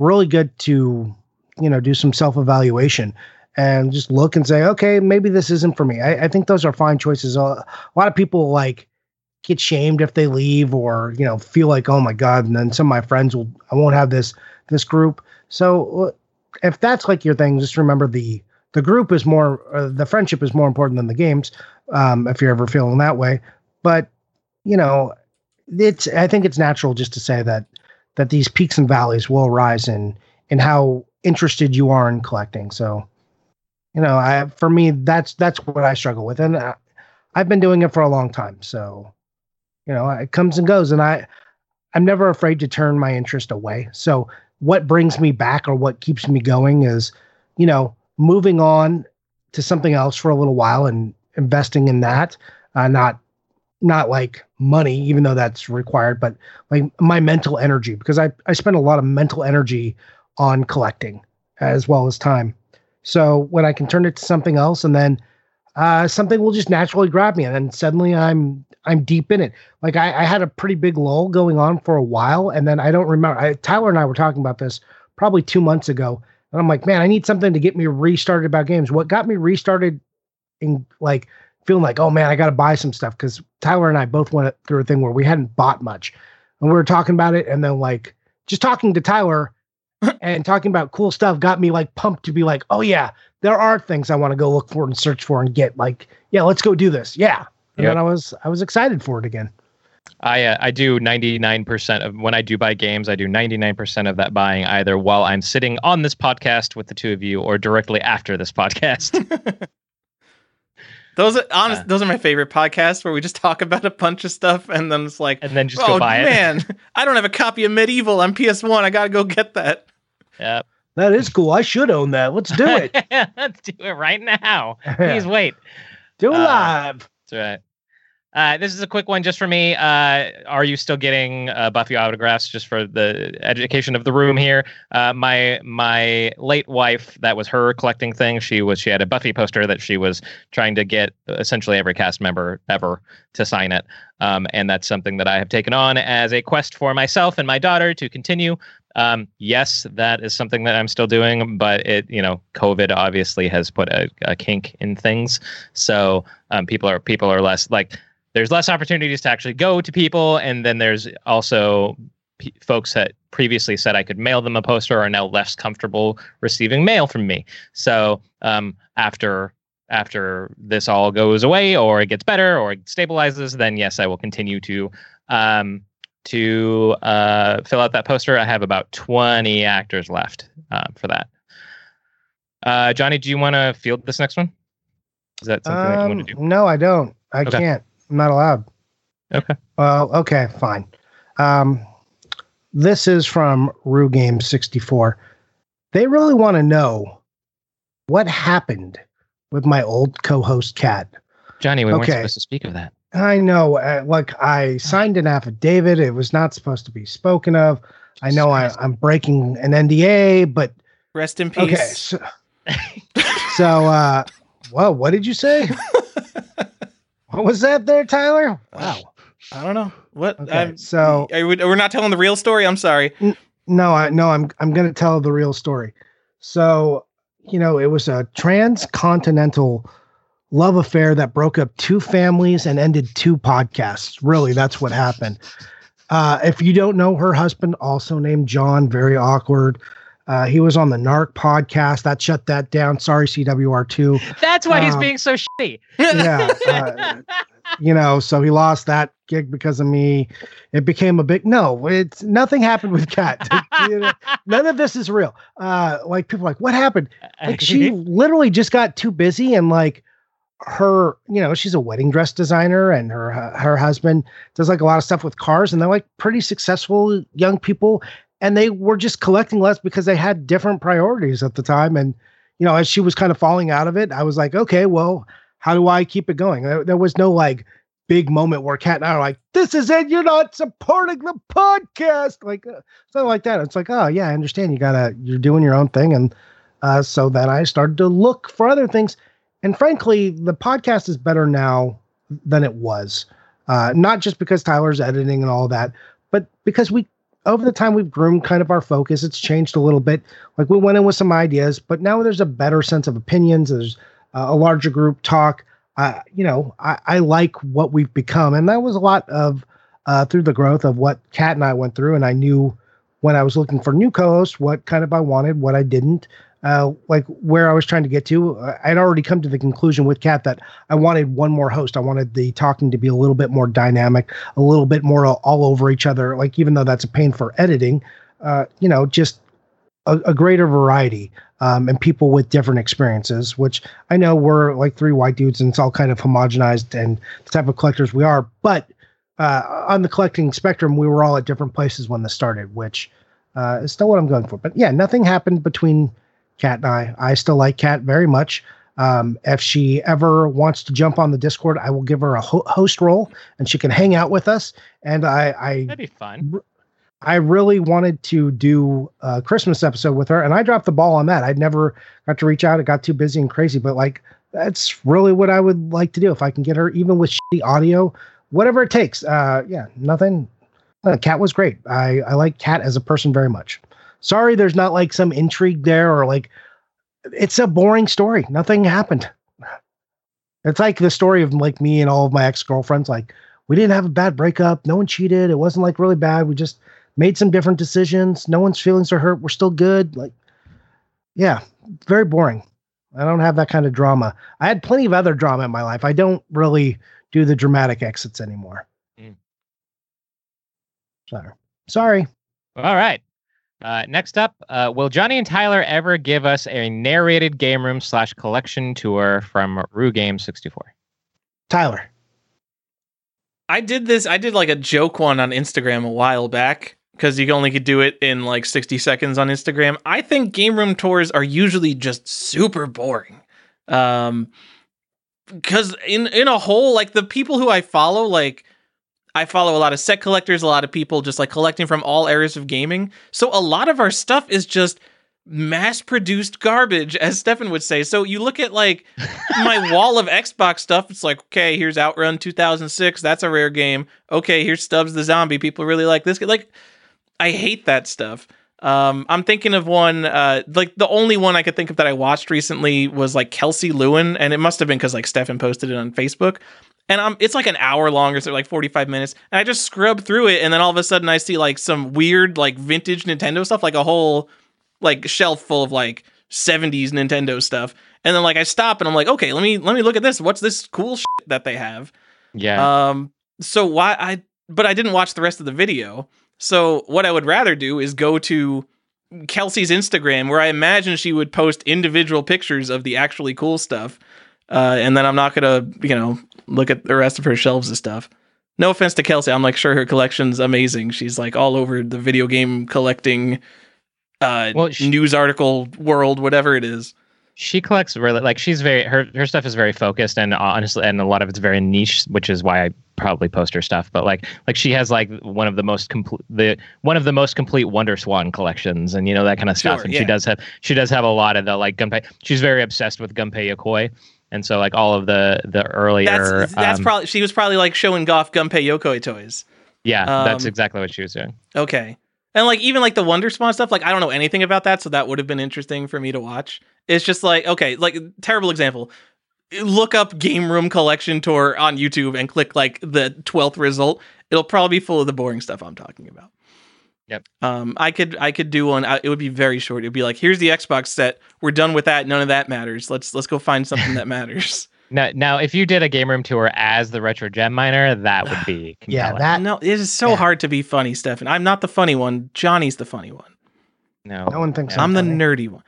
really good to you know do some self evaluation and just look and say, okay, maybe this isn't for me. I, I think those are fine choices. A, a lot of people like get shamed if they leave or you know feel like oh my god and then some of my friends will i won't have this this group so uh, if that's like your thing just remember the the group is more uh, the friendship is more important than the games um if you're ever feeling that way but you know it's i think it's natural just to say that that these peaks and valleys will arise in in how interested you are in collecting so you know i for me that's that's what i struggle with. And I, i've been doing it for a long time. So you know it comes and goes. And i i'm never afraid to turn my interest away. So what brings me back or what keeps me going is you know moving on to something else for a little while and investing in that. Uh, not not like money even though that's required but like my mental energy because i i spend a lot of mental energy on collecting as well as time so when i can turn it to something else and then uh, something will just naturally grab me and then suddenly i'm i'm deep in it. Like I, I had a pretty big lull going on for a while and then i don't remember I, tyler and i were talking about this probably two months ago and i'm like man i need something to get me restarted about games. What got me restarted in like feeling like oh man i gotta buy some stuff because tyler and i both went through a thing where we hadn't bought much and we were talking about it and then like just talking to tyler and talking about cool stuff got me like pumped to be like oh yeah there are things i want to go look for and search for and get like yeah let's go do this yeah and Yep. then i was i was excited for it again I uh, I do 99% of when I do buy games, I do 99% of that buying either while I'm sitting on this podcast with the two of you or directly after this podcast. *laughs* Those are honest. Uh. those are my favorite podcasts where we just talk about a bunch of stuff and then it's like, and then just oh go buy it. man, I don't have a copy of MediEvil on PS1. I gotta go get that. Yep. that is cool i should own that let's do it *laughs* Let's do it right now. Please *laughs* wait. do it Uh, live That's right. Uh, this is a quick one just for me. Uh, are you still getting uh, Buffy autographs just for the education of the room here? Uh, my my late wife, that was her collecting thing. She was she had a Buffy poster that she was trying to get essentially every cast member ever to sign it, um, and that's something that I have taken on as a quest for myself and my daughter to continue. Um, yes, that is something that I'm still doing, but it you know COVID obviously has put a, a kink in things, so um, people are people are less like there's less opportunities to actually go to people and then there's also p- folks that previously said i could mail them a poster are now less comfortable receiving mail from me. So um, after after this all goes away or it gets better or it stabilizes then yes i will continue to um, to uh, fill out that poster i have about 20 actors left uh, for that uh, johnny do you want to field this next one is that something that you want Um, to do no i don't i Okay. can't i'm not allowed Okay. well okay fine um this is from Rue Game 64. They really want to know what happened with my old co-host Kat. Johnny, we weren't supposed to speak of that. I know, uh, like I signed an affidavit. It was not supposed to be spoken of. I know I, I'm breaking an NDA, but Rest in peace. okay. So, so uh, well, what did you say? *laughs* What was that there, Tyler? Wow. I don't know what. Okay, I'm, so are we, we're not telling the real story. I'm sorry. no, I no, I'm I'm gonna tell the real story. So, you know, it was a transcontinental love affair that broke up two families and ended two podcasts. Really, that's what happened. Uh, if you don't know her husband, also named John, very awkward. Uh, he was on the Narc podcast that shut that down. Sorry, CWR2. That's why he's Um, being so shitty. Yeah, uh, *laughs* you know, so he lost that gig because of me. It became a big no. It's nothing happened with Kat. *laughs* You know, None of this is real. Uh, like people are like, what happened? Like she *laughs* literally just got too busy and like her, you know, she's a wedding dress designer and her her husband does like a lot of stuff with cars and they're like pretty successful young people and they were just collecting less because they had different priorities at the time and you know as she was kind of falling out of it i was like okay well how do i keep it going? There, there was no like big moment where kat and i are like this is it you're not supporting the podcast! Like uh, something like that. It's like oh yeah i understand you gotta you're doing your own thing and uh, so then i started to look for other things and frankly the podcast is better now than it was. Uh, not just because tyler's editing and all that but because we over the time we've groomed kind of our focus it's changed a little bit. Like we went in with some ideas but now there's a better sense of opinions. There's uh, a larger group talk. Uh, you know I, I like what we've become. And that was a lot of uh, through the growth of what kat and i went through. And i knew when i was looking for new co-hosts what kind of i wanted what i didn't uh, like where I was trying to get to. Uh, I'd already come to the conclusion with Kat that I wanted one more host. I wanted the talking to be a little bit more dynamic, a little bit more all, over each other. Like even though that's a pain for editing, uh, you know, just a, a greater variety um, and people with different experiences. Which I know we're like three white dudes and it's all kind of homogenized and the type of collectors we are. But uh, on the collecting spectrum, we were all at different places when this started, which uh, is still what I'm going for. But yeah, nothing happened between Kat and I. I still like Kat very much. Um, if she ever wants to jump on the Discord, I will give her a ho- host role and she can hang out with us. And I, I, That'd be fun. I really wanted to do a Christmas episode with her, and I dropped the ball on that. I'd never got to reach out; it got too busy and crazy. But like, that's really what I would like to do if I can get her, even with shitty audio, whatever it takes. Uh, yeah, nothing. Uh, Kat was great. I I like Kat as a person very much. Sorry, there's not like some intrigue there or like it's a boring story. Nothing happened. It's like the story of like me and all of my ex girlfriends. Like we didn't have a bad breakup. No one cheated. It wasn't like really bad. We just made some different decisions. No one's feelings are hurt. We're still good. Like, yeah, very boring. I don't have that kind of drama. I had plenty of other drama in my life. I don't really do the dramatic exits anymore. Mm. Sorry. Sorry. All right. Uh, next up, uh, will Johnny and Tyler ever give us a narrated game room slash collection tour from Rue Game 64? Tyler. I did this. I did like a joke one on Instagram a while back because you only could do it in like 60 seconds on Instagram. I think game room tours are usually just super boring. Um, because in in a whole, like the people who I follow, like I follow a lot of set collectors, a lot of people just like collecting from all areas of gaming. So a lot of our stuff is just mass produced garbage, as Stefan would say. So you look at like *laughs* my wall of Xbox stuff, it's like, okay, here's Outrun 2006. That's a rare game. Okay, here's Stubbs the Zombie. People really like this. Like, I hate that stuff. Um, I'm thinking of one, uh, like the only one I could think of that I watched recently was like Kelsey Lewin, and it must have been because like Stefan posted it on Facebook. And um, it's like an hour long or so, like 45 minutes. And I just scrub through it, and then all of a sudden I see like some weird, like vintage Nintendo stuff, like a whole like shelf full of like 70s Nintendo stuff. And then like I stop and I'm like, okay, let me let me look at this. What's this cool shit that they have? Yeah. Um, so why I but I didn't watch the rest of the video. So what I would rather do is go to Kelsey's Instagram where I imagine she would post individual pictures of the actually cool stuff. Uh, and then I'm not gonna, you know, look at the rest of her shelves and stuff. No offense to Kelsey, I'm like sure her collection's amazing. She's like all over the video game collecting uh Well, she- news article world, whatever it is. she collects really like she's very her her stuff is very focused and honestly and a lot of it's very niche which is why i probably post her stuff but like like she has like one of the most complete the one of the most complete wonder swan collections and you know that kind of stuff Sure, and yeah. she does have she does have a lot of the like gunpei she's very obsessed with gunpei yokoi and so like all of the the earlier That's that's um, probably she was probably like showing off Gunpei Yokoi toys. yeah, that's um, exactly what she was doing. Okay. And like even like the Wonder Swan stuff, like I don't know anything about that, so that would have been interesting for me to watch. It's just like okay, like terrible example. Look up Game Room Collection Tour on YouTube and click like the twelfth result. It'll probably be full of the boring stuff I'm talking about. Yep. Um, I could I could do one. uh, It would be very short. It'd be like, here's the Xbox set. We're done with that. None of that matters. Let's let's go find something that *laughs* matters. Now, now, if you did a game room tour as the retro gem miner, that would be *sighs* Yeah, that no, it is so Yeah. hard to be funny, Stefan. I'm not the funny one. Johnny's the funny one. no, no one thinks Yeah. I'm the nerdy one.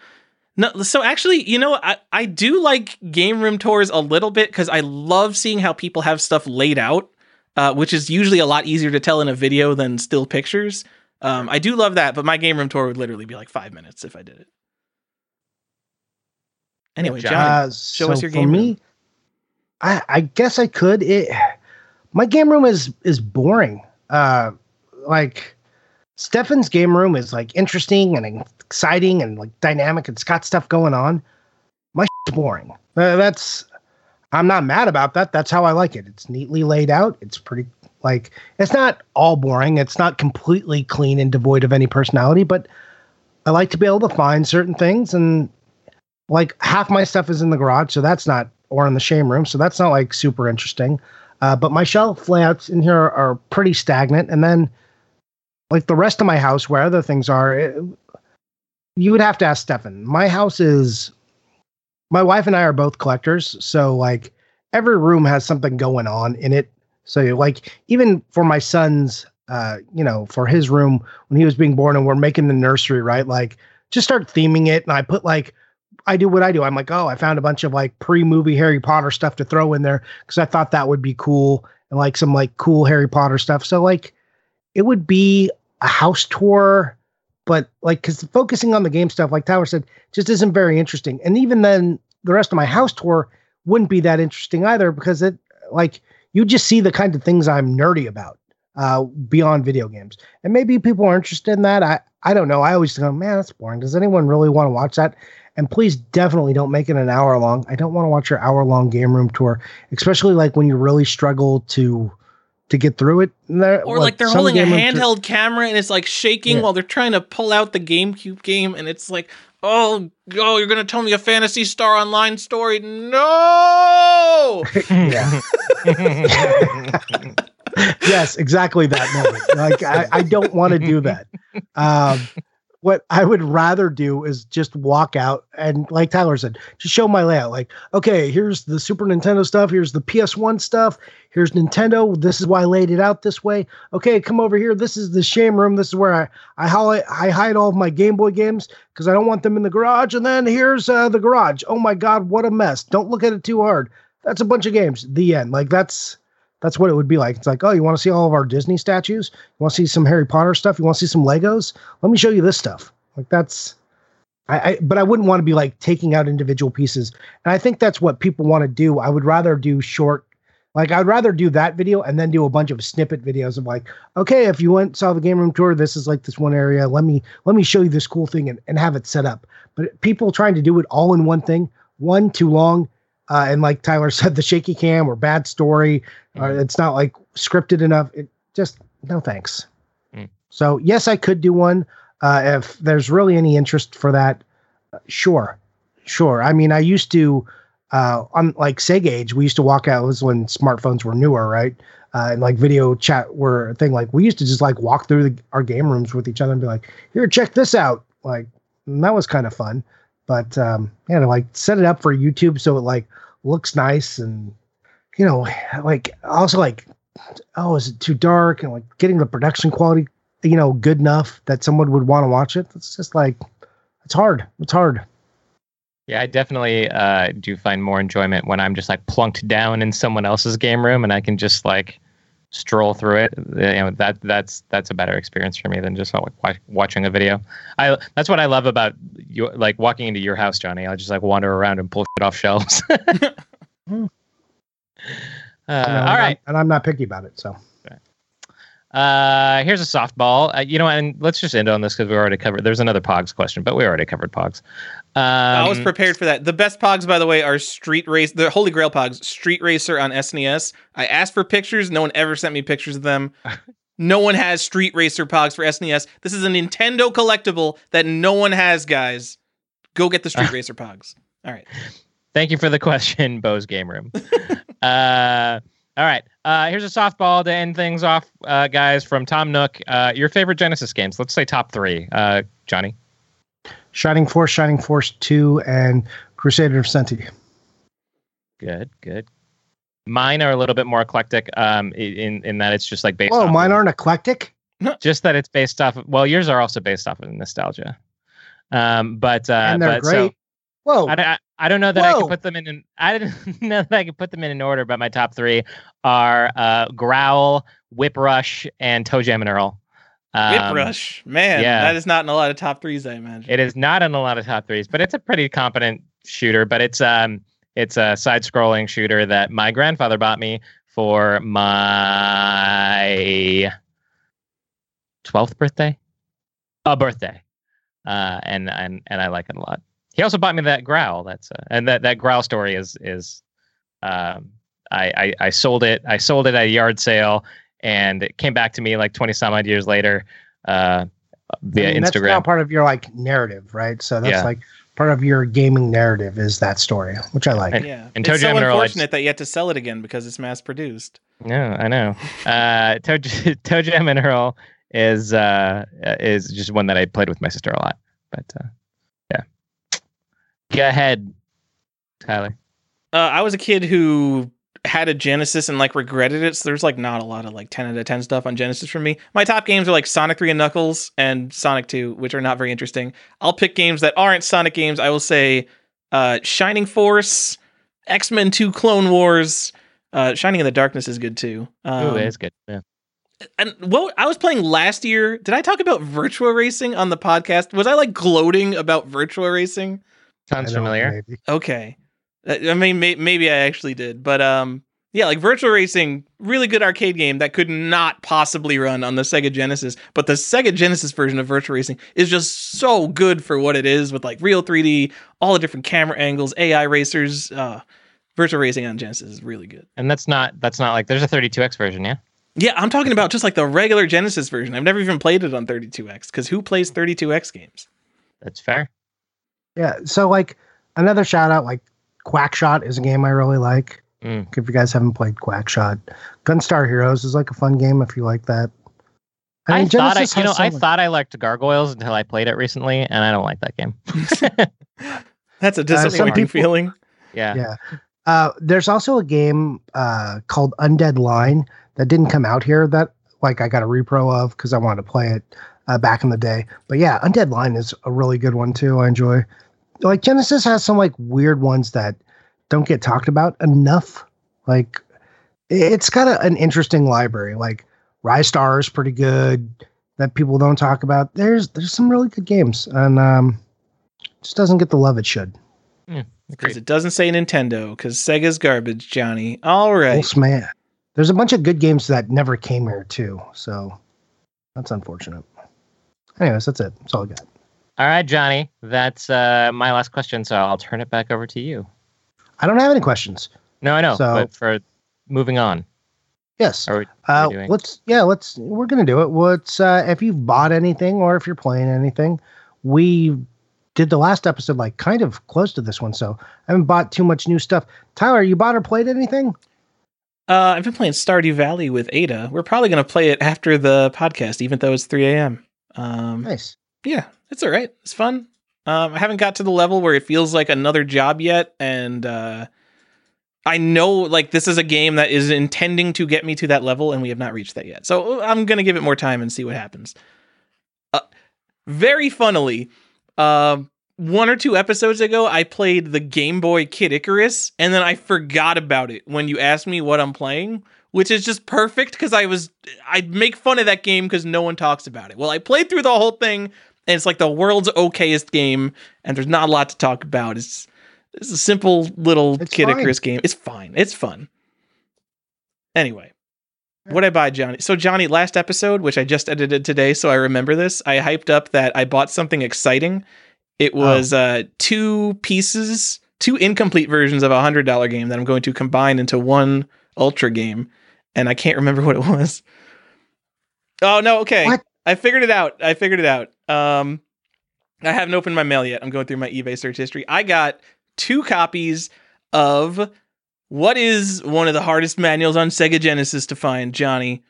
No, so actually, you know, I, I do like game room tours a little bit because I love seeing how people have stuff laid out, uh, which is usually a lot easier to tell in a video than still pictures. Um, I do love that, but my game room tour would literally be like five minutes if I did it. Anyway, John. Uh, show so us your for game me, room. I, I guess I could. It my game room is is boring. Uh, like Stefan's game room is like interesting and exciting and like dynamic. It's got stuff going on. My *laughs* is boring. Uh, that's I'm not mad about that. That's how I like it. It's neatly laid out. It's pretty like it's not all boring. It's not completely clean and devoid of any personality, but I like to be able to find certain things and like half my stuff is in the garage, so that's not or in the shame room, so that's not like super interesting. Uh, but my shelf layouts in here are pretty stagnant, and then like the rest of my house, where other things are, it, you would have to ask Stefan. My house is my wife and I are both collectors, so like every room has something going on in it. So like even for my son's uh, you know, for his room when he was being born and we're making the nursery, right? Like just start theming it and I put like I do what I do. I'm like, oh, I found a bunch of like pre-movie Harry Potter stuff to throw in there because I thought that would be cool and like some like cool Harry Potter stuff. So like it would be a house tour, but like because focusing on the game stuff, like Tyler said, just isn't very interesting. And even then, the rest of my house tour wouldn't be that interesting either because it like you just see the kind of things I'm nerdy about uh beyond video games. And maybe people are interested in that. I I don't know. I always go, man, that's boring. Does anyone really want to watch that? And please definitely don't make it an hour long. I don't want to watch your hour long game room tour, especially like when you really struggle to to get through it. There- Or like they're holding a game room tour- handheld camera and it's like shaking Yeah. while they're trying to pull out the GameCube game, and it's like, oh, oh, you're gonna tell me a Phantasy Star Online story? No. *laughs* Yeah. yes, exactly that moment. Like I, I don't want to do that. Um, what I would rather do is just walk out and, like Tyler said, just show my layout. Like, okay, here's the Super Nintendo stuff. Here's the PS1 stuff. Here's Nintendo. This is why I laid it out this way. Okay, come over here. This is the shame room. This is where I I hide, I hide all of my Game Boy games because I don't want them in the garage. And then here's uh, the garage. Oh my God, what a mess! Don't look at it too hard. That's a bunch of games. The end. Like that's that's what it would be like. It's like, oh, you want to see all of our Disney statues? You want to see some Harry Potter stuff? You want to see some Legos? Let me show you this stuff. Like that's, I, I but I wouldn't want to be like taking out individual pieces. And I think that's what people want to do. I would rather do short, like I'd rather do that video and then do a bunch of snippet videos of like, okay, if you went saw the game room tour, this is like this one area. Let me let me show you this cool thing and, and have it set up. But people trying to do it all in one thing, one too long. Uh, and like Tyler *laughs* said, the shaky cam or bad story, or it's not like scripted enough. It just no thanks. Mm. So yes, I could do one. Uh, if there's really any interest for that, uh, sure, sure. I mean, I used to uh, on like Sega Age, we used to walk out. It was when smartphones were newer, right? Uh, and like video chat were a thing. Like we used to just like walk through the, our game rooms with each other and be like, "Here, check this out." Like that was kind of fun. But um, yeah, to like set it up for YouTube so it like looks nice and you know, like also like, oh, is it too dark? And like getting the production quality, you know, good enough that someone would want to watch it. It's just like, it's hard. It's hard. Yeah, I definitely uh, do find more enjoyment when I'm just like plunked down in someone else's game room and I can just like stroll through it. You know, that that's that's a better experience for me than just like watching a video. I that's what I love about you, like walking into your house, Johnny. I just like wander around and pull shit off shelves. *laughs* *laughs* uh, know, all right. and I'm not picky about it. So Uh, here's a softball. Uh, you know, and let's just end on this because we already covered. There's another Pogs question, but we already covered Pogs. Um, I was prepared for that. The best Pogs, by the way, are Street Race. The Holy Grail Pogs, Street Racer on SNES. I asked for pictures. No one ever sent me pictures of them. *laughs* no one has Street Racer Pogs for SNES. This is a Nintendo collectible that no one has, guys. Go get the Street *laughs* Racer Pogs. All right. Thank you for the question, Bo's Game Room. *laughs* uh, all right. Uh, here's a softball to end things off, uh, guys, from Tom Nook. Uh, your favorite Genesis games? Let's say top three. Uh, Johnny. Shining Force, Shining Force 2, and Crusader of Centy. Good, good. Mine are a little bit more eclectic um, in in that it's just like based. Oh, mine of, aren't eclectic. *laughs* Just that it's based off. Of, well, yours are also based off of nostalgia. Um, but uh, and they're but, great. So, Whoa! I, I, I don't know that I Whoa. can put them in. An, *laughs* I didn't know that I could put them in an order, but my top three are uh, Growl, Whip Rush, and Toe Jam and Earl. Whip Um, Rush. Man, yeah. that is not in a lot of top threes, I imagine. It is not in a lot of top threes, but it's a pretty competent shooter. But it's um it's a side-scrolling shooter that my grandfather bought me for my twelfth birthday, a birthday, uh, and and and I like it a lot. He also bought me that growl. That's uh, and that that growl story is is um I, I I sold it I sold it at a yard sale and it came back to me like twenty some odd years later uh via I mean, That's now Instagram. part of your like narrative, right? So that's Yeah. like part of your gaming narrative is that story, which I like. And- yeah. and it's Toe so Jam and Earl, I unfortunate that you had to sell it again because it's mass produced. No, I know. Uh, Toe, Toe Jam and Earl is uh, is just one that I played with my sister a lot. But uh, yeah, go ahead, Tyler. Uh, I was a kid who had a Genesis and like regretted it. So there's like not a lot of like 10 out of 10 stuff on Genesis for me. My top games are like Sonic 3 and Knuckles and Sonic 2, which are not very interesting. I'll pick games that aren't Sonic games. I will say uh, Shining Force, X Men 2 Clone Wars. Uh, Shining in the Darkness is good too. Um, Ooh, it's good. Yeah. and what I was playing last year, did I talk about virtual Racing on the podcast? Was I like gloating about virtual Racing? Sounds I don't know, familiar. maybe. Okay. Uh, I mean, may- maybe I actually did, but um, yeah, like Virtual Racing, really good arcade game that could not possibly run on the Sega Genesis. But the Sega Genesis version of Virtual Racing is just so good for what it is, with like real 3D, all the different camera angles, AI racers. Uh, Virtual Racing on Genesis is really good. And that's not that's not like there's a 32x version, yeah. Yeah, I'm talking about just like the regular Genesis version. I've never even played it on 32X because who plays 32X games? That's fair. Yeah. So like another shout out, like Quackshot is a game I really like. Mm. If you guys haven't played Quackshot, Gunstar Heroes is like a fun game if you like that. I, mean, thought I, you know, so I much- thought I liked Gargoyles until I played it recently, and I don't like that game. *laughs* That's a disappointing people- feeling. yeah. Yeah. Uh, there's also a game uh, called Undead Line that didn't come out here that like I got a repro of because I wanted to play it uh, back in the day. But yeah, Undead Line is a really good one too. I enjoy. Like Genesis has some like weird ones that don't get talked about enough. Like i- it's got a, an interesting library. Like Ristar is pretty good that people don't talk about. There's there's some really good games and um, just doesn't get the love it should. Because Agreed. it doesn't say Nintendo, because Sega's garbage, Johnny. All right, Well, right. sma- There's a bunch of good games that never came here too, so that's unfortunate. Anyways, that's it. That's all I got. All right, Johnny. That's uh, my last question, so I'll turn it back over to you. I don't have any questions. No, I know, So- but for moving on, Yes. are we, Uh, doing? let's yeah, let's we're gonna do it. What's uh, if you've bought anything or if you're playing anything, we did the last episode like kind of close to this one, so I haven't bought too much new stuff. Tyler, you bought or played anything? Uh, I've been playing Stardew Valley with Ada. We're probably going to play it after the podcast, even though it's 3 a.m. Um, Nice. yeah, it's all right. It's fun. Um, I haven't got to the level where it feels like another job yet, and uh, I know like this is a game that is intending to get me to that level, and we have not reached that yet. So I'm gonna give it more time and see what happens. Uh, very funnily, um, one or two episodes ago, I played the Game Boy Kid Icarus, and then I forgot about it when you asked me what I'm playing, which is just perfect because I was I'd make fun of that game because no one talks about it. Well, I played through the whole thing, and it's like the world's okayest game, and there's not a lot to talk about. It's it's a simple little It's Kid fine. Icarus game. It's fine. It's fun. Anyway, What I buy, Johnny? So Johnny, last episode, which I just edited today, so I remember this. I hyped up that I bought something exciting. It was uh, two pieces, two incomplete versions of a hundred dollar game that I'm going to combine into one ultra game, and I can't remember *laughs* what it was. Oh no, okay, What? I figured it out. I figured it out. Um, I haven't opened my mail yet. I'm going through my eBay search history. I got two copies of what is one of the hardest manuals on Sega Genesis to find, Johnny.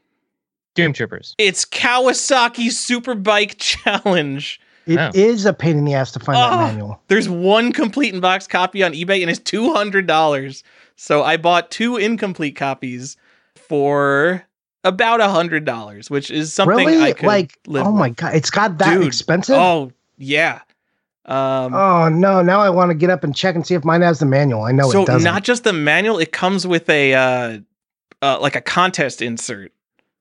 Doom Troopers. It's Kawasaki Superbike Challenge. It is Oh. a pain in the ass to find Oh. that manual. There's one complete in box copy on eBay and it's $200. So I bought two incomplete copies for about a $100, which is something really? I could like, live oh my with. god, it's got that Dude. expensive. Oh, yeah. Um, Oh no! Now I want to get up and check and see if mine has the manual. I know so it doesn't. not just the manual, it comes with a uh, uh like a contest insert.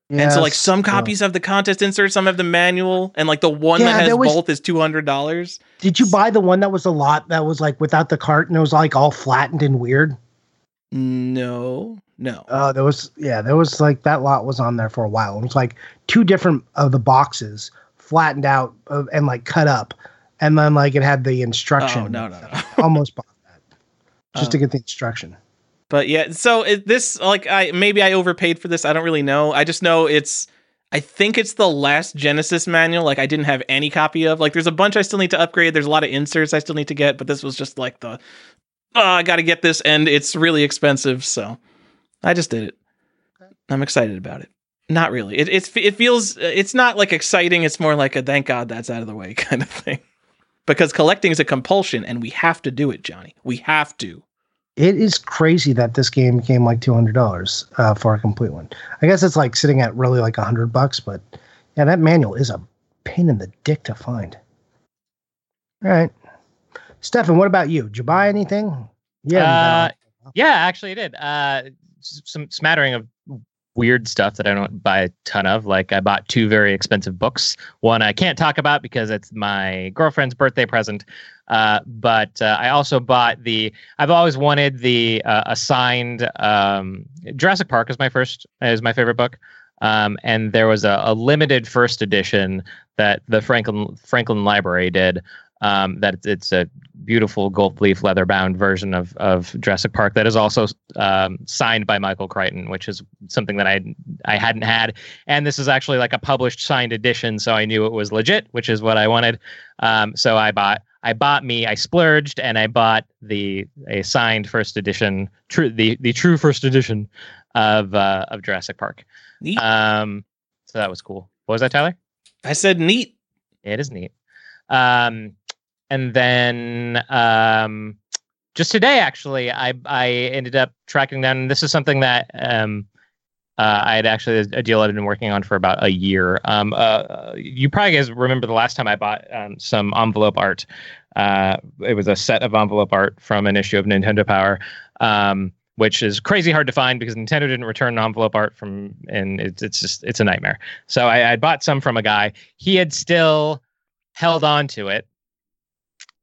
and so like Yes, some yeah. copies have the contest insert, some have the manual, and like the one Yeah, that has was- both is two hundred dollars. Did you buy the one that was a lot that was like without the cart and it was like all flattened and weird? No, no. Uh, there was yeah, there was like that lot was on there for a while. It was like two different of the boxes flattened out uh, and like cut up, and then like it had the instruction. oh no, no, no. *laughs* Almost bought that *laughs* just to get the instruction. But yeah, so it, this like I maybe I overpaid for this. I don't really know. I just know it's. I think it's the last Genesis manual. Like I didn't have any copy of. Like there's a bunch I still need to upgrade. There's a lot of inserts I still need to get, but this was just like the. Oh, I got to get this, and it's really expensive. So, I just did it. I'm excited about it. Not really. It it's it feels it's not like exciting. It's more like a thank God that's out of the way *laughs* kind of thing. Because collecting is a compulsion, and we have to do it, Johnny. We have to. It is crazy that this game came like two hundred dollars uh, for a complete one. I guess it's like sitting at really like a hundred bucks, but yeah, that manual is a pain in the dick to find. All right, Stefan, what about you? Did you buy anything? Yeah, Uh, Yeah, actually, I did. Uh, s- some smattering of weird stuff that I don't buy a ton of. Like I bought two very expensive books. One I can't talk about because it's my girlfriend's birthday present. Uh, but uh, I also bought the. I've always wanted the uh, assigned um, Jurassic Park is my first is my favorite book. Um, and there was a, a limited first edition that the Franklin Franklin Library did. Um, that it's, a beautiful gold leaf leather bound version of of Jurassic Park that is also um, signed by Michael Crichton, which is something that I I hadn't had. And this is actually like a published signed edition, so I knew it was legit, which is what I wanted. Um, so I bought I bought me I splurged and I bought the a signed first edition true the the true first edition of uh, of Jurassic Park. Neat. Um, so that was cool. What was that, Tyler? I said neat. It is neat. Um, and then um, just today, actually, I I ended up tracking down. This is something that um, uh, I had actually a deal I'd been working on for about a year. Um, uh, you probably guys remember the last time I bought um, some envelope art. Uh, it was a set of envelope art from an issue of Nintendo Power. Um, which is crazy hard to find because Nintendo didn't return envelope art from, and it's it's just it's a nightmare. So I, I bought some from a guy. He had still held on to it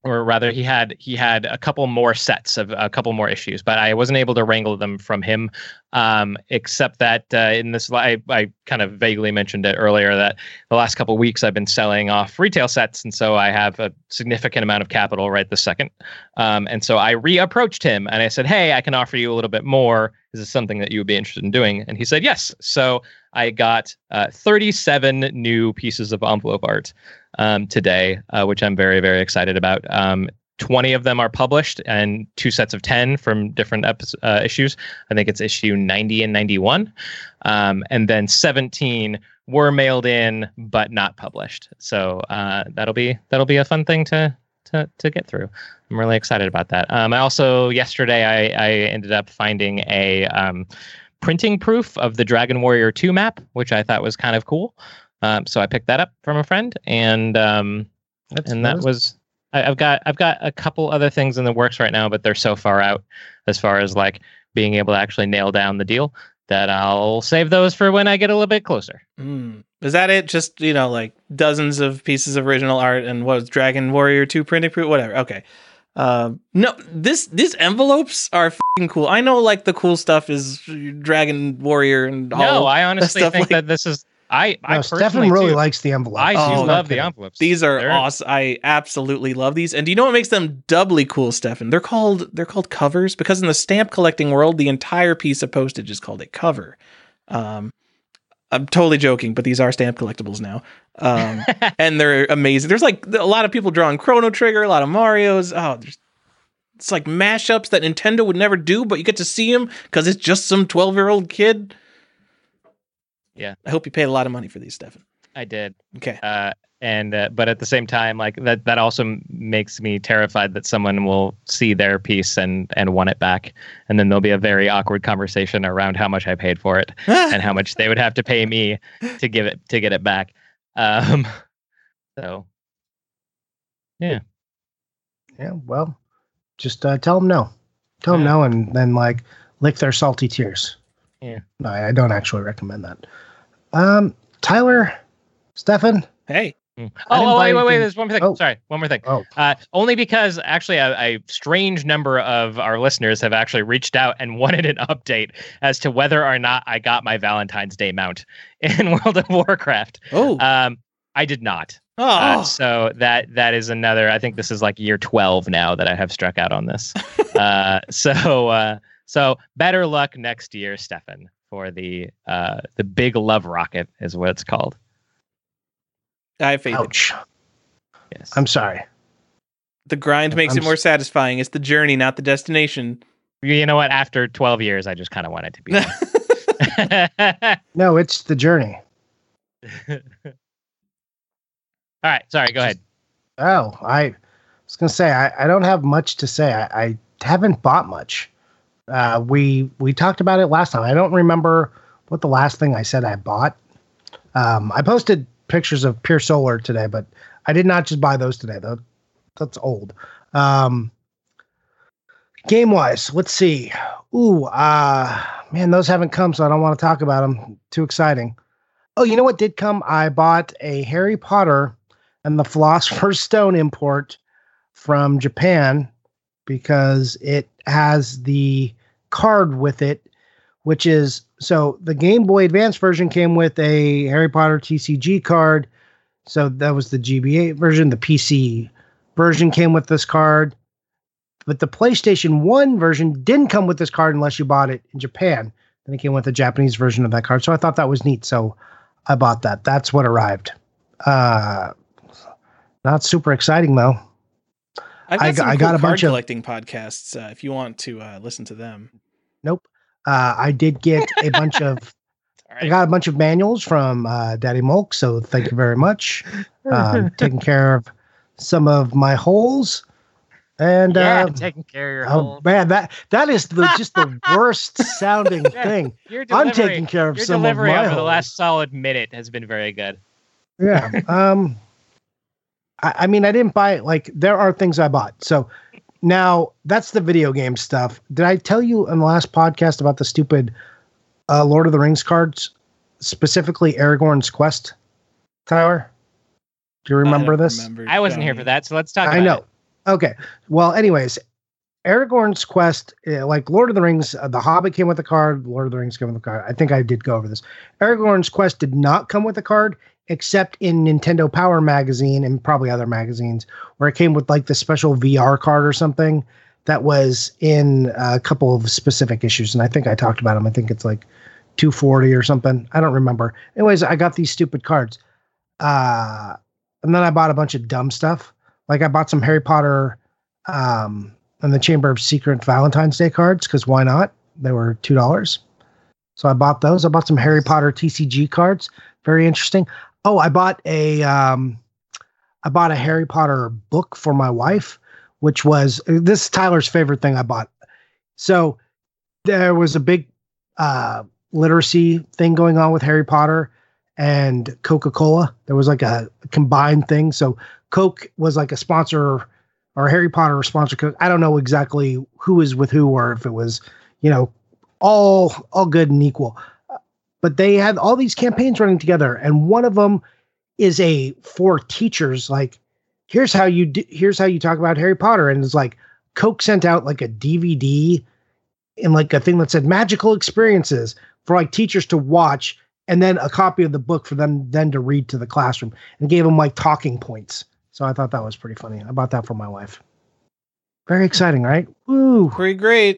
or rather he had he had a couple more sets of a couple more issues but i wasn't able to wrangle them from him um, except that uh, in this I, I kind of vaguely mentioned it earlier that the last couple weeks i've been selling off retail sets and so i have a significant amount of capital right this second. Um, and so i reapproached him and i said hey i can offer you a little bit more. Is this something that you would be interested in doing? And he said yes. So i got uh, 37 new pieces of envelope art um, today, uh, which I'm very, very excited about. Um, 20 of them are published and two sets of 10 from different epi- uh, issues. I think it's issue 90 and 91. Um, and then 17 were mailed in but not published. So uh, that'll be that'll be a fun thing to to, to get through. I'm really excited about that. Um, I also yesterday I, I ended up finding a um, printing proof of the Dragon Warrior 2 map, which I thought was kind of cool. Um, so I picked that up from a friend, and um, That's- and that was I, I've got I've got a couple other things in the works right now, but they're so far out as far as like being able to actually nail down the deal that I'll save those for when I get a little bit closer. Mm. Is that it? Just you know, like dozens of pieces of original art and what was Dragon Warrior Two printing proof? Whatever. Okay. Uh, no, this these envelopes are fing cool. I know like the cool stuff is Dragon Warrior and all. No, I honestly think like- that this is I. I No, personally Stefan really too, likes the envelopes. I do Oh, love okay. the envelopes. These are They're- awesome. I absolutely love these. And do you know what makes them doubly cool, Stefan? They're called they're called covers because in the stamp collecting world, the entire piece of postage is called a cover. Um, I'm totally joking, but these are stamp collectibles now. Um, *laughs* and they're amazing. There's like a lot of people drawing Chrono Trigger, a lot of Mario's. Oh, there's it's like mashups that Nintendo would never do, but you get to see them because it's just some 12 year old kid. Yeah. I hope you paid a lot of money for these, Stefan. I did. Okay. uh, and uh, but at the same time, like that that also makes me terrified that someone will see their piece and and want it back, and then there'll be a very awkward conversation around how much I paid for it *laughs* and how much they would have to pay me to give it to get it back. Um, *laughs* so yeah, yeah. well, just uh, tell them no. Tell them Yeah. no, and then like lick their salty tears. Yeah. No, I I don't actually recommend that. Um, Tyler, Stefan. hey. Mm. Oh, oh wait, wait, wait. There's one more thing. Oh. Sorry, one more thing. Oh, Uh, only because actually a, a strange number of our listeners have actually reached out and *laughs* wanted an update as to whether or not I got my Valentine's Day mount *laughs* in *laughs* World of Warcraft. Oh. Um, I did not. oh. Uh, so that that is another. I think this is like year twelve now that I have struck out on this. uh, so uh, so better luck next year, Stefan, for the uh, the big love rocket is what it's called. I have faith. ouch. Yes. I'm sorry. The grind makes I'm it more s- satisfying. It's the journey, not the destination. you know what? After twelve years, I just kind of want it to be. *laughs* No, it's the journey. *laughs* All right. Sorry. Go ahead. Oh, I was gonna say I, I don't have much to say. I, I haven't bought much. Uh, we we talked about it last time. I don't remember what the last thing I said I bought. Um, I posted pictures of Pure Solar today, but I did not just buy those today. Though that's old. Um, game wise, let's see. Ooh, uh, man, those haven't come, so I don't want to talk about them. Too exciting. Oh, you know what did come? I bought a Harry Potter and the Philosopher's *laughs* Stone import from Japan because it has the card with it, which is so the Game Boy Advance version came with a Harry Potter TCG card. So that was the GBA version. The PC version came with this card. But the PlayStation 1 version didn't come with this card unless you bought it in Japan. Then it came with a Japanese version of that card. So I thought that was neat. So I bought that. That's what arrived. Uh, not super exciting though. I've got I got- some I cool got a card bunch of- collecting podcasts uh, if you want to uh, listen to them. Nope. Uh, I did get a bunch of. *laughs* All I got a bunch of manuals from uh, Daddy Mulk, so thank you very much. Um, *laughs* taking care of some of my holes, and yeah, uh, taking care of your oh whole. man, that that is the just the *laughs* worst sounding Yeah. thing. Your I'm taking care of your some of delivery my over the last solid minute has been very good. Yeah. Um I, I mean I didn't buy it like there are things I bought. So now that's the video game stuff. Did I tell you in the last podcast about the stupid uh Lord of the Rings cards? Specifically Aragorn's quest, Tyler? Do you remember I this? remember, I wasn't here for that, so let's talk. I know. it. Okay. Well, anyways, Aragorn's quest, uh, like Lord of the Rings, uh, The Hobbit came with a card. Lord of the Rings came with a card. I think I did go over this. Aragorn's quest did not come with a card, except in Nintendo Power magazine and probably other magazines, where it came with like the special VR card or something that was in a couple of specific issues. And I think I talked about them. I think it's like 240 or something. I don't remember. Anyways, I got these stupid cards. Uh, and then I bought a bunch of dumb stuff. Like I bought some Harry Potter um and the Chamber of Secret Valentine's Day cards because why not? They were two dollars. So I bought those. I bought some Harry Potter TCG cards. Very interesting. Oh, I bought a um I bought a Harry Potter book for my wife, which was this is Tyler's favorite thing I bought. So there was a big uh literacy thing going on with Harry Potter and Coca-Cola. There was like a combined thing. So Coke was like a sponsor or Harry Potter or sponsor Coke. I don't know exactly who is with who or if it was, you know, all all good and equal. But they had all these campaigns running together, and one of them is a for teachers like here's how you d- here's how you talk about Harry Potter, and it's like Coke sent out like a DVD in like a thing that said magical experiences for like teachers to watch, and then a copy of the book for them then to read to the classroom, and gave them like talking points. So I thought that was pretty funny. I bought that for my wife. Very exciting, right? Woo! Pretty great.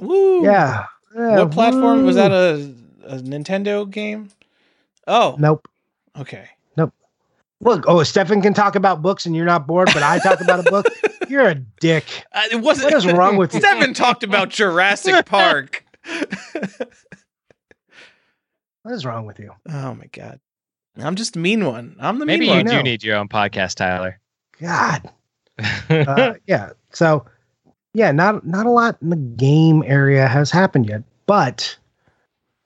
Woo. Yeah. yeah, What platform was woo. that? A, a Nintendo game? Oh, Nope. okay. Nope. Look, oh, Stefan can talk about books and you're not bored, but I talk about a book. *laughs* You're a dick. Uh, it wasn't. What is wrong with *laughs* you? Stefan talked about *laughs* Jurassic Park. What is wrong with you? oh my god. I'm just a mean one. I'm the Maybe mean you one. you do need your own podcast, Tyler. God. Uh, yeah. So, yeah, not not a lot in the game area has happened yet, but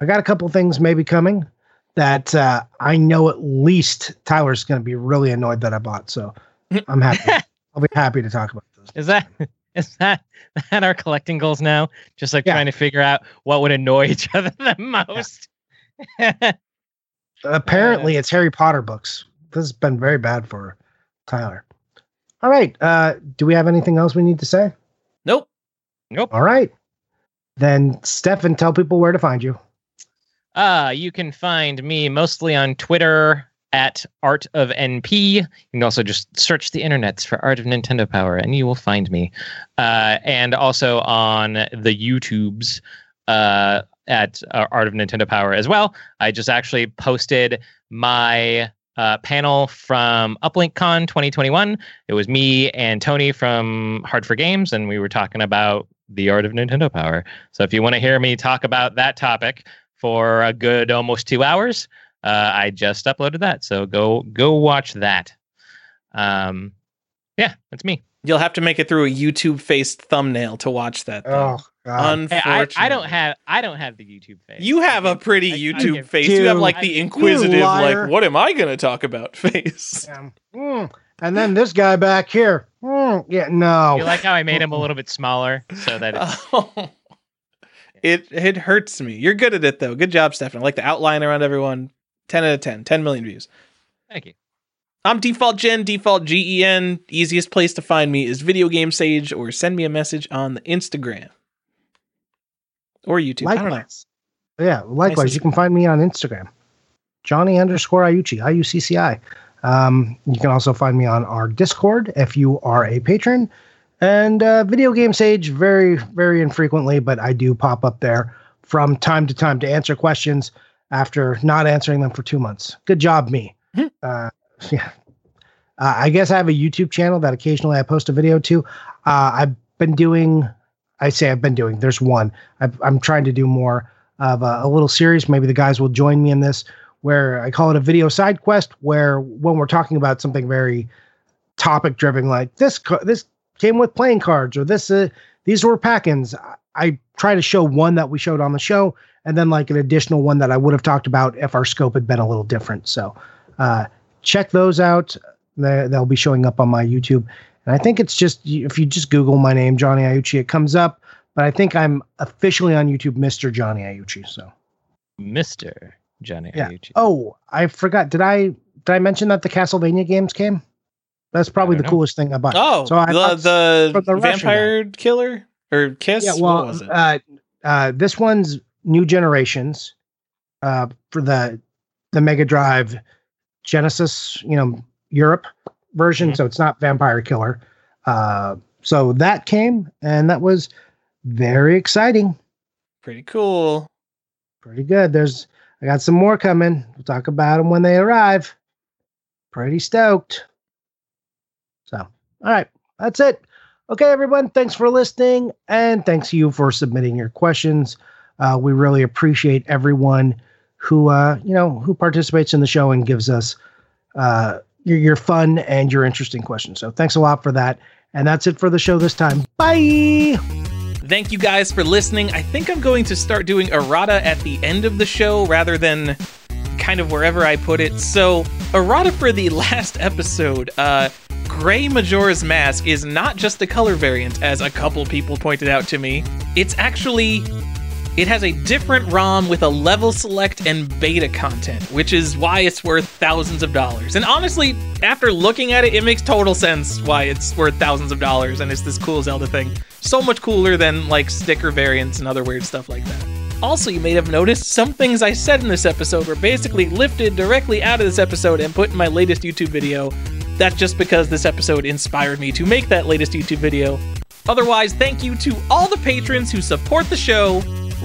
I got a couple things maybe coming that uh, I know at least Tyler's going to be really annoyed that I bought. So *laughs* I'm happy. I'll be happy to talk about those. Is that *laughs* is that that our collecting goals now? Just like Yeah. trying to figure out what would annoy each *laughs* other the most. Apparently, it's Harry Potter books. This has been very bad for Tyler. All right. Uh, do we have anything else we need to say? Nope. nope. All right. Then, Stefan, tell people where to find you. Uh, you can find me mostly on Twitter at Art of NP. You can also just search the internets for Art of Nintendo Power, and you will find me. Uh, and also on the YouTubes uh, at uh, Art of Nintendo Power as well. I just actually posted my uh, panel from UplinkCon 2021. It was me and Tony from Hard4Games, and we were talking about the Art of Nintendo Power. So if you want to hear me talk about that topic for a good almost two hours, uh, I just uploaded that. So go go watch that. Um, yeah, that's me. You'll have to make it through a YouTube faced thumbnail to watch that. Though. God. Hey, I, Unfortunately, I don't have I don't have the YouTube face. You have a pretty I- I YouTube give- face. You have like the inquisitive, like, what am I going to talk about *laughs* face? Yeah. Mm. And then this guy back here. Mm. Yeah, no. You like how I made him a little bit smaller so that it's, *laughs* Oh, *laughs* it it hurts me. You're good at it though. Good job, Stefan. I like the outline around everyone. 10 out of 10. 10 million views. thank you. I'm default gen, default gen. Easiest place to find me is Video Game Sage or send me a message on the Instagram or YouTube. I don't know. likewise. Yeah, likewise. Nice you can find me on Instagram. Johnny underscore Iucci, I U C C I. Um, you can also find me on our Discord if you are a patron. And uh, Video Game Sage, very, very infrequently, but I do pop up there from time to time to answer questions after not answering them for two months. Good job, me. Hmm. *laughs* uh, yeah. Uh, I guess I have a YouTube channel that occasionally I post a video to. Uh, I've been doing, I say I've been doing, there's one. I've, I'm trying to do more of a, a little series. Maybe the guys will join me in this, where I call it a video side quest, where when we're talking about something very topic driven, like this, this came with playing cards, or this, uh, these were pack-ins. I, I try to show one that we showed on the show, and then like an additional one that I would have talked about if our scope had been a little different. So, uh, check those out. They, they'll be showing up on my YouTube. And I think it's just if you just Google my name, Johnny Iucci, it comes up. But I think I'm officially on YouTube, Mr. Johnny Iucci. So Mr. Johnny Yeah. Iucci. oh, I forgot. Did I did I mention that the Castlevania games came? That's probably the know. coolest thing I bought. Oh, So I the, bought the, from the Russian vampire killer or kiss? yeah, what well, was it? uh, uh, this one's new generations uh, for the the Mega Drive Genesis, you know, Europe version. Mhm. So it's not Vampire Killer. Uh, so that came, and that was very exciting. Pretty cool. Pretty good. There's I got some more coming. We'll talk about them when they arrive. Pretty stoked. All right, that's it. Okay, everyone, thanks for listening, and thanks you for submitting your questions. Uh, we really appreciate everyone who uh, you know who participates in the show and gives us uh, your your fun and your interesting questions. So, thanks a lot for that. And that's it for the show this time. Bye. Thank you guys for listening. I think I'm going to start doing errata at the end of the show rather than kind of wherever I put it. So, errata for the *laughs* last episode, uh, Gray Majora's Mask is not just a color variant, as a couple people pointed out to me. It's actually It has a different ROM with a level select and beta content, which is why it's worth thousands of dollars. And honestly, after looking at it, it makes total sense why it's worth thousands of dollars and it's this cool Zelda thing. So much cooler than like sticker variants and other weird stuff like that. Also, you may have noticed some things I said in this episode were basically lifted directly out of this episode and put in my latest YouTube video. That's just because this episode inspired me to make that latest YouTube video. Otherwise, thank you to all the patrons who support the show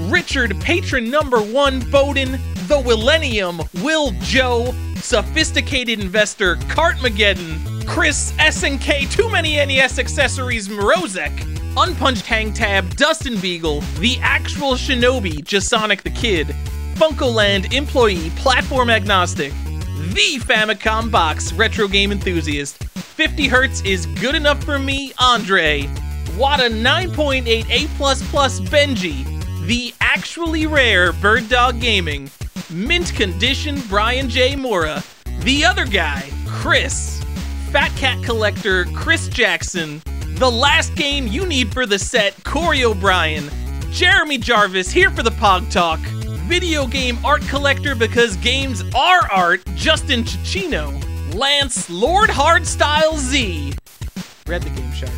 Richard, patron number one, Bowden, The Millennium, Will Joe, Sophisticated Investor, Cartmageddon, Chris, SNK, Too Many NES Accessories, Mrozek, Unpunched Hang Tab, Dustin Beagle, The Actual Shinobi, Jasonic the Kid, Funkoland Employee, Platform Agnostic, The Famicom Box, Retro Game Enthusiast, 50 Hertz is good enough for me, Andre, Wata 9.8 A++ Benji, The Actually Rare Bird Dog Gaming, Mint Condition Brian J. Mora, The Other Guy, Chris, Fat Cat Collector, Chris Jackson, the last game you need for the set, Corey O'Brien. Jeremy Jarvis here for the Pog Talk. Video game art collector because games are art, Justin Chichino. Lance Lord Hardstyle Z. Read the Game Shark.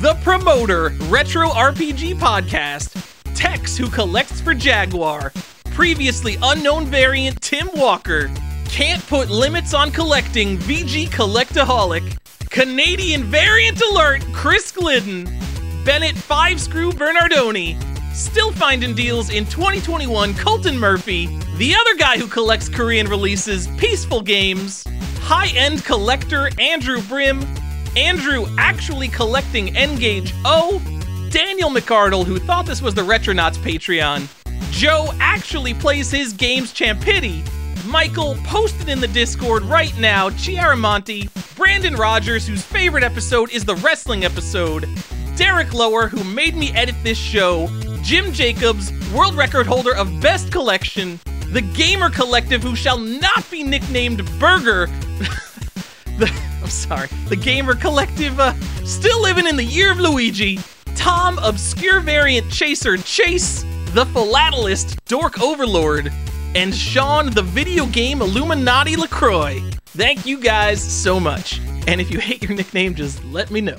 The Promoter, Retro RPG Podcast. Tex, who collects for Jaguar. Previously unknown variant, Tim Walker. Can't put limits on collecting, VG Collectaholic. Canadian variant alert, Chris Glidden. Bennett 5 Screw Bernardoni. Still finding deals in 2021, Colton Murphy. The other guy who collects Korean releases, Peaceful Games. High end collector, Andrew Brim. Andrew actually collecting N-Gage O. Daniel McArdle, who thought this was the Retronauts Patreon. Joe actually plays his games Champity. Michael, posted in the Discord right now, Chiaramonte, Brandon Rogers, whose favorite episode is the wrestling episode, Derek Lower, who made me edit this show, Jim Jacobs, world record holder of Best Collection, the Gamer Collective, who shall not be nicknamed Burger. *laughs* the, I'm sorry, the Gamer Collective, uh, still living in the year of Luigi, Tom, Obscure Variant Chaser Chase, the Philatelist, Dork Overlord, and Sean, the video game Illuminati LaCroix. Thank you guys so much. And if you hate your nickname, just let me know.